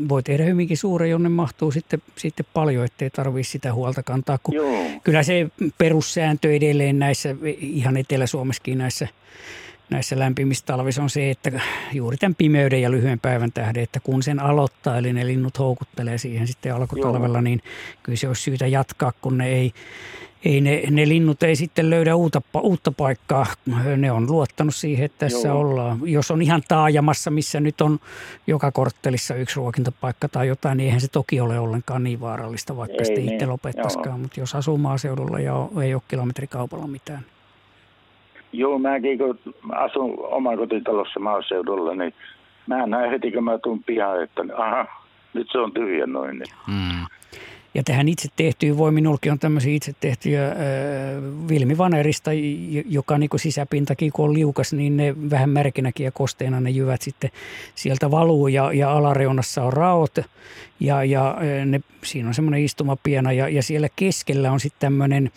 voi tehdä hyvinkin suuren, jonne mahtuu sitten, sitten paljon, ettei tarvitse sitä huolta kantaa. Kun kyllä se perussääntö edelleen näissä, ihan Etelä-Suomessakin näissä, näissä lämpimissä talvissa on se, että juuri tämän pimeyden ja lyhyen päivän tähden, että kun sen aloittaa, eli ne linnut houkuttelee siihen sitten alkutalvella, Joo. niin kyllä se olisi syytä jatkaa, kun ne ei, ei ne, ne linnut ei sitten löydä uutta, uutta paikkaa. Ne on luottanut siihen, että tässä Joo. ollaan. Jos on ihan taajamassa, missä nyt on joka korttelissa yksi ruokintapaikka tai jotain, niin eihän se toki ole ollenkaan niin vaarallista, vaikka ei, sitten niin. itse lopettaisikaan. Mutta jos asuu maaseudulla ja ei ole kilometrikaupalla mitään. Joo, mäkin kun asun omakotitalossa maaseudulla, niin mä näen heti, kun mä tuun pihaan, että aha, nyt se on tyhjä noin. Niin. Mm. Ja tähän itse tehtyyn voi, minulkin on tämmöisiä itse tehtyjä äh, vilmivanerista, joka niin sisäpintakin kun on liukas, niin ne vähän märkinäkin ja kosteena ne jyvät sitten sieltä valuu ja, ja alareunassa on raot ja, ja ne, siinä on semmoinen istumapiena ja, ja siellä keskellä on sitten tämmöinen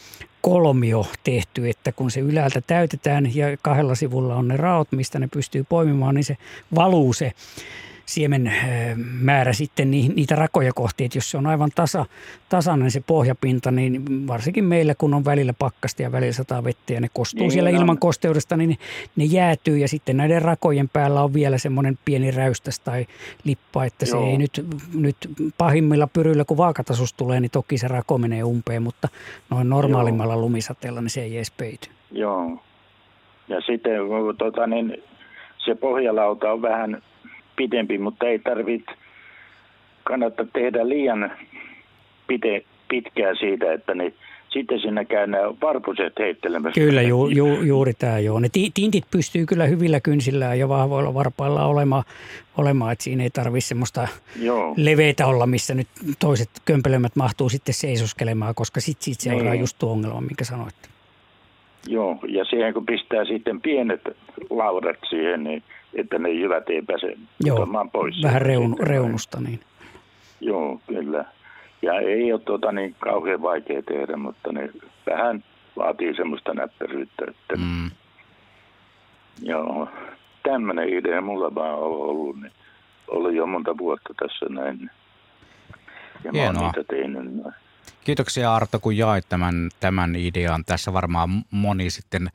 kolmio tehty, että kun se ylältä täytetään ja kahdella sivulla on ne raot, mistä ne pystyy poimimaan, niin se valuu se siemen määrä sitten niitä rakoja kohti, että jos se on aivan tasa, tasainen se pohjapinta, niin varsinkin meillä kun on välillä pakkasta ja välillä sataa vettä ja ne kostuu niin, siellä no. ilman kosteudesta, niin ne, ne jäätyy ja sitten näiden rakojen päällä on vielä semmoinen pieni räystäs tai lippa, että Joo. se ei nyt, nyt pahimmilla pyryillä kun vaakatasus tulee, niin toki se rako menee umpeen, mutta noin normaalimmalla Joo. lumisateella niin se ei edes peity. Joo. Ja sitten tota, niin, se pohjalauta on vähän pitempi, mutta ei tarvitse kannattaa tehdä liian pite, pitkää siitä, että ne sitten sinne käy nämä varpuset heittelemässä. Kyllä, ju, ju, juuri tämä joo. Ne tintit pystyy kyllä hyvillä kynsillään ja vahvoilla varpailla olemaan, olemaan että siinä ei tarvitse semmoista joo. leveitä olla, missä nyt toiset kömpelömät mahtuu sitten seisoskelemaan, koska sitten sit seuraa niin. just tuo ongelma, minkä sanoit. Joo, ja siihen kun pistää sitten pienet laudat siihen, niin että ne jyvät ei pääse Joo, pois. vähän reun, reunusta. Niin. Joo, kyllä. Ja ei ole tuota niin kauhean vaikea tehdä, mutta ne vähän vaatii semmoista näppäryyttä. Että mm. Joo, tämmöinen idea mulla vaan on ollut, niin ollut jo monta vuotta tässä näin. Ja Hienoa. mä oon niitä tehnyt. Kiitoksia Arto, kun jait tämän, tämän idean. Tässä varmaan moni sitten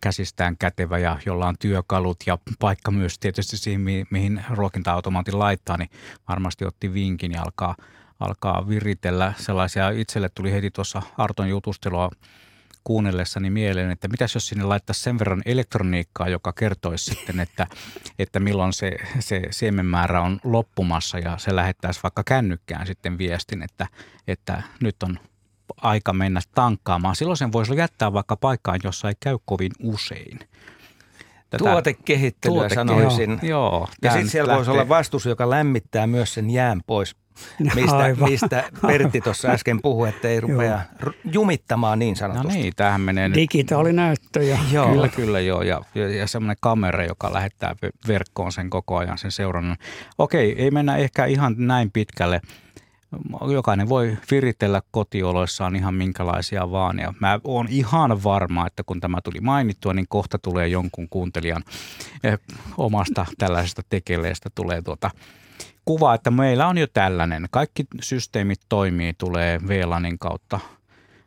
käsistään kätevä ja jolla on työkalut ja paikka myös tietysti siihen, mihin ruokinta-automaatin laittaa, niin varmasti otti vinkin ja alkaa, alkaa viritellä sellaisia. Itselle tuli heti tuossa Arton jutustelua kuunnellessani mieleen, että mitäs jos sinne laittaisi sen verran elektroniikkaa, joka kertoisi sitten, että, että milloin se, se siemenmäärä on loppumassa ja se lähettäisi vaikka kännykkään sitten viestin, että, että nyt on aika mennä tankkaamaan. Silloin sen voisi jättää vaikka paikkaan, jossa ei käy kovin usein. Tätä tuotekehittelyä tuote, sanoisin. Joo, joo, ja sitten siellä lähtee. voisi olla vastus, joka lämmittää myös sen jään pois mistä, mistä Pertti tuossa äsken puhui, että ei rupea jumittamaan niin sanotusti. No niin, tämähän menee nyt. Digitaalinäyttö. Ja... Joo. Kyllä, kyllä joo. Ja, ja, ja semmoinen kamera, joka lähettää verkkoon sen koko ajan sen seurannan. Okei, ei mennä ehkä ihan näin pitkälle. Jokainen voi viritellä kotioloissaan ihan minkälaisia vaan. Ja mä oon ihan varma, että kun tämä tuli mainittua, niin kohta tulee jonkun kuuntelijan eh, omasta tällaisesta tekeleestä tulee tuota kuva, että meillä on jo tällainen. Kaikki systeemit toimii, tulee VLANin kautta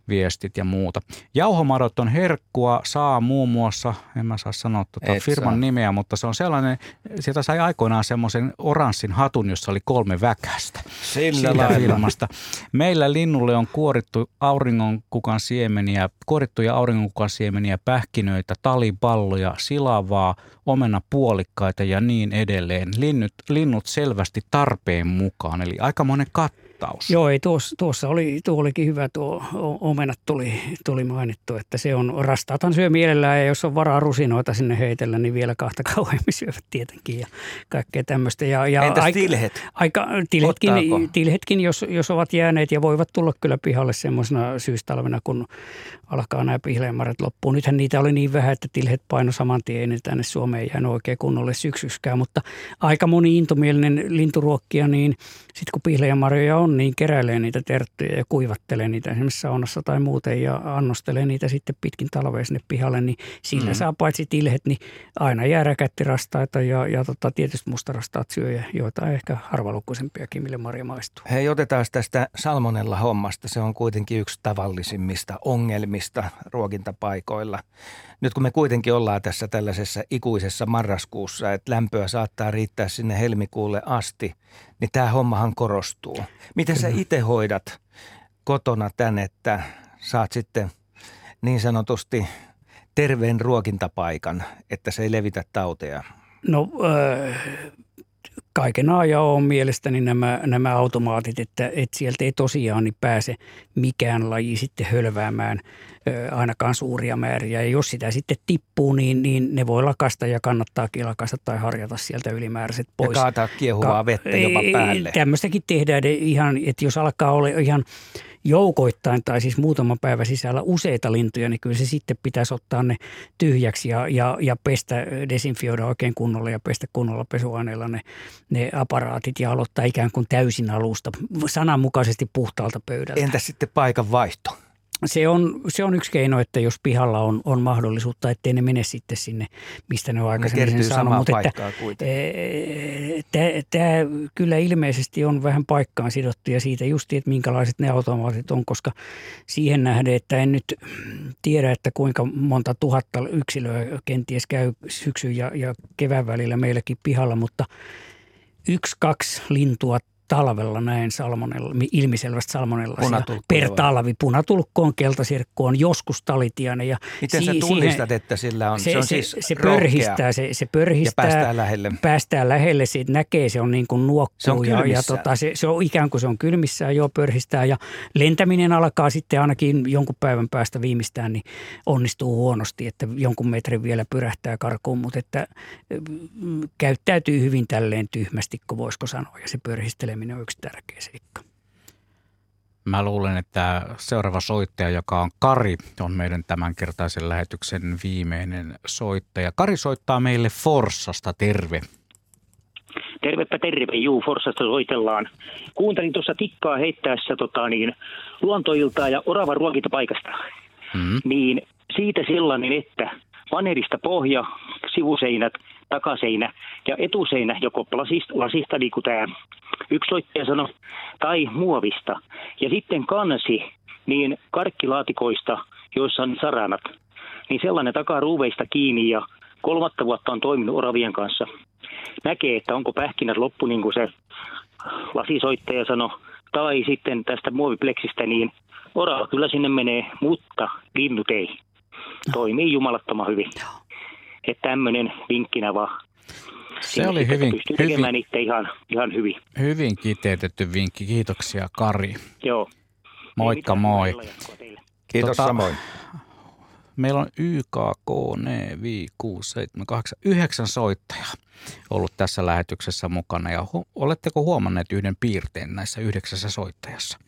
viestit ja muuta. Jauhomadot on herkkua, saa muun muassa, en mä saa sanoa tuota firman saa. nimeä, mutta se on sellainen, sieltä sai aikoinaan semmoisen oranssin hatun, jossa oli kolme väkästä. Sillä firmasta. Meillä linnulle on kuorittu auringonkukan siemeniä, kuorittuja auringonkukan siemeniä, pähkinöitä, talipalloja, silavaa, omenapuolikkaita ja niin edelleen. Linnut, linnut selvästi tarpeen mukaan, eli aika monen katto kattaus. Joo, ei, tuossa, tuossa oli, tuo olikin hyvä, tuo omenat tuli, tuli mainittu, että se on, rastaatan syö mielellään ja jos on varaa rusinoita sinne heitellä, niin vielä kahta kauemmin syövät tietenkin ja kaikkea tämmöistä. Ja, ja Entäs aika, tilhet? Aika, tilhetkin, tilhetkin jos, jos ovat jääneet ja voivat tulla kyllä pihalle semmoisena syystalvena, kun alkaa nämä pihleenmarjat loppuun. Nythän niitä oli niin vähän, että tilhet paino saman tien, ei tänne Suomeen jäänyt oikein kunnolle syksyskään, mutta aika moni intomielinen linturuokkia, niin sitten kun pihleenmarjoja on, niin keräilee niitä terttuja ja kuivattelee niitä esimerkiksi saunassa tai muuten ja annostelee niitä sitten pitkin talvea sinne pihalle, niin sillä mm. saa paitsi tilhet, niin aina jääräkättirastaita ja, ja tota, tietysti mustarastaat syöjä, joita ehkä harvalukkuisempiakin, mille marja maistuu. Hei, otetaan tästä salmonella hommasta. Se on kuitenkin yksi tavallisimmista ongelmista ruokintapaikoilla. Nyt kun me kuitenkin ollaan tässä tällaisessa ikuisessa marraskuussa, että lämpöä saattaa riittää sinne helmikuulle asti, niin tämä hommahan korostuu. Miten sä itse hoidat kotona tän, että saat sitten niin sanotusti terveen ruokintapaikan, että se ei levitä tauteja? No äh, kaiken ajan on mielestäni nämä, nämä automaatit, että, että sieltä ei tosiaan niin pääse mikään laji sitten hölväämään ö, ainakaan suuria määriä. Ja jos sitä sitten tippuu, niin, niin ne voi lakasta ja kannattaakin lakasta tai harjata sieltä ylimääräiset pois. Ja kaataa kiehuvaa vettä jopa päälle. Tämmöistäkin tehdään ihan, että jos alkaa olla ihan joukoittain tai siis muutama päivä sisällä useita lintuja, niin kyllä se sitten pitäisi ottaa ne tyhjäksi ja, ja, ja pestä, desinfioida oikein kunnolla ja pestä kunnolla pesuaineella ne, ne aparaatit ja aloittaa ikään kuin täysin alusta sananmukaisesti puhtaalta pöydältä. Entä sitten paikan vaihto? Se on, se on yksi keino, että jos pihalla on, on mahdollisuutta, ettei ne mene sitten sinne, mistä ne on aikaisemmin sen saanut. Mutta että, tämä kyllä ilmeisesti on vähän paikkaan sidottu ja siitä just, että minkälaiset ne automaatit on, koska siihen nähden, että en nyt tiedä, että kuinka monta tuhatta yksilöä kenties käy syksyn ja, ja kevään välillä meilläkin pihalla, mutta yksi, kaksi lintua talvella näin salmonella, ilmiselvästi salmonella per talvi. Punatulkko on, keltasirkko on, joskus talitiainen. Ja Miten si- sä tunnistat, että sillä on? Se, se on siis se, se pörhistää, se, se pörhistää. Ja päästään lähelle. Päästään lähelle, siitä näkee, se on niin kuin nuokkuu. Se on ja, ja tota, se, se, on ikään kuin se on kylmissään, joo pörhistää. Ja lentäminen alkaa sitten ainakin jonkun päivän päästä viimeistään, niin onnistuu huonosti, että jonkun metrin vielä pyrähtää karkuun, mutta että mm, käyttäytyy hyvin tälleen tyhmästi, kun voisiko sanoa, ja se pörhistelee kuunteleminen on yksi tärkeä seikka. Mä luulen, että seuraava soittaja, joka on Kari, on meidän tämänkertaisen lähetyksen viimeinen soittaja. Kari soittaa meille Forssasta, terve. Tervepä terve, juu, Forssasta soitellaan. Kuuntelin tuossa tikkaa heittäessä tota, niin, luontoiltaa ja oravan ruokintapaikasta. Mm. Niin siitä sellainen, että vanerista pohja, sivuseinät, takaseinä ja etuseinä joko lasista, lasista niin kuin tämä yksi soittaja sanoi, tai muovista. Ja sitten kansi, niin karkkilaatikoista, joissa on saranat, niin sellainen takaa ruuveista kiinni ja kolmatta vuotta on toiminut oravien kanssa. Näkee, että onko pähkinät loppu, niin kuin se lasisoittaja sanoi, tai sitten tästä muovipleksistä, niin orava kyllä sinne menee, mutta linnut ei. Toimii jumalattoman hyvin. Että tämmöinen vinkkinä vaan se oli hyvin, pystyy tekemään hyvin, itse ihan, ihan hyvin. Hyvin kiteytetty vinkki. Kiitoksia Kari. Joo. Moikka moi. Kiitos tota, samoin. Meillä on YKK, ne 5, 6, 7, 8, 9 soittajaa ollut tässä lähetyksessä mukana. Ja hu- oletteko huomanneet yhden piirteen näissä yhdeksässä soittajassa?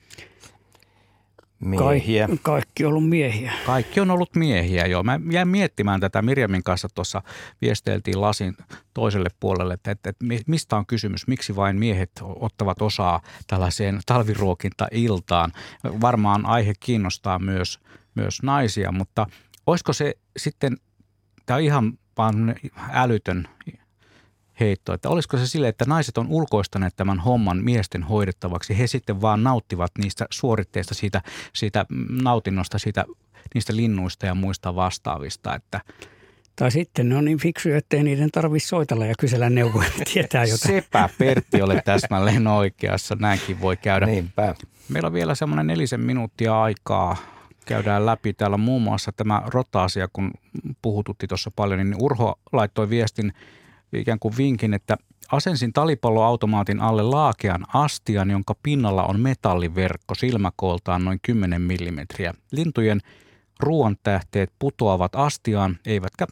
Miehiä. Kaik, kaikki on ollut miehiä. Kaikki on ollut miehiä, joo. Mä jäin miettimään tätä Mirjamin kanssa tuossa viesteltiin lasin toiselle puolelle, että, että, että mistä on kysymys, miksi vain miehet ottavat osaa tällaiseen talviruokinta-iltaan. Varmaan aihe kiinnostaa myös, myös naisia, mutta olisiko se sitten, tämä on ihan vaan älytön heitto, että olisiko se sille, että naiset on ulkoistaneet tämän homman miesten hoidettavaksi. He sitten vaan nauttivat niistä suoritteista, siitä, siitä nautinnosta, siitä, niistä linnuista ja muista vastaavista, että tai sitten ne on niin fiksuja, ettei niiden tarvitse soitella ja kysellä neuvoja, tietää jotain. Sepä Pertti ole täsmälleen oikeassa, näinkin voi käydä. Niinpä. Meillä on vielä semmoinen nelisen minuuttia aikaa. Käydään läpi täällä muun muassa tämä rota-asia, kun puhututti tuossa paljon, niin Urho laittoi viestin ikään kuin vinkin, että asensin talipalloautomaatin alle laakean astian, jonka pinnalla on metalliverkko silmäkooltaan noin 10 mm. Lintujen ruoantähteet putoavat astiaan, eivätkä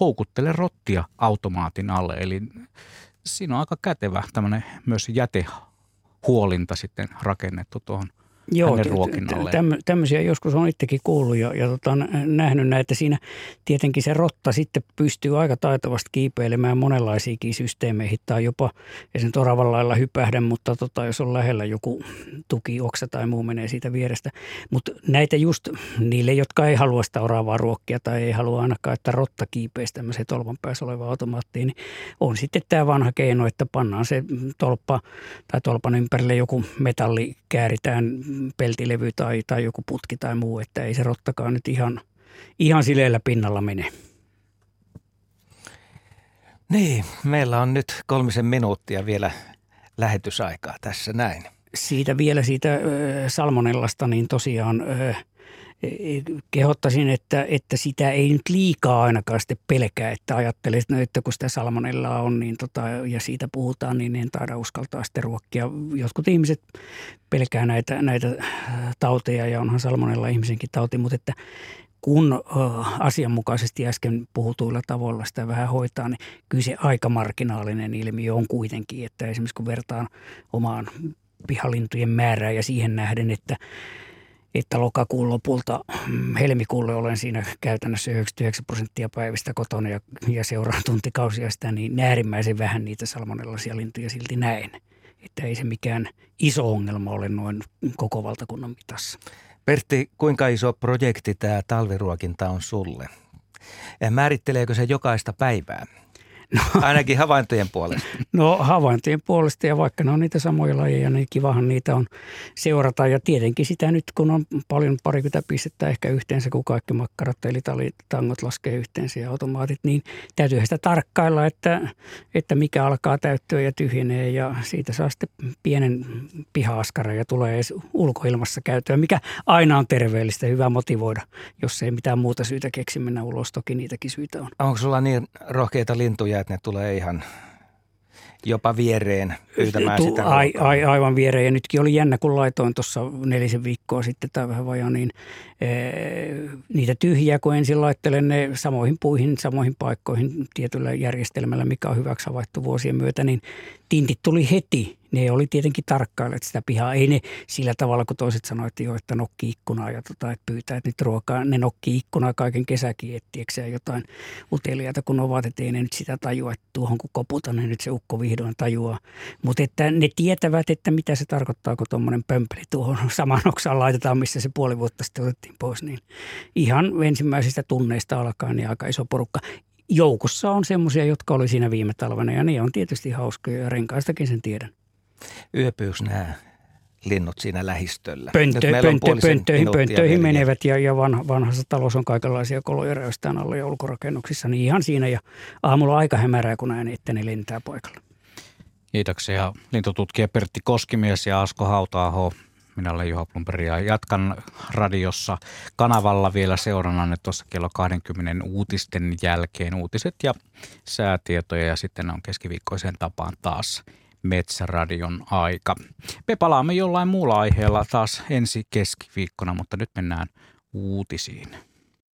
houkuttele rottia automaatin alle. Eli siinä on aika kätevä tämmöinen myös jätehuolinta sitten rakennettu tuohon Joo, hänen ruokinnalle. tämmöisiä joskus on itsekin kuullut ja, ja tota, nähnyt näitä. Siinä tietenkin se rotta sitten pystyy aika taitavasti kiipeilemään monenlaisiinkin systeemeihin tai jopa ei sen oravan lailla hypähdä, mutta tota, jos on lähellä joku tuki, oksa tai muu menee siitä vierestä. Mutta näitä just niille, jotka ei halua sitä oravaa ruokkia tai ei halua ainakaan, että rotta kiipeisi tämmöiseen tolpan päässä oleva automaattiin, niin on sitten tämä vanha keino, että pannaan se tolppa tai tolpan ympärille joku metalli kääritään peltilevy tai, tai joku putki tai muu, että ei se rottakaan nyt ihan, ihan sileellä pinnalla mene. Niin, meillä on nyt kolmisen minuuttia vielä lähetysaikaa tässä näin. Siitä vielä siitä salmonellasta, niin tosiaan kehottaisin, että, että sitä ei nyt liikaa ainakaan sitten pelkää, että ajattelee, että kun sitä salmonellaa on niin tota, ja siitä puhutaan, niin en taida uskaltaa sitten ruokkia. Jotkut ihmiset pelkää näitä, näitä tauteja ja onhan salmonella ihmisenkin tauti, mutta että kun asianmukaisesti äsken puhutuilla tavoilla sitä vähän hoitaa, niin kyllä se aika marginaalinen ilmiö on kuitenkin, että esimerkiksi kun vertaan omaan pihalintujen määrää ja siihen nähden, että että lokakuun lopulta mm, helmikuulle olen siinä käytännössä 99 prosenttia päivistä kotona ja, ja seuraan tuntikausia sitä, niin äärimmäisen vähän niitä salmonellaisia lintuja silti näen. Että ei se mikään iso ongelma ole noin koko valtakunnan mitassa. Pertti, kuinka iso projekti tämä talviruokinta on sulle? Määritteleekö se jokaista päivää? No, Ainakin havaintojen puolesta. No havaintojen puolesta ja vaikka ne on niitä samoja lajeja, niin kivahan niitä on seurata. Ja tietenkin sitä nyt, kun on paljon parikymmentä pistettä ehkä yhteensä, kun kaikki makkarat eli tangot laskee yhteensä ja automaatit, niin täytyy sitä tarkkailla, että, että mikä alkaa täyttyä ja tyhjenee. Ja siitä saa sitten pienen piha ja tulee edes ulkoilmassa käytöä, mikä aina on terveellistä, hyvä motivoida, jos ei mitään muuta syytä keksi mennä ulos. Toki niitäkin syitä on. Onko sulla niin rohkeita lintuja, että ne tulee ihan jopa viereen pyytämään tu, sitä ai, ai, aivan viereen. Ja nytkin oli jännä, kun laitoin tuossa nelisen viikkoa sitten tai vähän vajaa, niin e, niitä tyhjiä, kun ensin laittelen ne samoihin puihin, samoihin paikkoihin tietyllä järjestelmällä, mikä on hyväksi havaittu vuosien myötä, niin tintit tuli heti ne oli tietenkin tarkkailleet sitä pihaa. Ei ne sillä tavalla, kun toiset sanoivat, että että nokki ikkunaa ja tota, että pyytää, että nyt ruokaa. Ne nokki ikkunaa kaiken kesäkin, että jotain uteliaita kun ovat, että ei ne nyt sitä tajua, että tuohon kun koputan, niin nyt se ukko vihdoin tajuaa. Mutta että ne tietävät, että mitä se tarkoittaa, kun tuommoinen pömpeli tuohon samaan oksaan laitetaan, missä se puoli vuotta sitten otettiin pois. Niin ihan ensimmäisistä tunneista alkaen niin aika iso porukka joukossa on semmoisia, jotka oli siinä viime talvena ja ne on tietysti hauskoja ja renkaistakin sen tiedän. Yöpyys nämä linnut siinä lähistöllä. Pönttö, pönttö, pönttöihin, pönttöihin menevät ja, ja vanha, vanhassa talossa on kaikenlaisia koloja räystään alla ja ulkorakennuksissa, niin ihan siinä ja aamulla aika hämärää, kun näen, että ne lentää paikalla. Kiitoksia lintututkija Pertti Koskimies ja Asko Hautaaho. Minä olen Juha Plumperi ja jatkan radiossa kanavalla vielä seurannanne tuossa kello 20 uutisten jälkeen. Uutiset ja säätietoja ja sitten on keskiviikkoiseen tapaan taas Metsäradion aika. Me palaamme jollain muulla aiheella taas ensi keskiviikkona, mutta nyt mennään uutisiin.